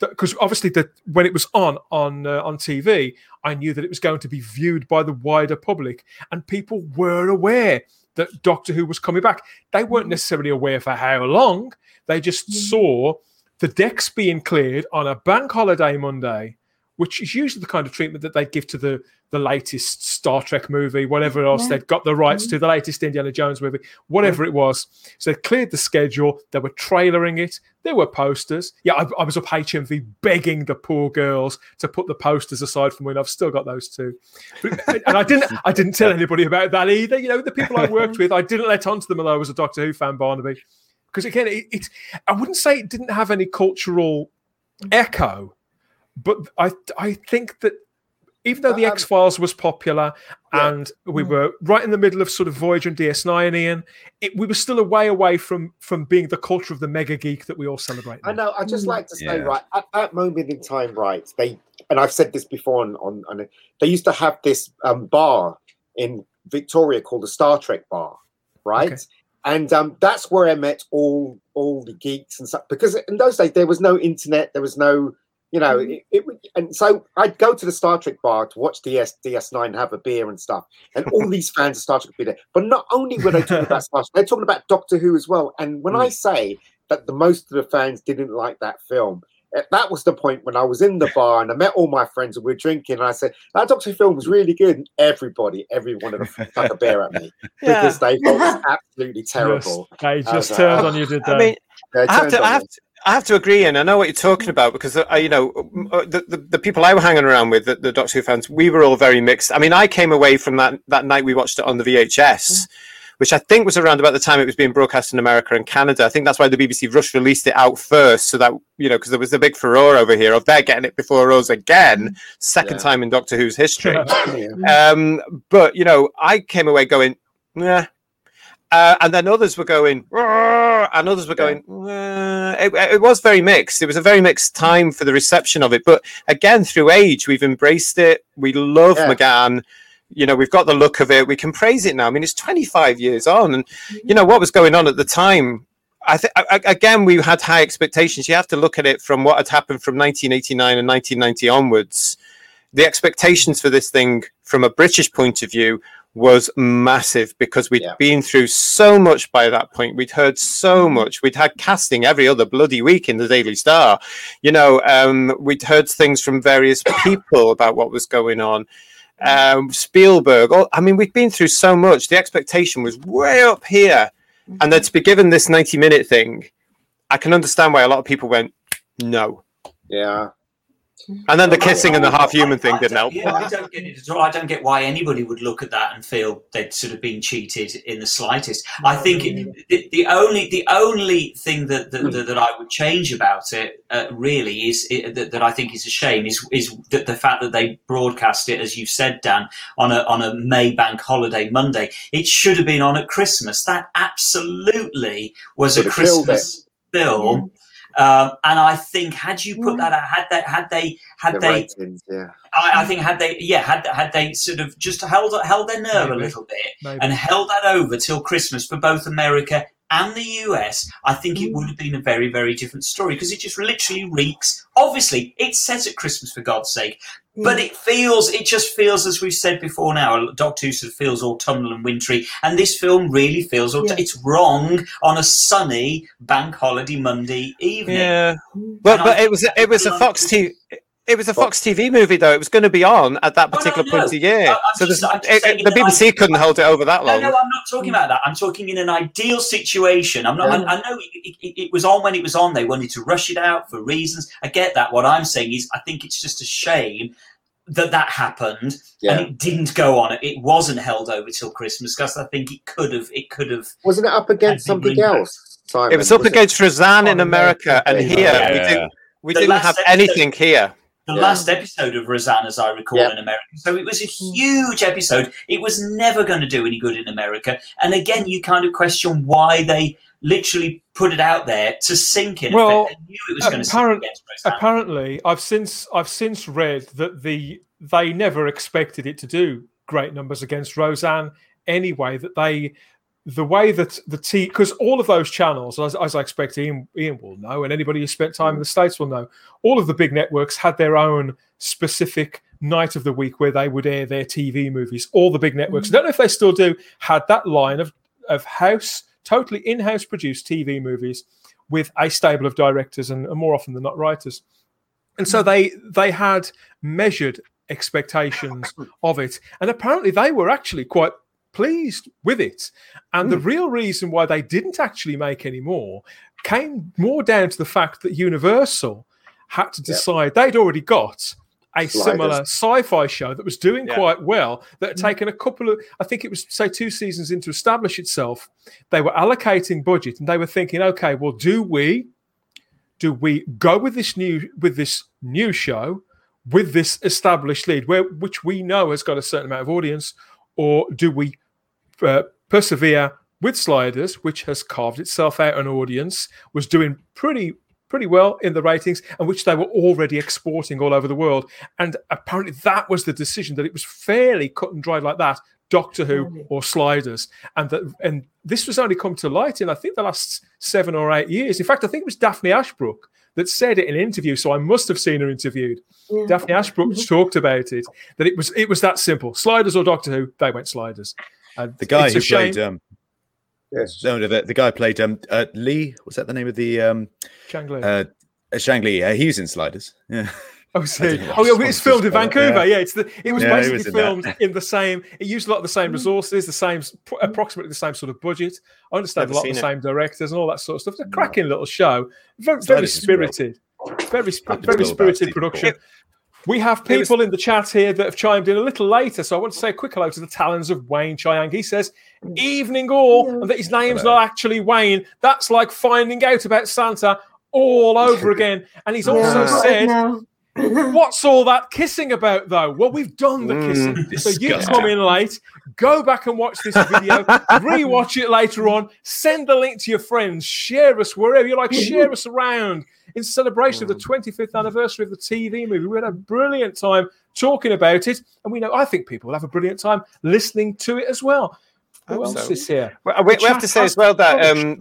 because obviously that when it was on on uh, on tv i knew that it was going to be viewed by the wider public and people were aware that doctor who was coming back. They weren't necessarily aware for how long. They just saw the decks being cleared on a bank holiday monday which is usually the kind of treatment that they give to the the latest Star Trek movie, whatever else Yeah. they'd got the rights to, mm-hmm. the latest Indiana Jones movie, whatever it was. So they cleared the schedule. They were trailering it. There were posters. Yeah, I, I was up HMV begging the poor girls to put the posters aside from and I've still got those too. But, and I didn't. I didn't tell anybody about that either. You know, the people I worked [LAUGHS] with, I didn't let on to them that I was a Doctor Who fan, Barnaby, because again, it, it. I wouldn't say it didn't have any cultural echo, but I I think that even though the Um, X Files was popular Yeah. and we were right in the middle of sort of Voyager and DS9, and Ian, it, we were still a way away from from being the culture of the mega geek that we all celebrate. I know. I just like to say, Yeah. right at that moment in time, right? They and I've said this before on on, on they used to have this um, bar in Victoria called the Star Trek Bar, right? Okay. And um, that's where I met all all the geeks and stuff. Because in those days there was no internet, there was no, you know, it, it and so I'd go to the Star Trek bar to watch DS DS9 have a beer and stuff, and all [LAUGHS] these fans of Star Trek would be there. But not only were they talking about [LAUGHS] Star Trek, they're talking about Doctor Who as well. And when I say that the most of the fans didn't like that film. That was the point when I was in the bar and I met all my friends and we were drinking. And I said, That Doctor Who film was really good. And everybody, every one of them [LAUGHS] took a beer at me Yeah. because they thought it was [LAUGHS] absolutely terrible. Yes, they just turned "Oh." on you, did I they? mean, They I have to, I have to, I have to agree, and I know what you're talking about because uh, you know uh, the, the the people I were hanging around with, the, the Doctor Who fans, we were all very mixed. I mean, I came away from that that night we watched it on the VHS, which I think was around about the time it was being broadcast in America and Canada. I think that's why the BBC Rush released it out first, so that you know because there was a big furore over here of they're getting it before us again, second Yeah. time in Doctor Who's history. Yeah. Um, but you know, I came away going, yeah. Uh, and then others were going, and others were going. "Uh," It, it was very mixed. It was a very mixed time for the reception of it. But again, through age, we've embraced it. We love Yeah. McGann. You know, we've got the look of it. We can praise it now. I mean, it's 25 years on, and you know what was going on at the time. I think again, we had high expectations. You have to look at it from what had happened from 1989 and 1990 onwards the expectations for this thing from a British point of view was massive because we had Yeah. been through so much by that point. We'd heard so Mm-hmm. much. We'd had casting every other bloody week in the Daily Star. You know, um, we'd heard things from various people about what was going on. Um, Spielberg. All, I mean, we've been through so much. The expectation was way up here. And then to be given this 90 minute thing, I can understand why a lot of people went, no. Yeah. And then the kissing and the half human thing didn't help. Yeah, I don't get it at all. I don't get why anybody would look at that and feel they'd sort of been cheated in the slightest. I think it, the, the only the only thing that that, that, that I would change about it uh, really is it, that, that I think is a shame is is that the fact that they broadcast it as you've said, Dan, on a on a May bank holiday Monday. It should have been on at Christmas. That absolutely was a Would have killed Christmas film. Um, and I think had you put that out, had they had they had The they ratings, yeah. I, I think had they, yeah, had had they sort of just held held their nerve a little bit Maybe. and held that over till Christmas for both America and the US, I think it would mm. have been a very very different story because it just literally reeks. Obviously, it's set at Christmas for God's sake, mm. but it feels it just feels as we've said before now. Doctor Who sort of feels autumnal and wintry, and this film really feels autumn- Yeah. it's wrong on a sunny bank holiday Monday evening. Yeah, mm. but And but I it was it was a Fox TV. It was a Fox TV movie, though. It was going to be on at that Oh, no, particular no. point of year, I- I'm so just- there's- I'm just it- it- the that I- BBC couldn't hold it over that long. no, I'm not talking about that. I'm talking in an ideal situation. I'm not. I, I know it, it, it was on when it was on. They wanted to rush it out for reasons. I get that. What I'm saying is, I think it's just a shame that that happened Yeah. and it didn't go on. It wasn't held over till Christmas because I think it could have. It could have. Wasn't it up against Had something ring else? Simon? It was up Was against Roseanne in Oh, America, and here yeah. we didn't. We The didn't last have episode- anything here. The Yeah. last episode of Roseanne, as I recall, Yeah. in America. So it was a mm. huge episode. It was never going to do any good in America. And again, you kind of question why they literally put it out there to sink in Well. They knew it was going to sink apparent- against Roseanne. apparently i've since i've since read that the they never expected it to do great numbers against roseanne anyway that they the way that the T because all of those channels, as, as I expect Ian, Ian will know, and anybody who spent time in the mm. States will know, all of the big networks had their own specific night of the week where they would air their TV movies. All the big networks, I don't know if they still do, had that line of, of house, totally in house produced TV movies with a stable of directors and, and more often than not writers. And so mm. they they had measured expectations [COUGHS] of it. And apparently they were actually quite pleased with it. And the hmm. real reason why they didn't actually make any more came more down to the fact that Universal had to decide they'd already got a Sliders. similar sci-fi show that was doing Yeah. quite well that had hmm. taken a couple of i think it was say two seasons in to establish itself they were allocating budget and they were thinking okay well do we do we go with this new with this new show with this established lead where which we know has got a certain amount of audience or do we uh, persevere with sliders which has carved itself out an audience was doing pretty pretty well in the ratings and which they were already exporting all over the world. And apparently that was the decision that it was fairly cut and dried like that doctor who or sliders. And that and this was only come to light in i think the last seven or eight years. In fact i think it was daphne ashbrook that said it in an interview so i must have seen her interviewed Yeah. daphne ashbrook talked about it that it was it was that simple sliders or doctor who they went sliders and The guy who played um, Yes. No, no, the, the guy played um uh, Lee. Was that the name of the um Chang Lee. uh, uh Chang Lee? Uh, he was in Sliders. Yeah. [LAUGHS] [LAUGHS] Oh, see. didn't Oh, yeah, it's filmed in Vancouver. yeah. Yeah, it's the. It was Yeah, he basically was in that. filmed in the same. It used a lot of the same resources, the same, approximately the same sort of budget. I understand Never a lot of the it. same directors and all that sort of stuff. It's a cracking little show. Very, very Sliders is real. spirited. Very, sp- Happy to very spirited production. We have people in the chat here that have chimed in a little later, so I want to say a quick hello to the talons of Wayne Chiang. He says, "Evening all," and that his name's Hello. not actually Wayne. That's like finding out about Santa all [LAUGHS] over again. And he's also Yeah. said, No. [LAUGHS] What's all that kissing about, though? Well, we've done the kissing. so you come in late, go back and watch this video, [LAUGHS] rewatch it later on, send the link to your friends, share us wherever you like, share us around in celebration of the 25th anniversary of the TV movie. We had a brilliant time talking about it, and we know I think people will have a brilliant time listening to it as well. Who else so. is here? Well, we, we have to say as well that um,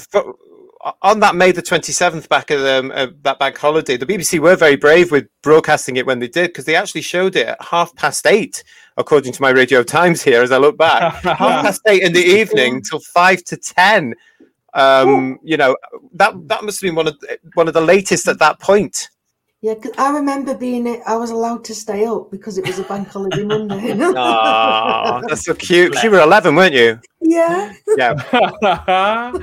on that May the 27th back of um, uh, that bank holiday, the BBC were very brave with broadcasting it when they did because they actually showed it at half past eight, according to my Radio Times here as I look back. [LAUGHS] half past eight in the evening till five to ten. Um, you know that that must have been one of the, one of the latest at that point. Yeah, 'cause I remember being it. I was allowed to stay up because it was a bank holiday Monday. [LAUGHS] [LAUGHS] Ah, that's so cute. You were eleven, weren't you? yeah. Yeah.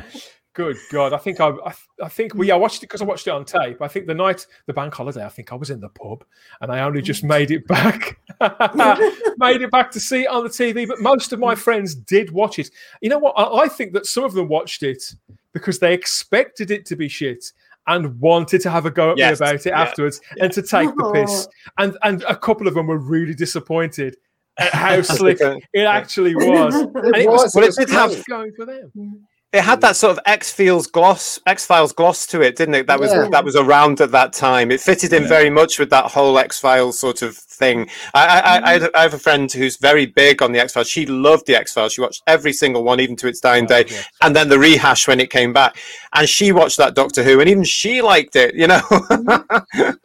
Good God! I think I, I, I think we. I watched it because I watched it on tape. I think the night the bank holiday, I think I was in the pub, and I only just made it back, [LAUGHS] made it back to see it on the TV. But most of my friends did watch it. You know what? I, I think that some of them watched it because they expected it to be shit and wanted to have a go at Yes, me about it yeah, afterwards and to take the piss. Oh. And and a couple of them were really disappointed at how [LAUGHS] slick it actually was. [LAUGHS] And it was, was, Well, it it was did have going for them. It had that sort of X Files gloss, X Files gloss to it, didn't it? That was Yeah. that was around at that time. It fitted in Yeah. very much with that whole X Files sort of thing. I, I, I, I had a- I have a friend who's very big on the X Files. She loved the X Files. She watched every single one, even to its dying day, yeah. and then the rehash when it came back. And she watched that Doctor Who, and even she liked it. You know,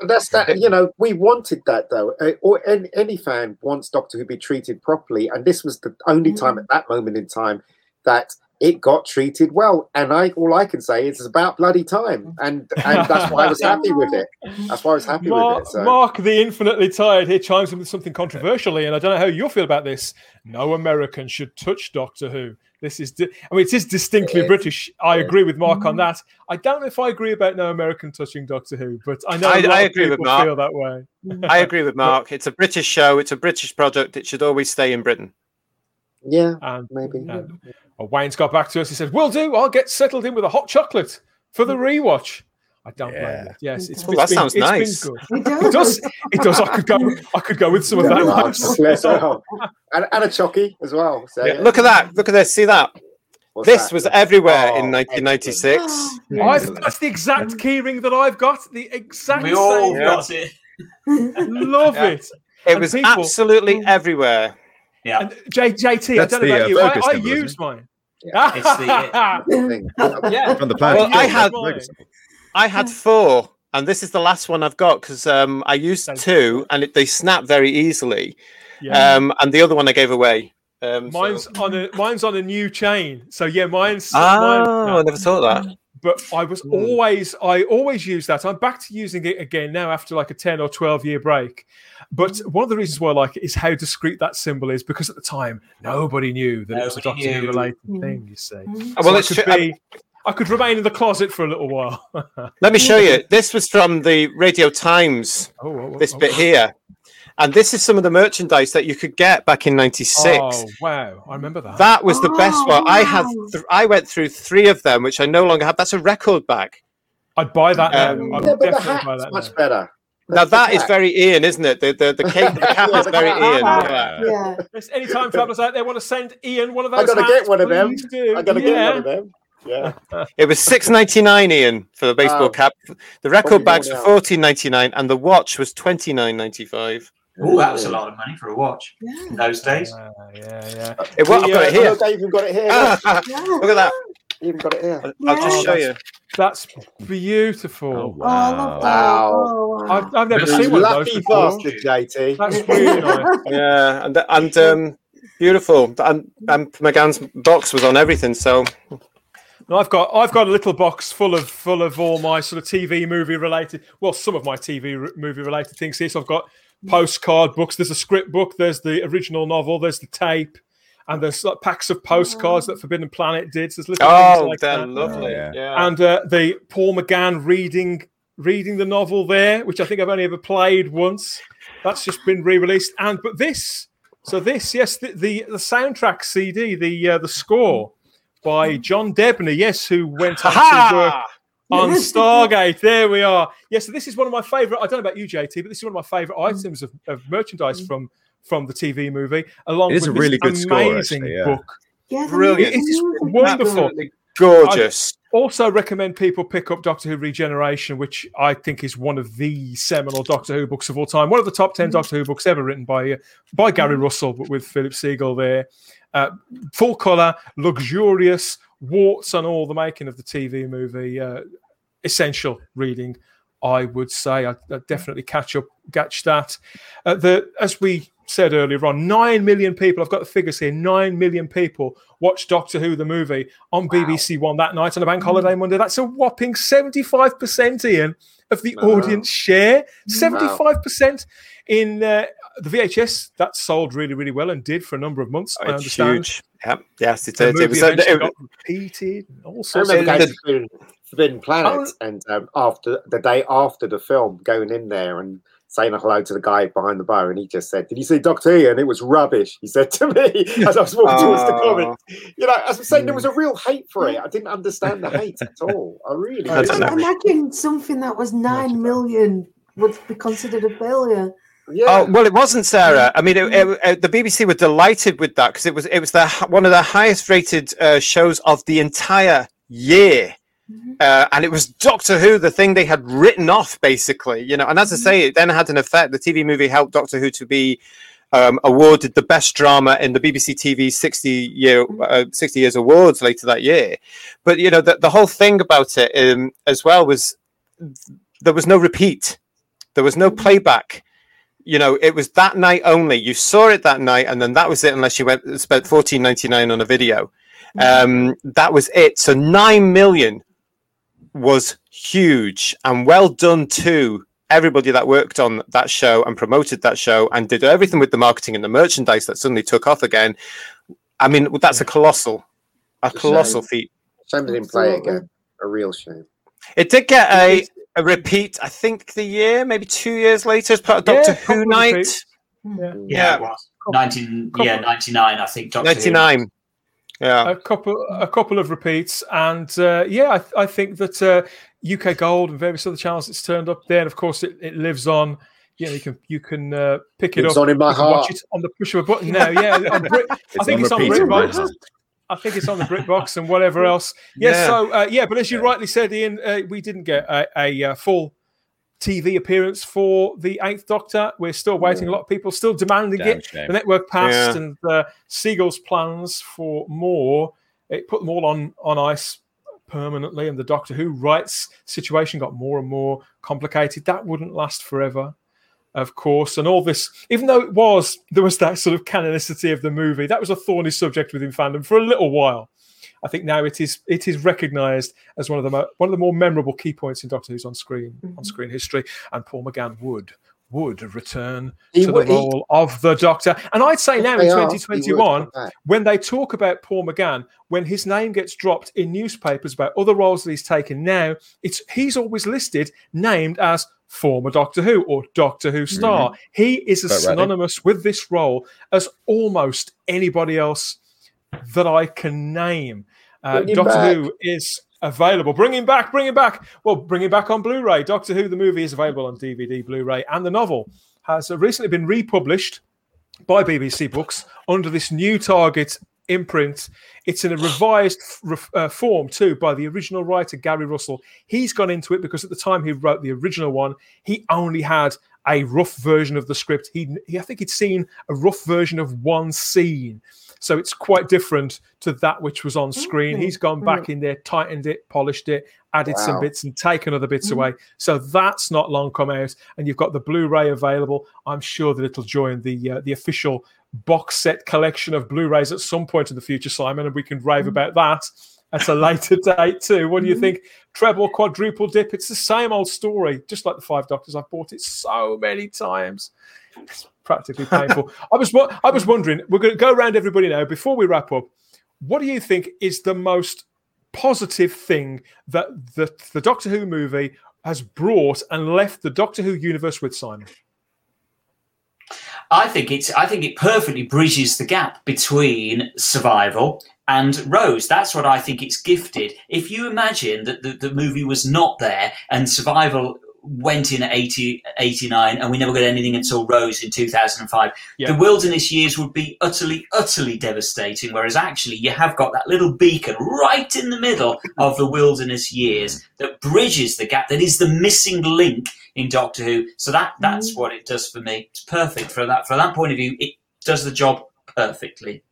that's that. [LAUGHS] You know, we wanted that though. Uh, or any, any fan wants Doctor Who to be treated properly, and this was the only time at that moment in time that it got treated well. And I, all I can say is it's about bloody time, mm. and and that's why I was [LAUGHS] happy with it. That's why I was happy Mark, with it. So. Mark, the infinitely tired, here chimes in with something controversially, and I don't know how you'll feel about this. No American should touch Doctor Who. This is, di- I mean, it is distinctly It is. British. I Yeah. agree with Mark on mm-hmm. that. I don't know if I agree about no American touching Doctor Who, but I know I- a lot I of agree with people Mark. feel that way. [LAUGHS] I agree with Mark. It's a British show. It's a British project. It should always stay in Britain. yeah, And, maybe. and well, Wayne's got back to us. He said, "Will do. I'll get settled in with a hot chocolate for the rewatch." I don't blame Yeah. it. Yes, it's, Oh, it's that been, sounds it's nice. Been good. It does. It does. I could go. I could go with some of that. [LAUGHS] Yeah, well, myself. as well. And, and a chocky as well. So, Yeah, Look at that. Look at this. See that? What's This that? was everywhere Oh, in 1996. [GASPS] [GASPS] I've, that's the exact keyring that I've got. The exact We all same. got it. Love Yeah. it. It And was people- absolutely everywhere. Yeah. And J, JT, That's I don't know the, about uh, you. focus I, I used mine. [LAUGHS] It's the- thing. [LAUGHS] yeah. From the planet. Well, I had. I had four, and this is the last one I've got because um, I used Thank two, and it, they snap very easily. Yeah. Um, and the other one I gave away. Um, so- mine's on a mine's on a new chain. So yeah, mine's. Oh, mine's I never thought that. But I was hmm. always I always use that. I'm back to using it again now after like a 10 or 12 year break. But hmm. one of the reasons why I like it is how discreet that symbol is because at the time nobody knew that it was a Doctor Who knew. related Mm. thing, you see. Hmm. Well, So I it's could be um, I could remain in the closet for a little while. oh, [LAUGHS] Let me show you. This was from the Radio Times. oh, oh, oh This oh. bit oh. here, and this is some of the merchandise that you could get back in '96. Oh wow, I remember that. That was the best Oh, one. I had. Th- I went through three of them, which I no longer have. That's a record bag. I'd buy that now. Um, I would Yeah, but the definitely buy that much now. better. Now The that is very Ian, isn't it? The the the, [LAUGHS] cape, the cap is very. Ian. Ah. Look at that. Yeah. There's any time travelers out there want to send Ian one of those. I gotta hats, get one of them. please do. I gotta yeah. get one of them. Yeah. [LAUGHS] It was six ninety nine, Ian, for the baseball Wow. cap. The record Probably bags were fourteen ninety nine, and the watch was twenty nine ninety five. Oh, that was a lot of money for a watch Yeah. in those days. Yeah, yeah, yeah. It, well, I've got it here. look, I even got it here. [LAUGHS] Ah, Yeah. look at that. I even got it here. I'll I'll just show you. That's beautiful. Oh, Oh, I love that. Wow. Oh, wow. I've, I've never That's seen one of those Lucky before. bastard, JT. That's really [LAUGHS] nice. Yeah, and and um, beautiful. And and McGann's box was on everything. So I've got I've got a little box full of full of all my sort of TV movie related. Well, some of my TV re- movie related things here. So I've got postcard books. There's a script book. There's the original novel. There's the tape, and there's like packs of postcards that Forbidden Planet did. So there's little things Oh, like they're that. lovely. yeah. Yeah. and uh, the Paul McGann reading reading the novel there, which I think I've only ever played once. That's just been re-released. And but this, so this, yes, the the, the soundtrack CD, the uh, the score by John Debney, yes, who went on to work Ha! On [LAUGHS] Stargate. There we are. Yes, so this is one of my favorite. I don't know about you, JT, but this is one of my favorite items of, of merchandise from from the TV movie. Along It is with a really this good score, amazing actually, yeah. book. Yeah, Brilliant. It's wonderful. Absolutely gorgeous. Also, recommend people pick up Doctor Who Regeneration, which I think is one of the seminal Doctor Who books of all time. One of the top ten Doctor Who books ever written by uh, by Gary Russell, but with Philip Segal there. Uh, full color, luxurious, warts on all the making of the TV movie. Uh, essential reading, I would say. I, I definitely catch up, catch that. Uh, the as we said earlier on, nine million people. I've got the figures here. Nine million people watched Doctor Who the movie on BBC One that night on a bank holiday Monday. That's a whopping seventy-five percent, Ian, of the Wow. audience share. Seventy-five percent in uh, the VHS. That sold really, really well and did for a number of months. I It's understand. huge. Yep. Yes, it The movie It was. a- eventually it- got repeated. and All I remember of going the- to Forbidden, Forbidden Planet Oh. and um, after the day after the film, going in there and saying hello to the guy behind the bar, and he just said, "Did you see Doctor Who?" And it was rubbish. He said to me [LAUGHS] as I was walking towards the Oh. comment. You know, as I'm saying, there was a real hate for it. I didn't understand the hate at all. I really I didn't. don't know. Imagine something that was nine million would be considered a failure. Yeah. Oh well, it wasn't Sarah. I mean, it, it, uh, the BBC were delighted with that because it was it was the one of the highest rated uh, shows of the entire year, uh, and it was Doctor Who, the thing they had written off basically. You know, and as I say, it then had an effect. The TV movie helped Doctor Who to be um, awarded the best drama in the BBC TV 60 year uh, 60 years awards later that year. But you know, the, the whole thing about it um, as well was there was no repeat, there was no playback. You know, it was that night only. You saw it that night, and then that was it. Unless you went spent fourteen ninety nine on a video, um, that was it. So nine million was huge and well done to everybody that worked on that show and promoted that show and did everything with the marketing and the merchandise that suddenly took off again. I mean, that's a colossal, a Shame. colossal feat. Shame they didn't play it again. A real shame. It did get a, a repeat, I think, the year, maybe two years later, as part of Doctor couple Who Night. repeats. Yeah, Yeah. it was. 19, yeah, 99, I think. Doctor Who. 99. Yeah. a couple a couple of repeats and uh, yeah I, I think that uh, uk gold and various other channels it's turned up there and of course it, it lives on you know you can you can uh, pick it Lives up on in my you can watch it on the push of a button now yeah on Brit, [LAUGHS] i It's think on it's on repeat in my britbox heart. I think it's on the BritBox and whatever else. [LAUGHS] Yes, Yeah. so uh, yeah, but as you rightly said, Ian, uh, we didn't get a, a, uh full TV appearance for the Eighth Doctor. We're still waiting. A lot of people still demanding Damn it. shame. The network passed, Yeah. and uh, Segal's plans for more. It put them all on on ice permanently, and the Doctor Who rights situation got more and more complicated. That wouldn't last forever, of course. And all this, even though it was there was that sort of canonicity of the movie, that was a thorny subject within fandom for a little while. I think now it is it is recognised as one of the mo- one of the more memorable key points in Doctor Who's on screen on mm-hmm. screen history, and Paul McGann would would return He to the would- he- role of the Doctor. And I'd say now in They asked, 2021, when they talk about Paul McGann, when his name gets dropped in newspapers about other roles that he's taken now, it's he's always listed named as former Doctor Who or Doctor Who star. He is as synonymous with this role as almost anybody else that I can name. Uh, Doctor back. Who is available. Bring him back, bring him back. Well, bring him back on Blu ray. Doctor Who, the movie, is available on DVD, Blu ray, and the novel has recently been republished by BBC Books under this new target imprint. It's in a revised f- uh, form too by the original writer Gary Russell. He's gone into it because at the time he wrote the original one, he only had a rough version of the script. He, he I think he'd seen a rough version of one scene. So it's quite different to that which was on screen. He's gone back in there, tightened it, polished it, added some bits, and taken other bits away. So that's not long come out, and you've got the Blu-ray available. I'm sure that it'll join the uh, the official box set collection of Blu-rays at some point in the future, Simon, and we can rave about that. at a later [LAUGHS] date too. What do you Mhm. think? Treble, quadruple dip? It's the same old story, just like the Five Doctors. I've bought it so many times. It's practically [LAUGHS] painful. I was I was wondering. We're going to go around everybody now before we wrap up. What do you think is the most positive thing that the the Doctor Who movie has brought and left the Doctor Who universe with, Simon? I think it's. I think it perfectly bridges the gap between survival and Rose. That's what I think it's gifted. If you imagine that the, the movie was not there and survival went in at 80, 89 and we never got anything until Rose in 2005, Yeah. the wilderness years would be utterly, utterly devastating. Whereas actually, you have got that little beacon right in the middle of the wilderness years mm. that bridges the gap, that is the missing link in Doctor Who. So that that's mm. what it does for me. It's perfect for that. From that point of view, it does the job perfectly.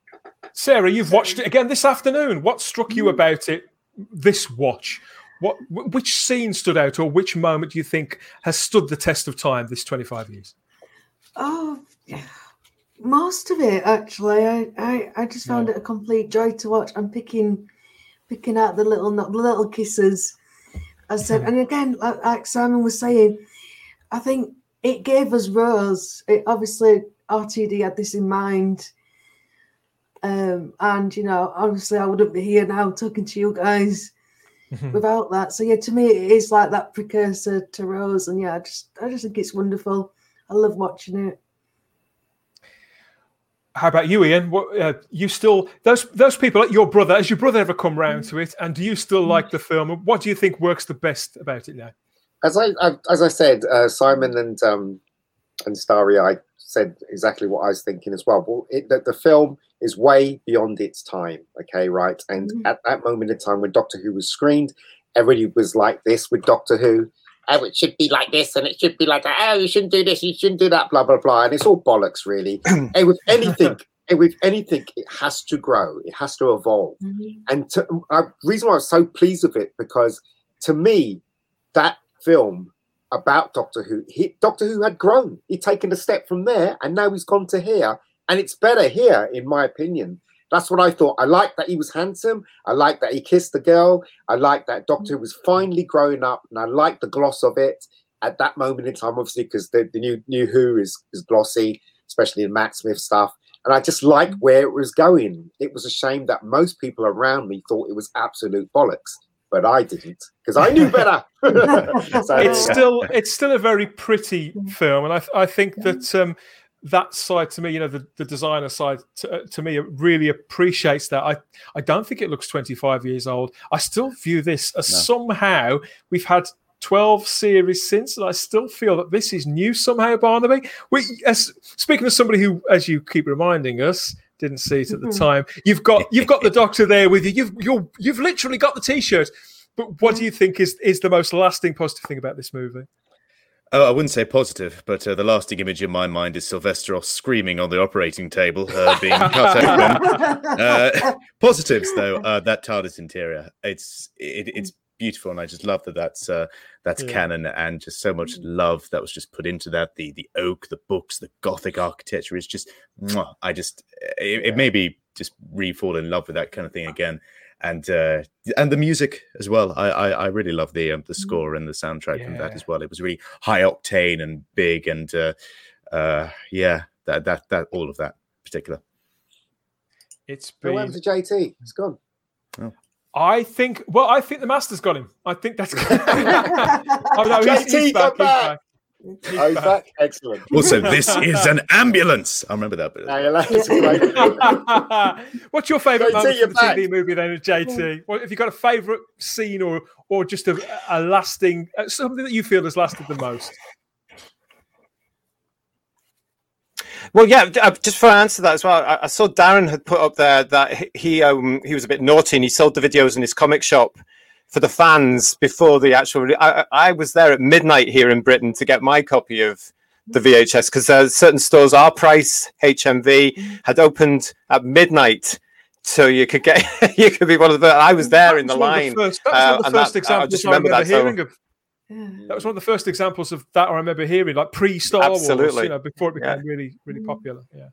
Sarah, you've watched it again this afternoon. What struck you mm. about it this watch? What which scene stood out, or which moment do you think has stood the test of time this twenty five years? Oh, yeah. most of it actually. I, I, I just found it a complete joy to watch. I'm picking, picking out the little the little kisses. I said, and again, like, like Simon was saying, I think it gave us Rose. It obviously RTD had this in mind. Um, and you know, obviously, I wouldn't be here now talking to you guys without that. So yeah, to me, it is like that precursor to Rose, and yeah, I just I just think it's wonderful. I love watching it. How about you, Ian? What uh, you still those those people like your brother? Has your brother ever come round to it? And do you still like the film? What do you think works the best about it now? as I, I as I said, uh, Simon and um, and Starry, I said exactly what I was thinking as well. Well, it, the, the film is way beyond its time. Okay, right, and Mhm. at that moment in time when Doctor Who was screened, everybody was like this with Doctor Who. Oh, it should be like this, and it should be like that. Oh, you shouldn't do this, you shouldn't do that, blah blah blah, and it's all bollocks, really. [CLEARS THROAT] and with anything, and with anything, it has to grow, it has to evolve and to, uh, reason why I was so pleased with it because to me, that film about Doctor Who, he, Doctor Who had grown. He'd taken a step from there, and now he's gone to here, and it's better here, in my opinion. That's what I thought. I liked that he was handsome. I liked that he kissed the girl. I liked that Doctor Who was finally growing up, and I liked the gloss of it at that moment in time, obviously, because the, the new new Who is is glossy, especially in Matt Smith stuff. And I just liked mm. where it was going. It was a shame that most people around me thought it was absolute bollocks, but I didn't because I knew better. [LAUGHS] [LAUGHS] So, it's yeah. still it's still a very pretty film, and I I think that um, that side to me, you know, the, the designer side to, uh, to me, really appreciates that. I I don't think it looks 25 years old. I still view this as somehow we've had 12 series since, and I still feel that this is new somehow, Barnaby. We, as speaking of somebody who, as you keep reminding us, didn't see it at the time. You've got you've got the doctor there with you. You've you're, you've literally got the t-shirt. But what do you think is is the most lasting positive thing about this movie? Oh, I wouldn't say positive, but uh, the lasting image in my mind is Sylvester screaming on the operating table, uh, [LAUGHS] being cut open. Uh, [LAUGHS] positives, though, uh, that TARDIS interior, it's it, it's beautiful, and I just love that that's uh, that's Yeah. canon, and just so much love that was just put into that. The the oak, the books, the Gothic architecture is just, mwah, I just it, it made me just re fall in love with that kind of thing again. And uh, and the music as well. I I, I really love the um, the score and the soundtrack from that as well. It was really high octane and big, and uh, uh, yeah, that that that all of that particular. It's been. happened to JT? It's gone. I think. Well, I think the master's got him. I think that's. [LAUGHS] [LAUGHS] oh no, he's, he's back. come He's back. back. Oh, he's back. Excellent. Also, this [LAUGHS] is an ambulance. I remember that bit. Now you're allowed to. What's your favourite moment from the back. TV movie then, JT? What, have you got a favourite scene or or just a, a lasting uh, something that you feel has lasted the most? Well, yeah, uh, just for an answer to that as well, I, I saw Darren had put up there that he- um, he was a bit naughty and he sold the videos in his comic shop for the fans before the actual. I, I was there at midnight here in Britain to get my copy of the VHS because uh, certain stores, our price HMV, had opened at midnight. So you could get, [LAUGHS] you could be one of the. I was there in the That was one of line. first- that was uh, the and that- first I just remember that. so- hearing of. That was one of the first examples of that I remember hearing, like pre-Star Wars, you know, before it Yeah. became really, really popular. Yeah,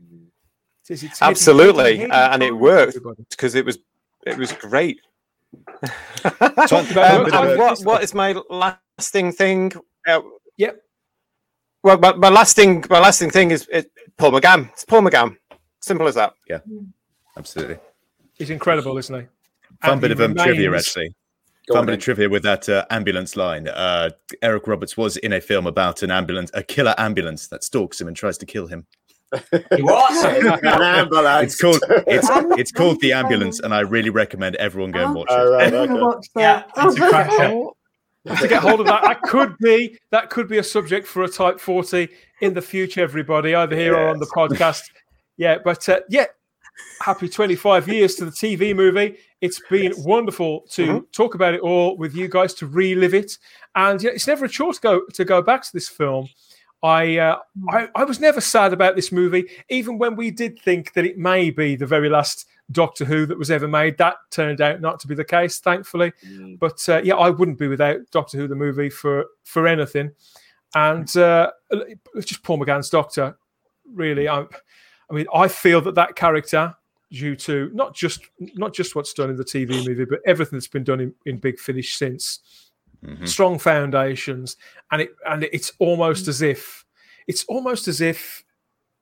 It is, it's hidden- Absolutely, hidden uh, and it worked because it was it was great. [LAUGHS] Um, work and life what, what is my lasting thing? Uh, Yep. Well, my, my lasting my lasting thing is it, Paul McGann. It's Paul McGann. Simple as that. Yeah, absolutely. He's incredible, isn't he? Fun And bit he of um, trivia, remains- actually. Go Fun on bit then. of trivia with that uh, ambulance line. Uh, Eric Roberts was in a film about an ambulance, a killer ambulance that stalks him and tries to kill him. [LAUGHS] What? [LAUGHS] An ambulance. It's called it's it's called the ambulance, and I really recommend everyone go and watch Oh, it. right, gonna okay. watch Yeah, it's a cracker. to get hold of that. That could be that could be a subject for a Type 40 in the future, everybody, either here or on the podcast. Yeah, but uh, yeah, happy 25 years to the TV movie. It's been wonderful to talk about it all with you guys to relive it, and yeah, it's never a chore to go to go back to this film. I, uh, I I was never sad about this movie, even when we did think that it may be the very last Doctor Who that was ever made. That turned out not to be the case, thankfully. But uh, yeah, I wouldn't be without Doctor Who the movie for for anything. And uh, just Paul McGann's Doctor. Really, I, I mean, I feel that that character, due to not just not just what's done in the TV movie, but everything that's been done in, in Big Finish since, Mhm. strong foundations, and it and it's almost as if it's almost as if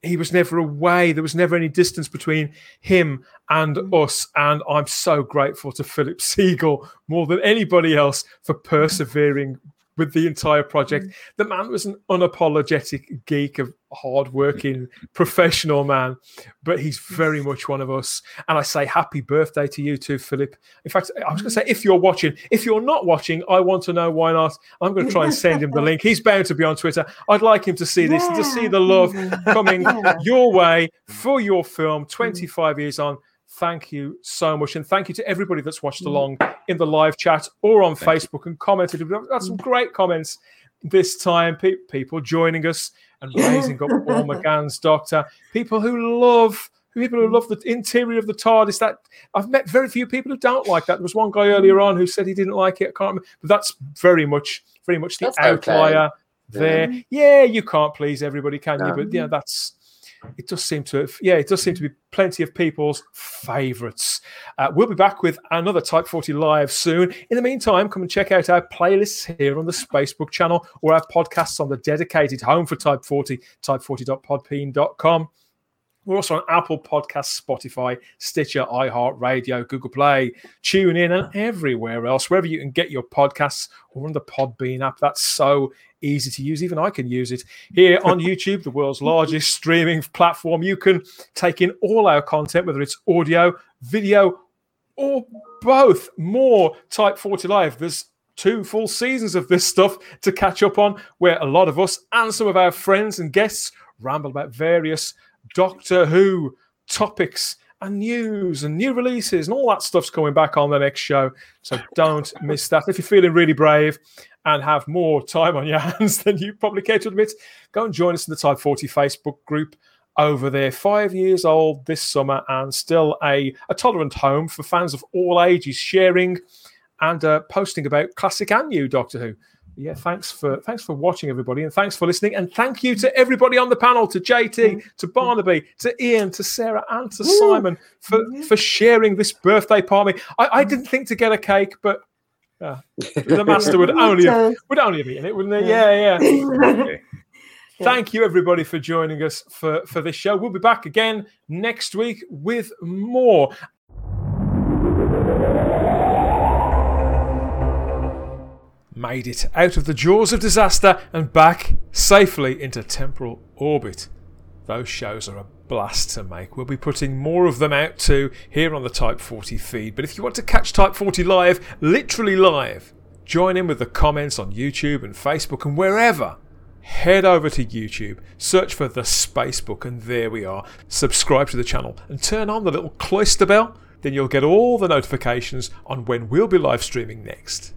he was never away. There was never any distance between him and us. And I'm so grateful to Philip [LAUGHS] Segal more than anybody else for [LAUGHS] persevering with the entire project. Mm. The man was an unapologetic geek of hard-working [LAUGHS] professional man, but he's very much one of us. And I say happy birthday to you too, Philip. In fact, I was going to say if you're watching, if you're not watching, I want to know why not. I'm going to try and send him the [LAUGHS] link. He's bound to be on Twitter. I'd like him to see this and to see the love coming [LAUGHS] Yeah. your way mm. for your film mm. 25 years on. Thank you so much. And thank you to everybody that's watched along in the live chat or on Facebook and commented. We've got some mm. great comments this time. Pe- people joining us and raising up [LAUGHS] Paul McGann's Doctor. People who love. People who love the interior of the TARDIS. That I've met very few people who don't like that. There was one guy mm. earlier on who said he didn't like it. I can't remember, but that's very much, very much the That's okay. outlier there. Yeah, you can't please everybody, can you? But yeah, that's it does seem to have, yeah, it does seem to be plenty of people's favourites. Uh, we'll be back with another Type 40 live soon. In the meantime, come and check out our playlists here on the Spacebook channel or our podcasts on the dedicated home for Type 40, type40.podbean.com. We're also on Apple Podcasts, Spotify, Stitcher, iHeartRadio, Google Play, Tune In, and everywhere else, wherever you can get your podcasts or on the Podbean app. That's so easy to use. Even I can use it. Here on [LAUGHS] YouTube, the world's largest streaming platform, you can take in all our content, whether it's audio, video, or both. More Type 40 Live. There's two full seasons of this stuff to catch up on, where a lot of us and some of our friends and guests ramble about various Doctor Who topics and news and new releases and all that stuff's coming back on the next show. So don't [LAUGHS] miss that. If you're feeling really brave and have more time on your [LAUGHS] hands than you probably care to admit, go and join us in the Type 40 Facebook group over there. Five years old this summer and still a, a tolerant home for fans of all ages, sharing and uh, posting about classic and new Doctor Who. Yeah, thanks for thanks for watching, everybody, and thanks for listening. And thank you to everybody on the panel, to JT, to Barnaby, to Ian, to Sarah, and to Simon for for sharing this birthday party. I, I didn't think to get a cake, but uh, the master would [LAUGHS] only have, would only have eaten it, wouldn't he? Yeah, [LAUGHS] yeah. Thank you, everybody, for joining us for, for this show. We'll be back again next week with more. Made it out of the jaws of disaster and back safely into temporal orbit. Those shows are a blast to make. We'll be putting more of them out too here on the Type 40 feed. But if you want to catch Type 40 live, literally live, join in with the comments on YouTube and Facebook and wherever head over to YouTube, search for the Spacebook, and there we are. Subscribe to the channel and turn on the little cloister bell, then you'll get all the notifications on when we'll be live streaming next.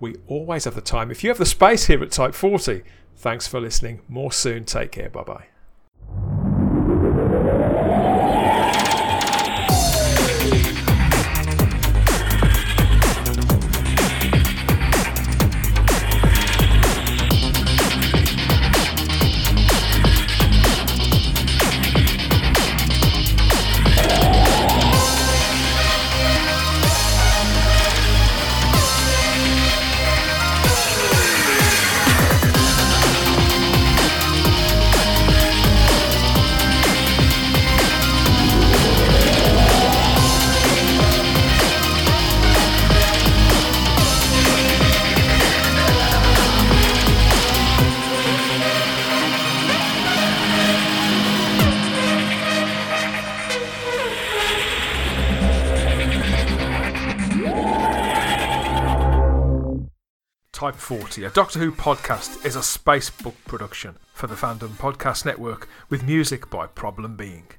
We always have the time. If you have the space here at Type 40, thanks for listening. More soon. Take care. Bye bye. 40, a Doctor Who podcast, is a Spacebook production for the Fandom Podcast Network with music by Problem Being.